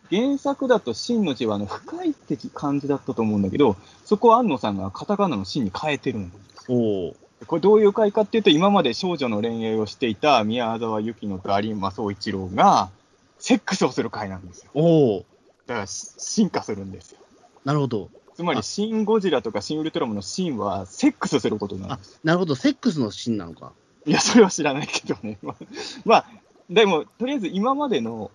原作だと真の字はあの深いって感じだったと思うんだけど、そこは安野さんがカタカナの真に変えてるんです。おこれどういう回かっていうと、今まで少女の恋愛をしていた宮沢由紀乃と有馬総一郎が、セックスをする回なんですよ。おだから進化するんですよ。なるほど。つまり、シン・ゴジラとかシン・ウルトラマンのシンは、セックスすることなんです。なるほど、セックスのシンなのか。いや、それは知らないけどね。[laughs] まあ、でも、とりあえず今までの、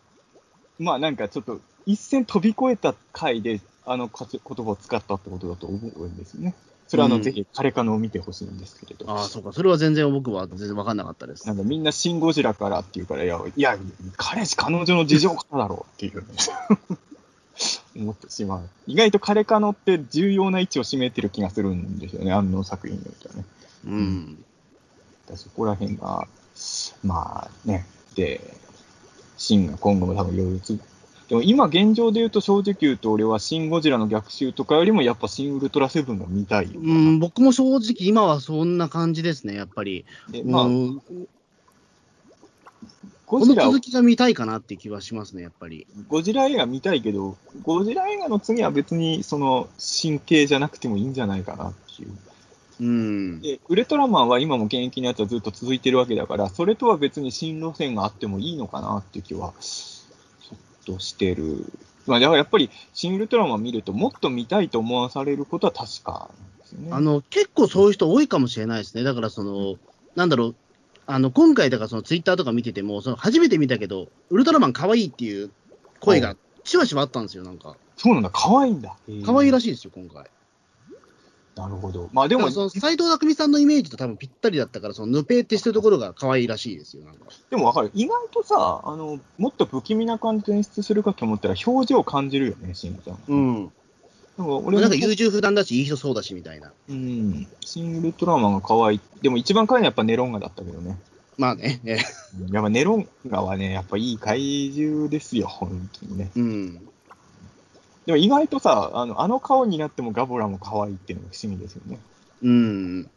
まあなんかちょっと一線飛び越えた回で、あの言葉を使ったってことだと思うんですね。それはあの、うん、ぜひ、カレカノを見てほしいんですけれど。ああ、そうか。それは全然僕は全然分かんなかったです。なんかみんなシン・ゴジラからっていうから、いや、いや、彼氏、彼女の事情からだろうっていう、[laughs] 思ってしまう。意外とカレカノって重要な位置を占めてる気がするんですよね、あの作品によってはね。うん。そこら辺が、まあね、で、シンが今後も多分いろいろでも今現状で言うと正直言うと俺はシン・ゴジラの逆襲とかよりもやっぱシン・ウルトラセブンが見たい。うん、僕も正直今はそんな感じですね、やっぱり。まあ、ゴジラこの続きが見たいかなって気はしますね、やっぱり。ゴジラ映画見たいけど、ゴジラ映画の次は別にその神経じゃなくてもいいんじゃないかなっていう。うん、でウルトラマンは今も現役のやつはずっと続いてるわけだから、それとは別に新路線があってもいいのかなっていう気はちょっとしてる。まあ、だからやっぱり、新ウルトラマン見ると、もっと見たいと思わされることは確かですね。あの結構そういう人多いかもしれないですね。だからその、なんだろう、あの今回、だからそのツイッターとか見てても、その初めて見たけど、ウルトラマン可愛いっていう声がしばしばあったんですよ、なんか。そうなんだ、可愛いんだ。可愛いらしいですよ、今回。なるほど。まあでも、その斎藤匠さんのイメージと多分ぴったりだったから、そのヌペーってしてるところが可愛いらしいですよ、なんか。でもわかる。意外とさ、あの、もっと不気味な感じで演出するかと思ったら、表情感じるよね、シンちゃん。うん。でも俺なんか優柔不断だし、いい人そうだしみたいな。うん。シン・ウルトラマンが可愛い。でも一番可愛いのはやっぱネロンガだったけどね。まあね。やっぱネロンガはね、やっぱいい怪獣ですよ、本当にね。うん。でも意外とさ、あのあの顔になってもガボラも可愛いっていうのが不思議ですよね。うん。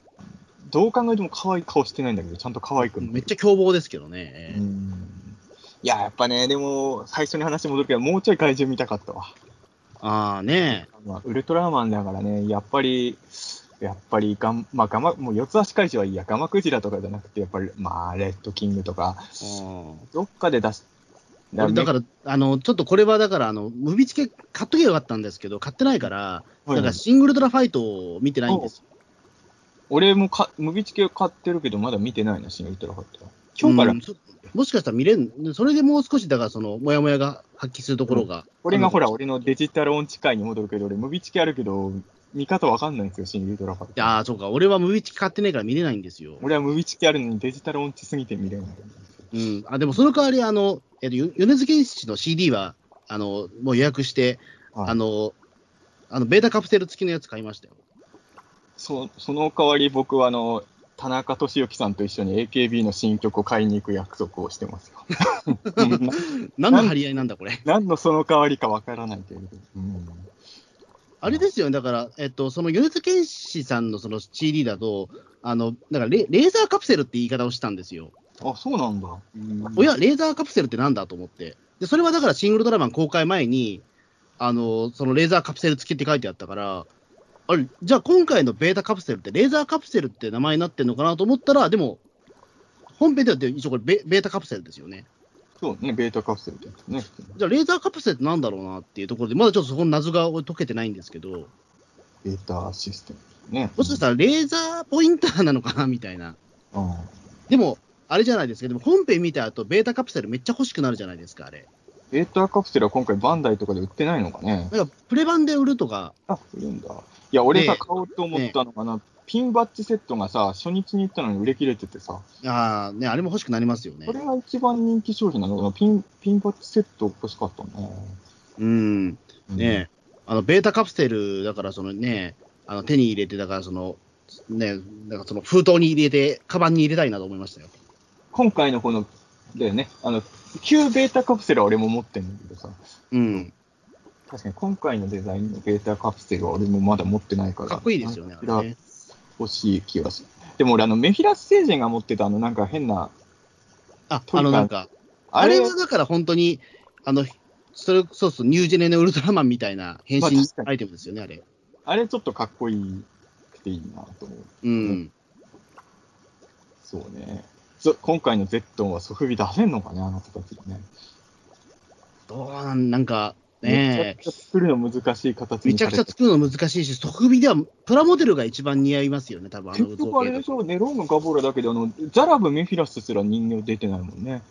どう考えても可愛い顔してないんだけど、ちゃんと可愛くめっちゃ凶暴ですけどね。うん。いや、やっぱね、でも、最初に話戻るけど、もうちょい怪獣見たかったわ。ああね。まあ、ウルトラマンだからね、やっぱり、やっぱりがん、まあ、ガマ、もう四つ足怪獣はいいや、ガマクジラとかじゃなくて、やっぱり、まあ、レッドキングとか、どっかで出し、だから、あの、ちょっとこれはだから、あの、ムビチケ買っとけばよかったんですけど、買ってないから、だからシングルドラファイトを見てないんですよ。俺もか、ムビチケ買ってるけど、まだ見てないな、シングルドラファイト今日から、もしかしたら見れん、それでもう少し、だから、その、もやもやが発揮するところが。うん、俺がほら、俺のデジタル音痴会に戻るけど、俺、ムビチケあるけど、見方わかんないんですよ、シングルドラファイト。いやそうか、俺はムビチケ買ってないから見れないんですよ。俺はムビチケあるのにデジタル音痴すぎて見れない。うん、あでもその代わり、あの、えっと、米津玄師の CD は、あの、もう予約して、はい、あの、あの、ベータカプセル付きのやつ買いましたよ。そその代わり僕は、あの、田中俊之さんと一緒に AKB の新曲を買いに行く約束をしてますよ。[laughs] 何の張り合いなんだ、これ。[laughs] 何のその代わりかわからないけれど。うんあれですよね、だから、えっと、その米津玄師さんのその CD だと、あの、だからレレーザーカプセルって言い方をしたんですよ。あ、そうなんだ。おや、レーザーカプセルってなんだと思って。で、それはだからシングルドラマン公開前に、あの、そのレーザーカプセル付きって書いてあったから、あれ、じゃあ今回のベータカプセルってレーザーカプセルって名前になってるのかなと思ったら、でも、本編では一応これベベータカプセルですよね。そうね、ベータカプセルってね。じゃあレーザーカプセルってなんだろうなっていうところで、まだちょっとそこの謎が解けてないんですけど。ベータシステムね。もしかしたらレーザーポインターなのかなみたいな。うん、でも、あれじゃないですか、でも本編見た後、ベータカプセルめっちゃ欲しくなるじゃないですか、あれ。ベータカプセルは今回バンダイとかで売ってないのかねなんかプレ版で売るとか。あ、売るんだ。いや、俺が買おうと思ったのかな、ね、ピンバッジセットがさ、初日に行ったのに売れ切れててさ。ああ、ね、あれも欲しくなりますよね。これが一番人気商品なのかなピン、ピンバッジセット欲しかったな。うん。ね、うん、あの、ベータカプセル、だからそのね、あの手に入れて、だからその、ね、だからその封筒に入れて、カバンに入れたいなと思いましたよ。今回のこの、だよね、あの、旧ベータカプセルは俺も持ってるんだけどさ。うん。確かに今回のデザインのベータカプセルは俺もまだ持ってないから。かっこいいですよね、あれね。欲しい気がする。でも俺、あの、メフィラス星人が持ってたあの、なんか変な。あ、あのなんか、あれはだから本当に、あの、それ、そうそう、ニュージェネのウルトラマンみたいな変身アイテムですよね、あれ。あれちょっとかっこいいくていいなと思う。うん。そうね。今回のゼットンはソフビ出せんのかね、あの子たちがね。どうなん、なんか、ねめちゃくちゃ作るの難しい形めちゃくちゃ作るの難しいし、ソフビではプラモデルが一番似合いますよね、多分あの結局あれでしょ、ネローのガボーラだけで、あのザラブ、メフィラスすら人形出てないもんね。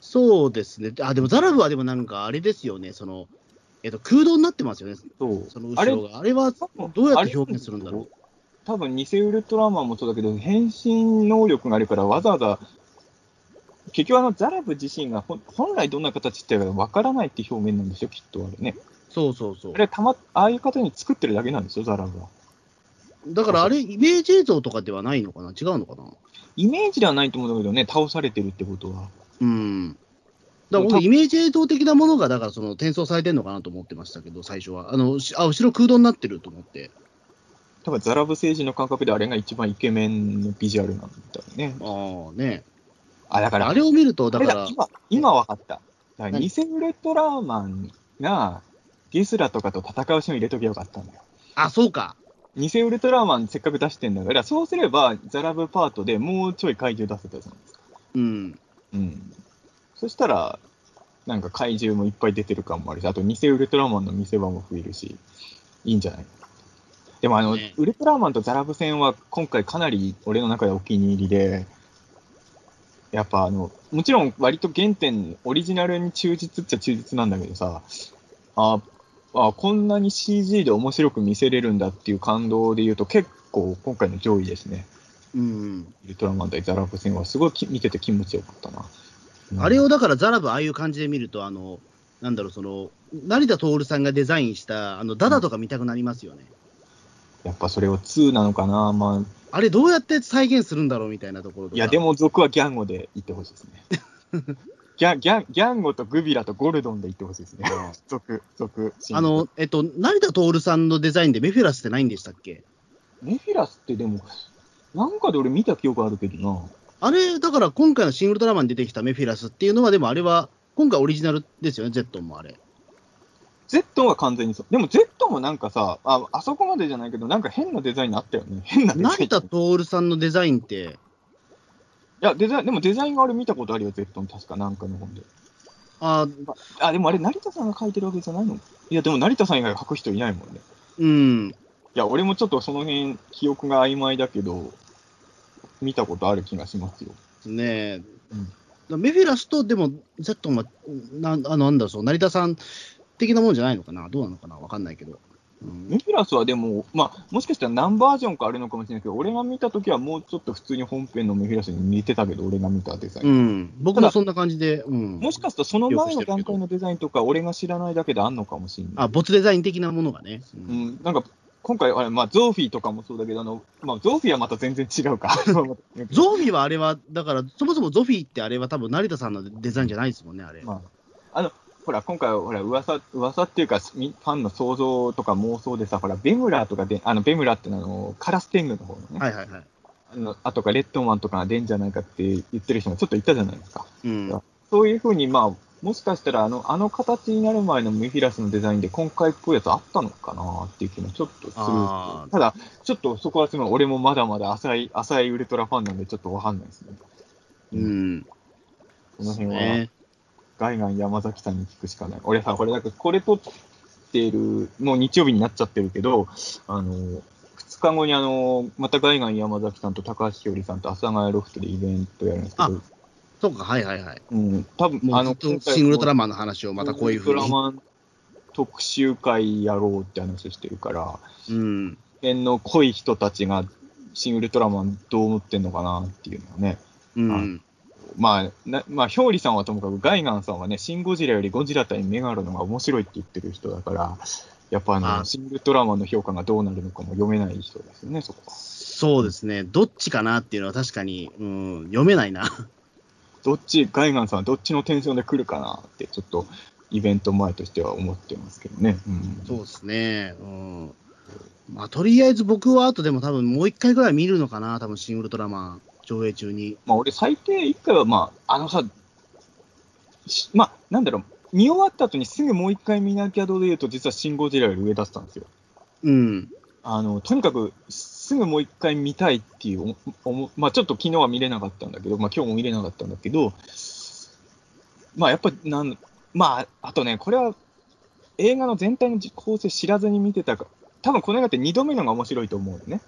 そうですね。あ、でもザラブはでもなんかあれですよね、その、えっと、空洞になってますよね、そうその後ろが。あれはどうやって表現するんだろう。多分偽ウルトラマンもそうだけど、変身能力があるから、わざわざ結局あのザラブ自身が本来どんな形ってわからないって表現なんですよ、きっとあれね。そうそうそう。あれたま、ああいう方に作ってるだけなんですよ、ザラブは。だからあれ、イメージ映像とかではないのかな？違うのかな？イメージではないと思うんだけどね、倒されてるってことは。うん。だからイメージ映像的なものが、だからその転送されてるのかなと思ってましたけど、最初は。あの、あ、後ろ空洞になってると思って。多分ザラブ星人の感覚であれが一番イケメンのビジュアルなんだよね。ああ、ね。あ、だから。あれを見ると、だから。今、今分かった。だから偽ウルトラマンがゲスラとかと戦うシーンを入れときゃよかったんだよ。あ、そうか。偽ウルトラマンせっかく出してんだから、そうすればザラブパートでもうちょい怪獣出せたじゃないですか。うん。うん。そしたら、なんか怪獣もいっぱい出てる感もあるし、あと偽ウルトラマンの見せ場も増えるし、いいんじゃないでもあの、ね、ウルトラマンとザラブ戦は今回かなり俺の中でお気に入りで、やっぱあの、もちろん割と原点、オリジナルに忠実っちゃ忠実なんだけどさ、ああ、こんなに CG で面白く見せれるんだっていう感動で言うと結構今回の上位ですね。うん。ウルトラマン対ザラブ戦はすごい見てて気持ちよかったな。あれをだからザラブああいう感じで見ると、あの、なんだろう、その、成田徹さんがデザインした、あの、ダダとか見たくなりますよね。やっぱそれを2なのかな、まあ。あれどうやって再現するんだろうみたいなところいや、でも族はギャンゴで言ってほしいですね。[laughs] ギャギャギャンゴとグビラとゴルドンで言ってほしいですね。族、族。あの、えっと、成田徹さんのデザインでメフィラスってないんでしたっけ？メフィラスってでも、なんかで俺見た記憶あるけどな。あれ、だから今回のシン・ウルトラマンに出てきたメフィラスっていうのは、でもあれは、今回オリジナルですよね、ゼットンもあれ。ゼットンは完全にそう。でもゼットンもなんかさ、ああそこまでじゃないけど、なんか変なデザインあったよね。変なデザイン。成田徹さんのデザインって。いや、デザイン、でもデザインがあれ見たことあるよ、ゼットン、確かなんかの本で。ああ、でもあれ、成田さんが書いてるわけじゃないの？いや、でも成田さん以外書く人いないもんね。うん。いや、俺もちょっとその辺、記憶が曖昧だけど、見たことある気がしますよ。ねえ。うん、メフィラスと、でも、ゼットンは、なあなんだそう、成田さん的なもんじゃないのかな、どうなのかな、わかんないけど。うん、メフィラスはでも、まあ、もしかしたら何バージョンかあるのかもしれないけど、俺が見たときはもうちょっと普通に本編のメフィラスに似てたけど、俺が見たデザイン。うん、僕もそんな感じで、うん、もしかしたらその前の段階のデザインとか、俺が知らないだけであんのかもしれない。あ、没デザイン的なものがね。うん、うん、なんか今回、あれ、まあ、ゾーフィーとかもそうだけど、あの、まあ、ゾーフィーはまた全然違うか。[laughs] ゾーフィーはあれは、だから、そもそもゾフィーってあれは多分成田さんのデザインじゃないですもんね、あれ。まあ、あの、ほら、今回、ほら、噂、噂っていうか、ファンの想像とか妄想でさ、ほら、ベムラーとかで、あの、ベムラーってのの、カラステングの方のね。はいはいはい。あの、あとか、レッドマンとかが出んじゃないかって言ってる人もちょっといたじゃないですか。うん。そういうふうに、まあ、もしかしたらあの、あの形になる前のメフィラスのデザインで今回っぽいやつあったのかなっていう気もちょっとする。ただ、ちょっとそこはすみません。俺もまだまだ浅い、浅いウルトラファンなんでちょっとわかんないですね。うん。この辺は、ね、ガイガン山崎さんに聞くしかない。俺さ、これなんかこれ撮ってる、もう日曜日になっちゃってるけど、あの、2日後にあの、またガイガン山崎さんと高橋ひよりさんと阿佐ヶ谷ロフトでイベントやるんですけど、そうか、はいはいはい。うん、多分あの、シングルトラマンの話をまたこういうふうに。トラマン特集会やろうって話してるから、うん。辺の濃い人たちが、シン・ウルトラマンどう思ってんのかなっていうのはね。うん。まあ、なまあ、ひょうりさんはともかく、ガイガンさんはね、シン・ゴジラよりゴジラ対メガロのが面白いって言ってる人だから、やっぱあの、あシン・ウルトラマンの評価がどうなるのかも読めない人ですよね、そこは。そうですね。どっちかなっていうのは確かに、うん、読めないな。[laughs] どっち、ガイガンさんはどっちのテンションで来るかなって、ちょっとイベント前としては思ってますけどね。うん、そうですね。うん。まあ、とりあえず僕は後でも多分もう一回ぐらい見るのかな、多分シン・ウルトラマン、上映中に。まあ、俺、最低一回は、まあ、あのさ、まあ、なんだろう、見終わった後にすぐもう一回見なきゃどうで言うと、実はシン・ゴジラより上だったんですよ。うん。あの、とにかく、すぐもう一回見たいっていうまあちょっと昨日は見れなかったんだけど、まあ今日も見れなかったんだけど、まあやっぱりなん、まああとね、これは映画の全体の構成知らずに見てたか、多分この映画って2度目のが面白いと思うよね。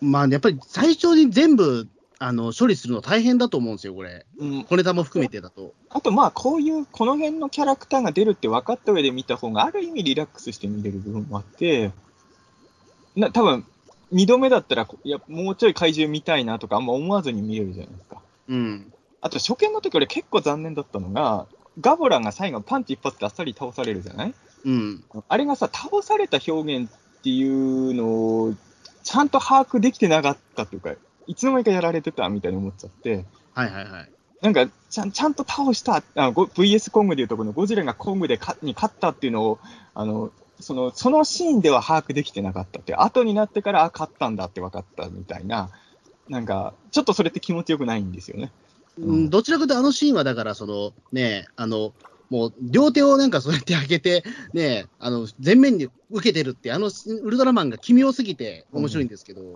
まあやっぱり最初に全部あの処理するの大変だと思うんですよ、これ。うん、小ネタも含めてだと。あと、まあ、こういう、この辺のキャラクターが出るって分かった上で見た方が、ある意味リラックスして見れる部分もあって、な多分2度目だったら、いや、もうちょい怪獣見たいなとか、あんま思わずに見れるじゃないですか。うん。あと、初見の時俺結構残念だったのが、ガボラが最後パンチ一発であっさり倒されるじゃない？うん。あれがさ、倒された表現っていうのを、ちゃんと把握できてなかったというか、いつの間にかやられてたみたいに思っちゃって。はいはいはい。なんかちゃん、ちゃんと倒したあ、VS コングでいうとこのゴジラがコングでかに勝ったっていうのを、あの、その、そのシーンでは把握できてなかったって、後になってから、あ、勝ったんだって分かったみたいな、なんか、ちょっとそれって気持ちよくないんですよね。うん、どちらかというと、あのシーンはだから、その、ね、あの、もう両手をなんかそうやって上げて、ね、あの前面に受けてるって、あのウルトラマンが奇妙すぎて面白いんですけど。うん、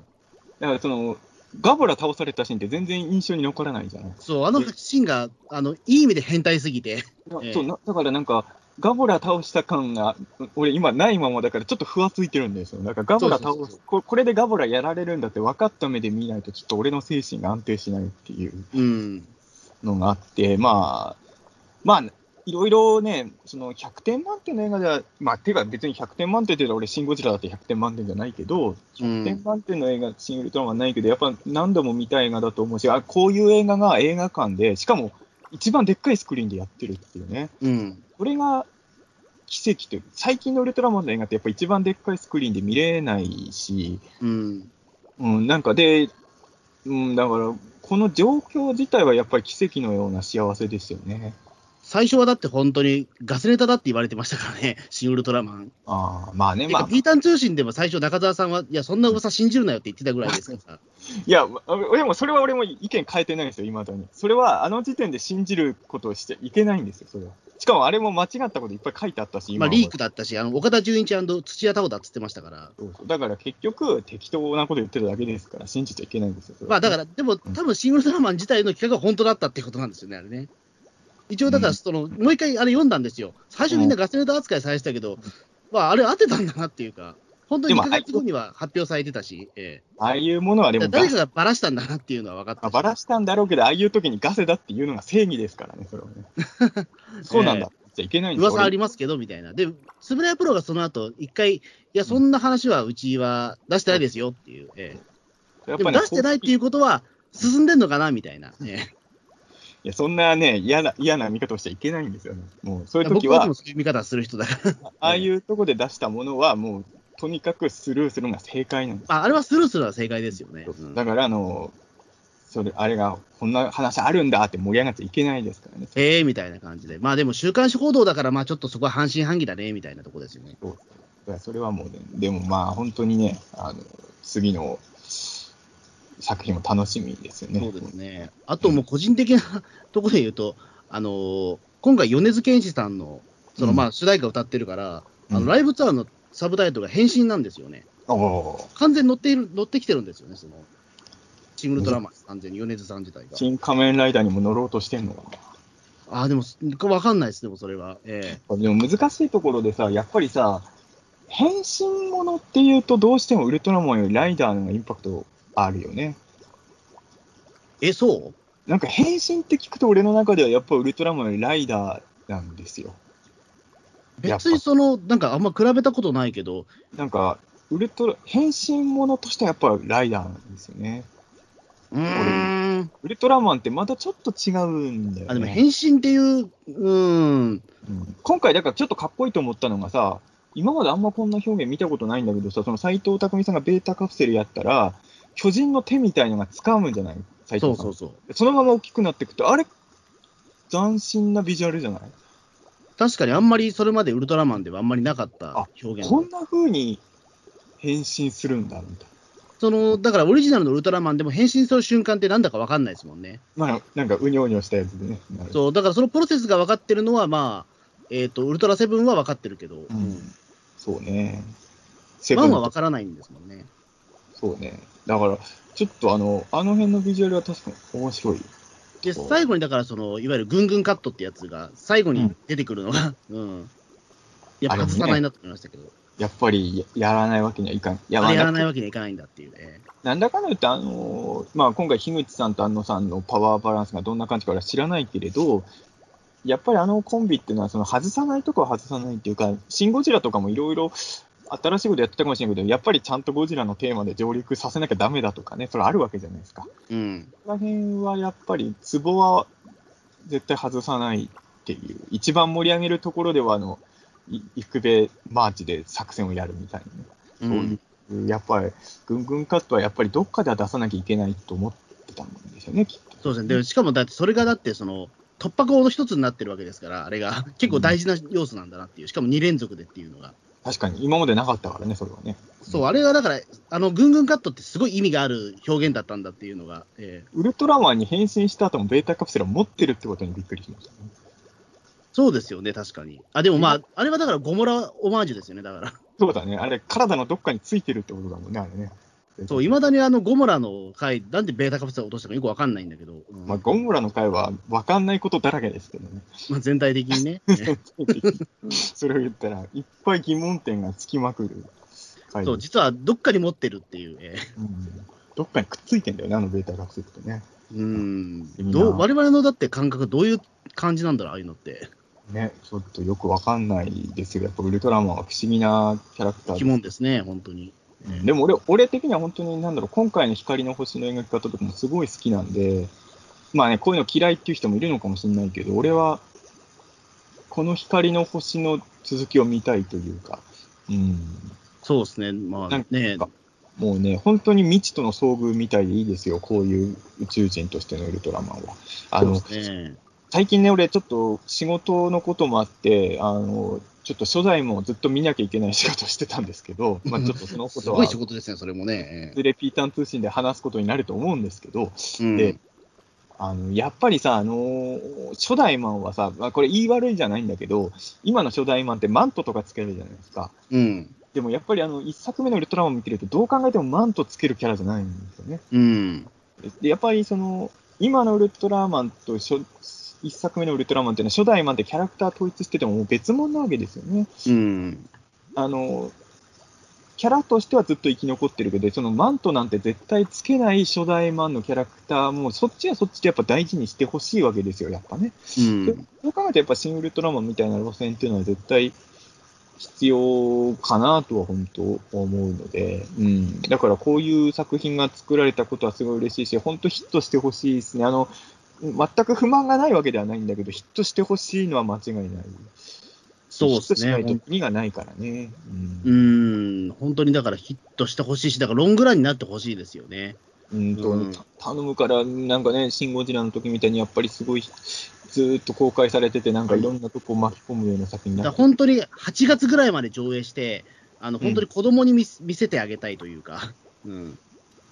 だからそのガボラ倒されたシーンって全然印象に残らないじゃないそう、あのシーンが、あの、いい意味で変態すぎて。そうなだからなんか、ガボラ倒した感が、俺今ないままだからちょっとふわついてるんですよ。だからガボラ倒すこ、これでガボラやられるんだって分かった目で見ないとちょっと俺の精神が安定しないっていうのがあって、うん、まあ、まあ、いろいろね、その100点満点の映画では、まあ、ていうか別に100点満点って言うと俺、シン・ゴジラだって100点満点じゃないけど、100点満点の映画、シン・ウルトラマンないけど、やっぱ何度も見たい映画だと思うし、あこういう映画が映画館で、しかも一番でっかいスクリーンでやってるっていうね。うん。これが奇跡という、最近のウルトラマンの映画ってやっぱ一番でっかいスクリーンで見れないし、うん。うん、なんかで、うん、だから、この状況自体はやっぱり奇跡のような幸せですよね。最初はだって本当にガスネタだって言われてましたからね、[laughs] シン・ウルトラマン。ああ、まあね、まあ。ピータン通信でも最初、中澤さんは、いや、そんな噂信じるなよって言ってたぐらいですから。いや、でもそれは俺も意見変えてないんですよ、いまだに。それは、あの時点で信じることをしちゃいけないんですよ、それは。しかもあれも間違ったこといっぱい書いてあったし、まあ、リークだったし、あの岡田准一土屋太鳳だっつってましたから。そうそうだから結局、適当なこと言ってるだけですから、信じちゃいけないんですよ。まあだから、でも、多分シン・ウルトラマン自体の企画が本当だったってことなんですよね、あれね。一応、だからその、うん、もう一回あれ読んだんですよ。最初みんなガスネタ扱いされてたけど、うん、まあ、あれ当てたんだなっていうか、本当に2ヶ月後には発表されてたし、ええ、ああいうものはでも誰かがばらしたんだなっていうのは分かった。ばらしたんだろうけど、ああいう時にガセだっていうのが正義ですからね、それはね。[laughs] そうなんだ。えじゃいけないん噂ありますけど、みたいな。で、つぶらやプロがその後、一回、いや、そんな話はうちは出してないですよっていう。ええ、でも出してないっていうことは、進んでんのかなみたいな。ええいや、そんなね、嫌な、嫌な見方をしちゃいけないんですよね。もう、そういう時は。僕もそういう見方する人だから。ああいうとこで出したものは、もう、とにかくスルーするのが正解なんです。ああれはスルーするのは正解ですよね。だから、あの、それ、あれが、こんな話あるんだって盛り上がっちゃいけないですからね。ええー、みたいな感じで。まあでも、週刊誌報道だから、まあちょっとそこは半信半疑だね、みたいなとこですよね。そうそれはもうね、でもまあ本当にね、あの、次の作品も楽しみですよね。そうですね。あともう個人的なところで言うと、あのー、今回米津玄師さんの、そのまあ主題歌歌ってるから、うん、あのライブツアーのサブタイトルが変身なんですよね。完全に乗っている、乗ってきてるんですよね、その、シングルトラマン、完全に米津さん自体が。新仮面ライダーにも乗ろうとしてんのかな。ああ、でも、わかんないです、でもそれは。ええー、でも難しいところでさ、やっぱりさ、変身ものっていうと、どうしてもウルトラマンよりライダーのがインパクトあるよね。え、そう？なんか変身って聞くと、俺の中ではやっぱウルトラマンよりライダーなんですよ。別にその、なんかあんま比べたことないけど。なんか、ウルトラ、変身ものとしてはやっぱライダーなんですよね。うん。ウルトラマンってまたちょっと違うんだよね。あ、でも変身っていう、うん。今回だからちょっとかっこいいと思ったのがさ、今まであんまこんな表現見たことないんだけどさ、その斎藤工さんがベータカプセルやったら、巨人の手みたいのが掴むんじゃない？斎藤さん。そうそうそう。そのまま大きくなっていくと、あれ、斬新なビジュアルじゃない？確かにあんまりそれまでウルトラマンではあんまりなかった表現。こんな風に変身するんだ、みたいな。その、だからオリジナルのウルトラマンでも変身する瞬間ってなんだか分かんないですもんね。まあ、なんかうにょうにょしたやつでね。そう、だからそのプロセスが分かってるのは、まあ、えっ、ー、と、ウルトラセブンは分かってるけど。うん。そうね。ワンは分からないんですもんね。そうね。だから、ちょっとあの、あの辺のビジュアルは確かに面白い。で、最後にだから、その、いわゆるぐんぐんカットってやつが、最後に出てくるのが、うん。うん、やっぱ外さないなと思いましたけど。やっぱりやらないわけにはいかん。ややらないわけにはいかないんだっていうね。なんだかんだ言って、あのー、まあ、今回、樋口さんと安野さんのパワーバランスがどんな感じかは知らないけれど、やっぱりあのコンビっていうのは、その外さないとこは外さないっていうか、シン・ゴジラとかもいろいろ新しいことやってたかもしれないけど、やっぱりちゃんとゴジラのテーマで上陸させなきゃだめだとかね、それあるわけじゃないですか。うん。この辺はやっぱり、ツボは絶対外さないっていう、一番盛り上げるところでは、あの、イクベマーチで作戦をやるみたいな、ね、そういう、やっぱり、ぐんぐんカットはやっぱりどっかでは出さなきゃいけないと思ってたんですよね、きっと。そうですね。で、しかもだってそれがだってその、突破口の一つになってるわけですから、あれが結構大事な要素なんだなっていう、しかも2連続でっていうのが。確かに、今までなかったからね、それはね。そう、あれがだから、あの、ぐんぐんカットってすごい意味がある表現だったんだっていうのが。えー、ウルトラマンに変身した後もベータカプセルを持ってるってことにびっくりしましたね。そうですよね、確かに。あ、でもまあ、あれはだからゴモラオマージュですよね、だから。そうだね。あれ、体のどっかについてるってことだもんね、あれね。そう、いまだにあのゴモラの回、なんでベータカプセル落としたかよくわかんないんだけど。うん、まあ、ゴモラの回はわかんないことだらけですけどね。まあ、全体的にね。[laughs] それを言ったら、いっぱい疑問点がつきまくる回。そう、実はどっかに持ってるっていう、えー、うん。どっかにくっついてんだよね、あのベータカプセルってね。うん。どう我々のだって感覚、どういう感じなんだろう、ああいうのって。ね、ちょっとよくわかんないですけど、やっぱウルトラマンは不思議なキャラクターです。疑問ですね、本当に。うん、でも俺、俺的には本当に、なんだろう、今回の光の星の描き方とかもすごい好きなんで、まあね、こういうの嫌いっていう人もいるのかもしれないけど、俺は、この光の星の続きを見たいというか、うん。そうですね、まあね。もうね、本当に未知との遭遇みたいでいいですよ、こういう宇宙人としてのウルトラマンは。あの、ね、最近ね、俺、ちょっと仕事のこともあって、あの、ちょっと初代もずっと見なきゃいけない仕事をしてたんですけど、[laughs] まあちょっとそのことは、すごい仕事ですね、それもね。いずれピータン通信で話すことになると思うんですけど、うん、で、あの、やっぱりさ、あの初代マンはさ、まあ、これ言い悪いじゃないんだけど、今の初代マンってマントとかつけるじゃないですか。うん。でもやっぱりあの、一作目のウルトラマン見てると、どう考えてもマントつけるキャラじゃないんですよね。うん。で、やっぱりその、今のウルトラマンと一作目のウルトラマンっていうのは、初代マンってキャラクター統一しててももう別物なわけですよね。うん。あの、キャラとしてはずっと生き残ってるけど、そのマントなんて絶対つけない初代マンのキャラクターも、そっちはそっちでやっぱ大事にしてほしいわけですよ、やっぱね。うん。そう考えてやっぱ新ウルトラマンみたいな路線っていうのは絶対必要かなとは本当思うので、うん。だからこういう作品が作られたことはすごい嬉しいし、本当ヒットしてほしいですね。あの、全く不満がないわけではないんだけど、ヒットしてほしいのは間違いない。そうですね。ヒットしないと国がないからね。うん、ん、本当にだからヒットしてほしいし、だからロングランになってほしいですよね。うんと、うん、頼むから、なんかね、シン・ゴジラの時みたいに、やっぱりすごい、ずっと公開されてて、なんかいろんなとこ巻き込むような作品になって本当に8月ぐらいまで上映して、あの本当に子供に見,、見せてあげたいというか。うん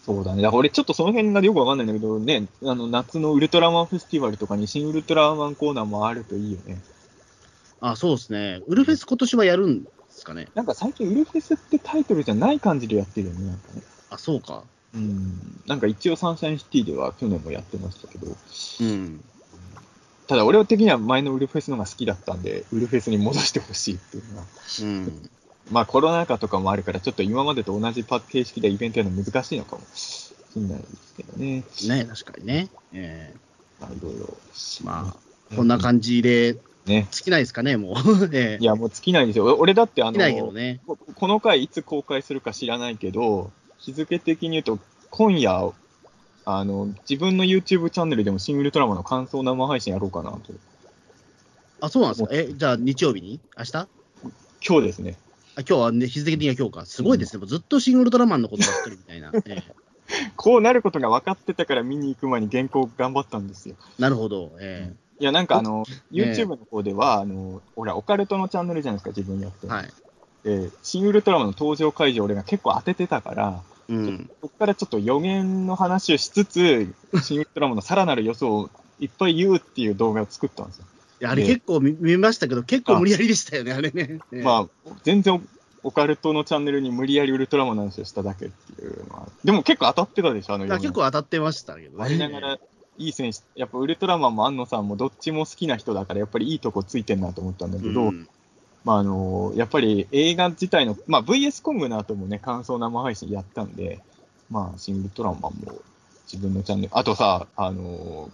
そうだね。だから俺ちょっとその辺がよくわかんないんだけどね、あの夏のウルトラマンフェスティバルとかに新ウルトラマンコーナーもあるといいよね。あ、そうですね。ウルフェス今年はやるんですかね？なんか最近ウルフェスってタイトルじゃない感じでやってるよね、なんかね。あ、そうか。うん。なんか一応サンシャインシティでは去年もやってましたけど。うん。ただ俺は的には前のウルフェスのが好きだったんで、ウルフェスに戻してほしいっていうのは。うん。まあコロナ禍とかもあるから、ちょっと今までと同じパッ形式でイベントやるの難しいのかもしれないですけどね。ね、確かにね。えー、まあいろいろ。まあ、こんな感じで、ね。尽きないですかね、もう。[laughs] えー、いや、もう尽きないですよ。俺だってあの、ね、この回いつ公開するか知らないけど、日付的に言うと、今夜、あの、自分の YouTube チャンネルでもシングルトラマの感想生配信やろうかなと。あ、そうなんですか？え、じゃあ日曜日に？明日？今日ですね。あ今日はね、日付的には今日か。すごいですね。うん、ずっとシン・ウルトラマンのことばっかりみたいな。[laughs] えこうなることが分かってたから見に行く前に原稿頑張ったんですよ。なるほど。えー、いや、なんかあの、YouTube の方では、あの、俺、オカルトのチャンネルじゃないですか、自分やって。はい。で、シン・ウルトラマンの登場会場俺が結構当ててたから、うん、そこからちょっと予言の話をしつつ、シン・ウルトラマンのさらなる予想をいっぱい言うっていう動画を作ったんですよ。いや、あれ結構見見ましたけど、結構無理やりでしたよね、あれね。まあ、全然オカルトのチャンネルに無理やりウルトラマンの話をしただけっていうのは。でも結構当たってたでしょ、あの結構当たってましたけどね。ありながら、いい選手、やっぱウルトラマンも安野さんもどっちも好きな人だから、やっぱりいいとこついてんなと思ったんだけど、うん、まああの、やっぱり映画自体の、まあ VS コングの後もね、感想生配信やったんで、まあ、シン・ウルトラマンも自分のチャンネル、あとさ、あの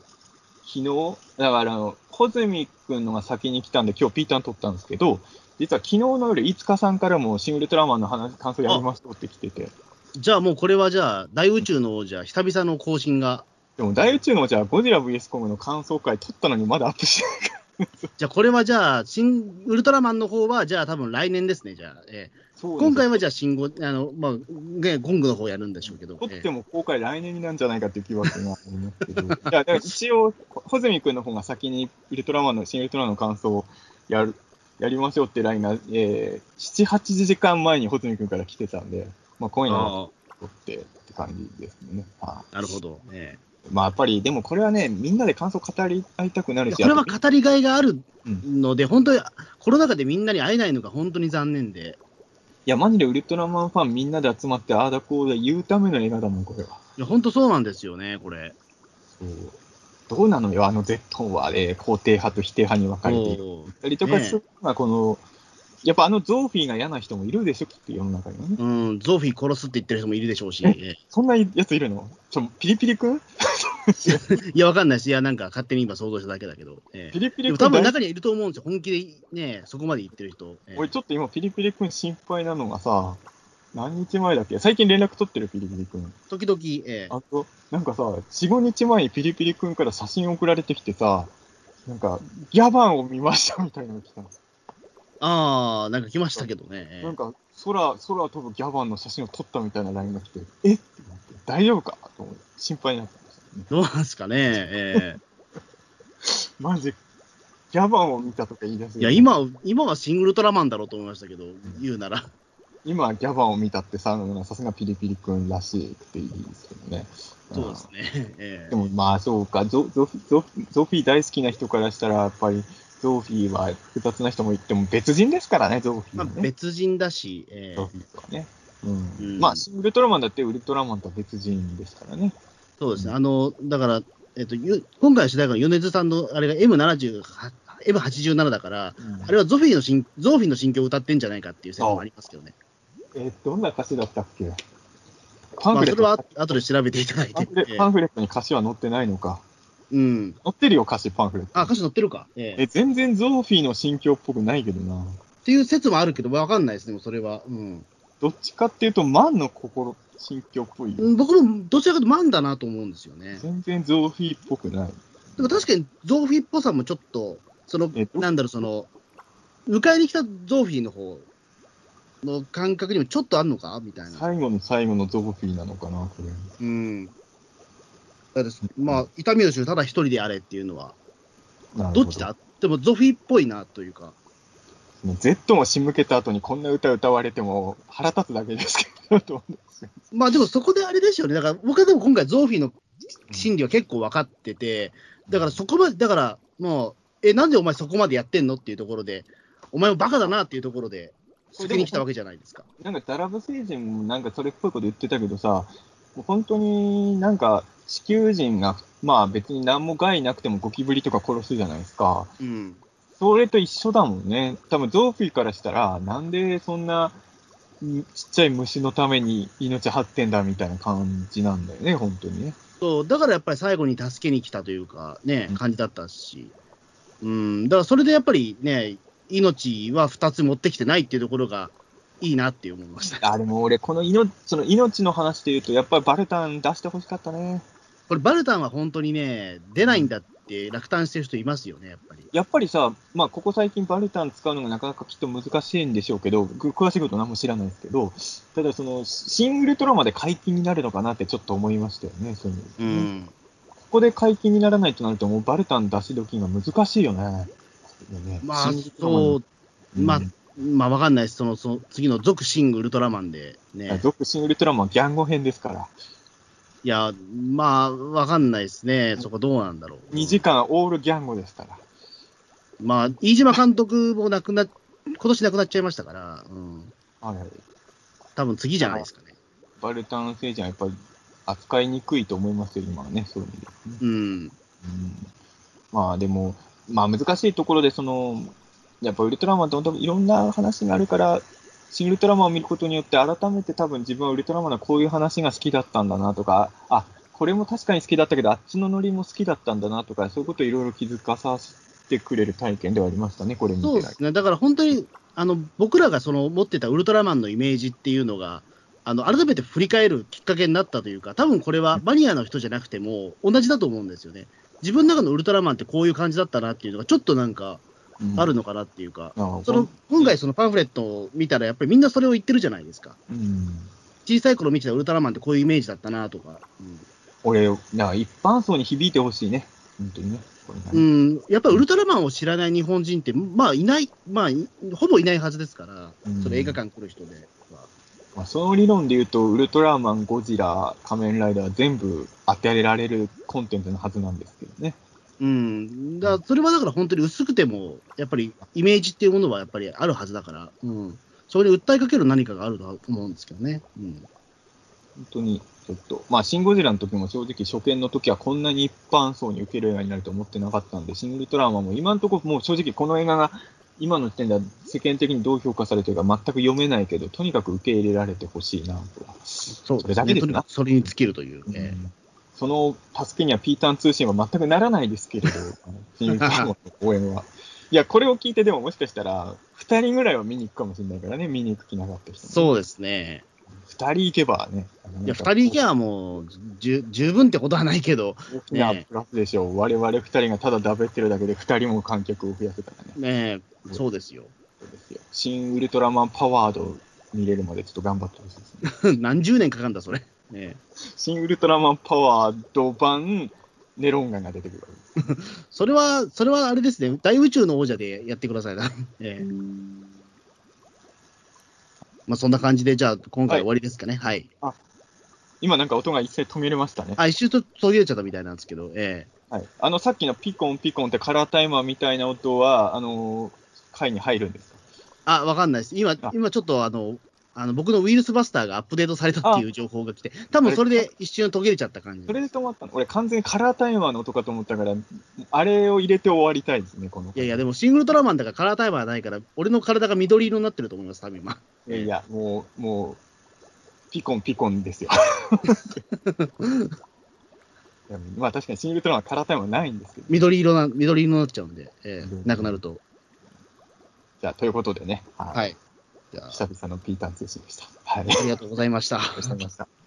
昨日、だから、コズミックのが先に来たんで、今日ピーターン撮ったんですけど、実は昨日の夜、飯塚さんからもシン・ウルトラマンの話感想やりましたって来てて。じゃあもうこれはじゃあ、大宇宙の王者、久々の更新が。でも大宇宙の王者はゴジラ VS コムの感想会撮ったのにまだアップしてないか [laughs] じゃあ、これはじゃあ、新ウルトラマンの方は、じゃあ、多分来年ですね、じゃあ。えー、今回はじゃあ、新ゴ、あの、まあ、ね、ゴングの方やるんでしょうけど。とっても公開来年になんじゃないかっていう気はするなと思いますけど。[laughs] いや、一応、穂積君の方が先にウルトラマンの、新ウルトラマンの感想をやる、やりましょうってラインが、えー、7、8時間前に穂積君から来てたんで、まあ、今夜は撮ってって感じですね。なるほど。えーまあやっぱり、でもこれはね、みんなで感想語り合いたくなるし、これは語りがいがあるので、うん、本当にコロナ禍でみんなに会えないのが本当に残念で。いや、マジでウルトラマンファンみんなで集まって、ああだこうだ言うための映画だもん、これは。いや、本当そうなんですよね、これ。そうどうなのよ、あの Z は、ね、肯定派と否定派に分かれていたりとかするのは、この、やっぱあのゾーフィーが嫌な人もいるでしょ、きっと世の中にはね。うん、ゾーフィー殺すって言ってる人もいるでしょうし。そんなやついるの？ちょ、ピリピリ君？[laughs] いや、わかんないし、いや、なんか勝手に今想像しただけだけど。えー、ピリピリ君多分中にはいると思うんですよ、本気でね、そこまで言ってる人。えー、俺ちょっと今、ピリピリ君心配なのがさ、何日前だっけ？最近連絡取ってるピリピリ君。時々、ええー、あと、なんかさ、4、5日前にピリピリ君から写真送られてきてさ、なんか、ギャバンを見ましたみたいなの来たの。ああ、なんか来ましたけどね。なんか、空、空飛ぶギャバンの写真を撮ったみたいな LINE が来て、え？って思って、大丈夫かと思って、心配になってましたね。どうなんですかね、ええー、[laughs] マジ、ギャバンを見たとか言い出す、いや、今、今はシングルトラマンだろうと思いましたけど、言うなら。今、ギャバンを見たってさ、さすがピリピリ君らしいっていいですけどね。そうですね。えー、でもまあそうかゾゾゾ、ゾフィー大好きな人からしたら、やっぱり、ゾーフィーは複雑な人も言っても別人ですからね、ゾーフィーは、ね、まあ、別人だし、えー、ゾーフィーはね。うん。うん、まあ、ウルトラマンだってウルトラマンとは別人ですからね。そうですね。うん、あの、だから、えっと、今回の主題歌の米津さんのあれが M78、M87 だから、うん、あれはゾフィーの心ゾーフィーの心境を歌ってんじゃないかっていう説もありますけどね。えー、どんな歌詞だったっけ？パンフレット、まあ、それは後で調べていただいて。パンフレットに歌詞は載ってないのか。うん。載ってるよ、歌詞パンフレット。あ、歌詞載ってるか。ええ、全然ゾーフィーの心境っぽくないけどな。っていう説もあるけど、わかんないですね、それは。うん。どっちかっていうと、マンの心、心境っぽい。うん、僕もどちらかというとマンだなと思うんですよね。全然ゾーフィーっぽくない。でも確かにゾーフィーっぽさもちょっと、その、なんだろう、その、迎えに来たゾーフィーの方の感覚にもちょっとあるのか？みたいな。最後の最後のゾーフィーなのかな、これ。うん。まあ、痛みの種ただ一人であれっていうのは、ど。っちだ？でもゾフィーっぽいなというか。Z も仕向けた後にこんな歌歌われても腹立つだけですけど、まあでもそこであれですよね。だから僕はでも今回ゾーフィーの心理は結構分かってて、だからそこまで、だからもう、え、なんでお前そこまでやってんのってい。うところで、お前もバカだなってい。うところで、先に来たわけじゃない。ですか。なんかダラブ星人もなんかそれっぽい。こと言ってたけどさ、もう本当になんか地球人が、まあ別に何も害なくてもゴキブリとか殺すじゃないですか。うん。それと一緒だもんね。多分ゾーフィーからしたら、なんでそんなちっちゃい虫のために命張ってんだみたいな感じなんだよね、本当にね。そう、だからやっぱり最後に助けに来たというか、ね、感じだったし。うん、だからそれでやっぱりね、命は2つ持ってきてないっていうところが、いいなって思いました。あ、でも俺、この命その命の話で言うと、やっぱりバルタン出してほしかったね。これ、バルタンは本当にね、出ないんだって落胆してる人いますよね、やっぱり。やっぱりさ、まあ、ここ最近バルタン使うのがなかなかきっと難しいんでしょうけど、詳しいこと何も知らないですけど、ただ、その、シングルトラマで解禁になるのかなってちょっと思いましたよね、そういう、うん。ここで解禁にならないとなると、もうバルタン出し時が難しいよね。ねまあ、そう、まあ、まあ、わかんないです。その、その次の続シングウルトラマンでね。続シングウルトラマンギャンゴ編ですから。いや、まあ、わかんないですね。そこどうなんだろう。2時間オールギャンゴですから。まあ、飯島監督も亡くな、今年亡くなっちゃいましたから、うん。はい。多分次じゃないですかね。バルタン星人はやっぱり扱いにくいと思いますよ、今はね、そういう意味で、ね。うん。うん、まあ、でも、まあ難しいところで、その、やっぱウルトラマンって本当いろんな話があるから、新ウルトラマンを見ることによって、改めて多分自分はウルトラマンはこういう話が好きだったんだなとか、あ、これも確かに好きだったけど、あっちのノリも好きだったんだなとか、そういうことをいろいろ気づかさせてくれる体験ではありましたね、これそうですね。だから本当に、あの、僕らがその持ってたウルトラマンのイメージっていうのが、あの、改めて振り返るきっかけになったというか、多分これはマニアの人じゃなくても同じだと思うんですよね。自分の中のウルトラマンってこういう感じだったなっていうのが、ちょっとなんか、あるのかなっていうか、うん、その今回、そのパンフレットを見たら、やっぱりみんなそれを言ってるじゃないですか。うん、小さい頃見てたウルトラマンってこういうイメージだったなとか。うん、俺、なんか一般層に響いてほしいね、本当にね。うん、やっぱりウルトラマンを知らない日本人って、まあいない、まあ、ほぼいないはずですから、うん、その映画館来る人で。まあ、その理論で言うと、ウルトラマン、ゴジラ、仮面ライダー、全部当てられるコンテンツのはずなんですけどね。うん、だそれはだから本当に薄くても、やっぱりイメージっていうものはやっぱりあるはずだから、うん、それに訴えかける何かがあると思うんですけどね。うん、本当にちょっと、まあ、シン・ゴジラの時も正直、初見の時はこんなに一般層に受ける映画になると思ってなかったんで、シン・ウルトラマンも今のところ、もう正直この映画が今の時点では世間的にどう評価されてるか全く読めないけど、とにかく受け入れられてほしいなと。そう、ね、それだけですな。それに尽きるというね。うんその助けにはピーターン通信は全くならないですけれど、新ウルトラマンの応援は。いや、これを聞いてでももしかしたら、2人ぐらいは見に行くかもしれないからね、見に行く気なかった人、そうですね。2人行けばね。いや、2人行けばもう、十分ってことはないけど。大きなプラスでしょう。ね、我々2人がただだべってるだけで、2人も観客を増やせたらね。ねそうですよ。そうですよ。新ウルトラマンパワード見れるまでちょっと頑張ってほしいですね。[laughs] 何十年かかるんだ、それ。ね、新ウルトラマンパワード版ネロンガンが出てくる。[laughs] それは、それはあれですね。大宇宙の王者でやってくださいな。えーまあ、そんな感じで、じゃあ、今回終わりですかね。はい。はい、今、なんか音が一斉止めれましたね。あ、一瞬と途切れちゃったみたいなんですけど、ええー、はい。あの、さっきのピコンピコンってカラータイマーみたいな音は、あのー、回に入るんですか？あ、わかんないです。今、今ちょっと、あの、あの僕のウイルスバスターがアップデートされたっていう情報が来て、多分それで一瞬途切れちゃった感じ。それで止まったの俺、完全にカラータイマーの音かと思ったから、あれを入れて終わりたいですね、この。いやいや、でもシングルトラマンだからカラータイマーないから、俺の体が緑色になってると思います、多分今。いやいや、もう、もう、ピコンピコンですよ。まあ確かにシングルトラマンカラータイマーないんですけど。緑色な、緑色になっちゃうんで、えー、なくなると。じゃあ、ということでね。はい。久々のピーターン通信でした。はい。ありがとうございました。ありがとうございました。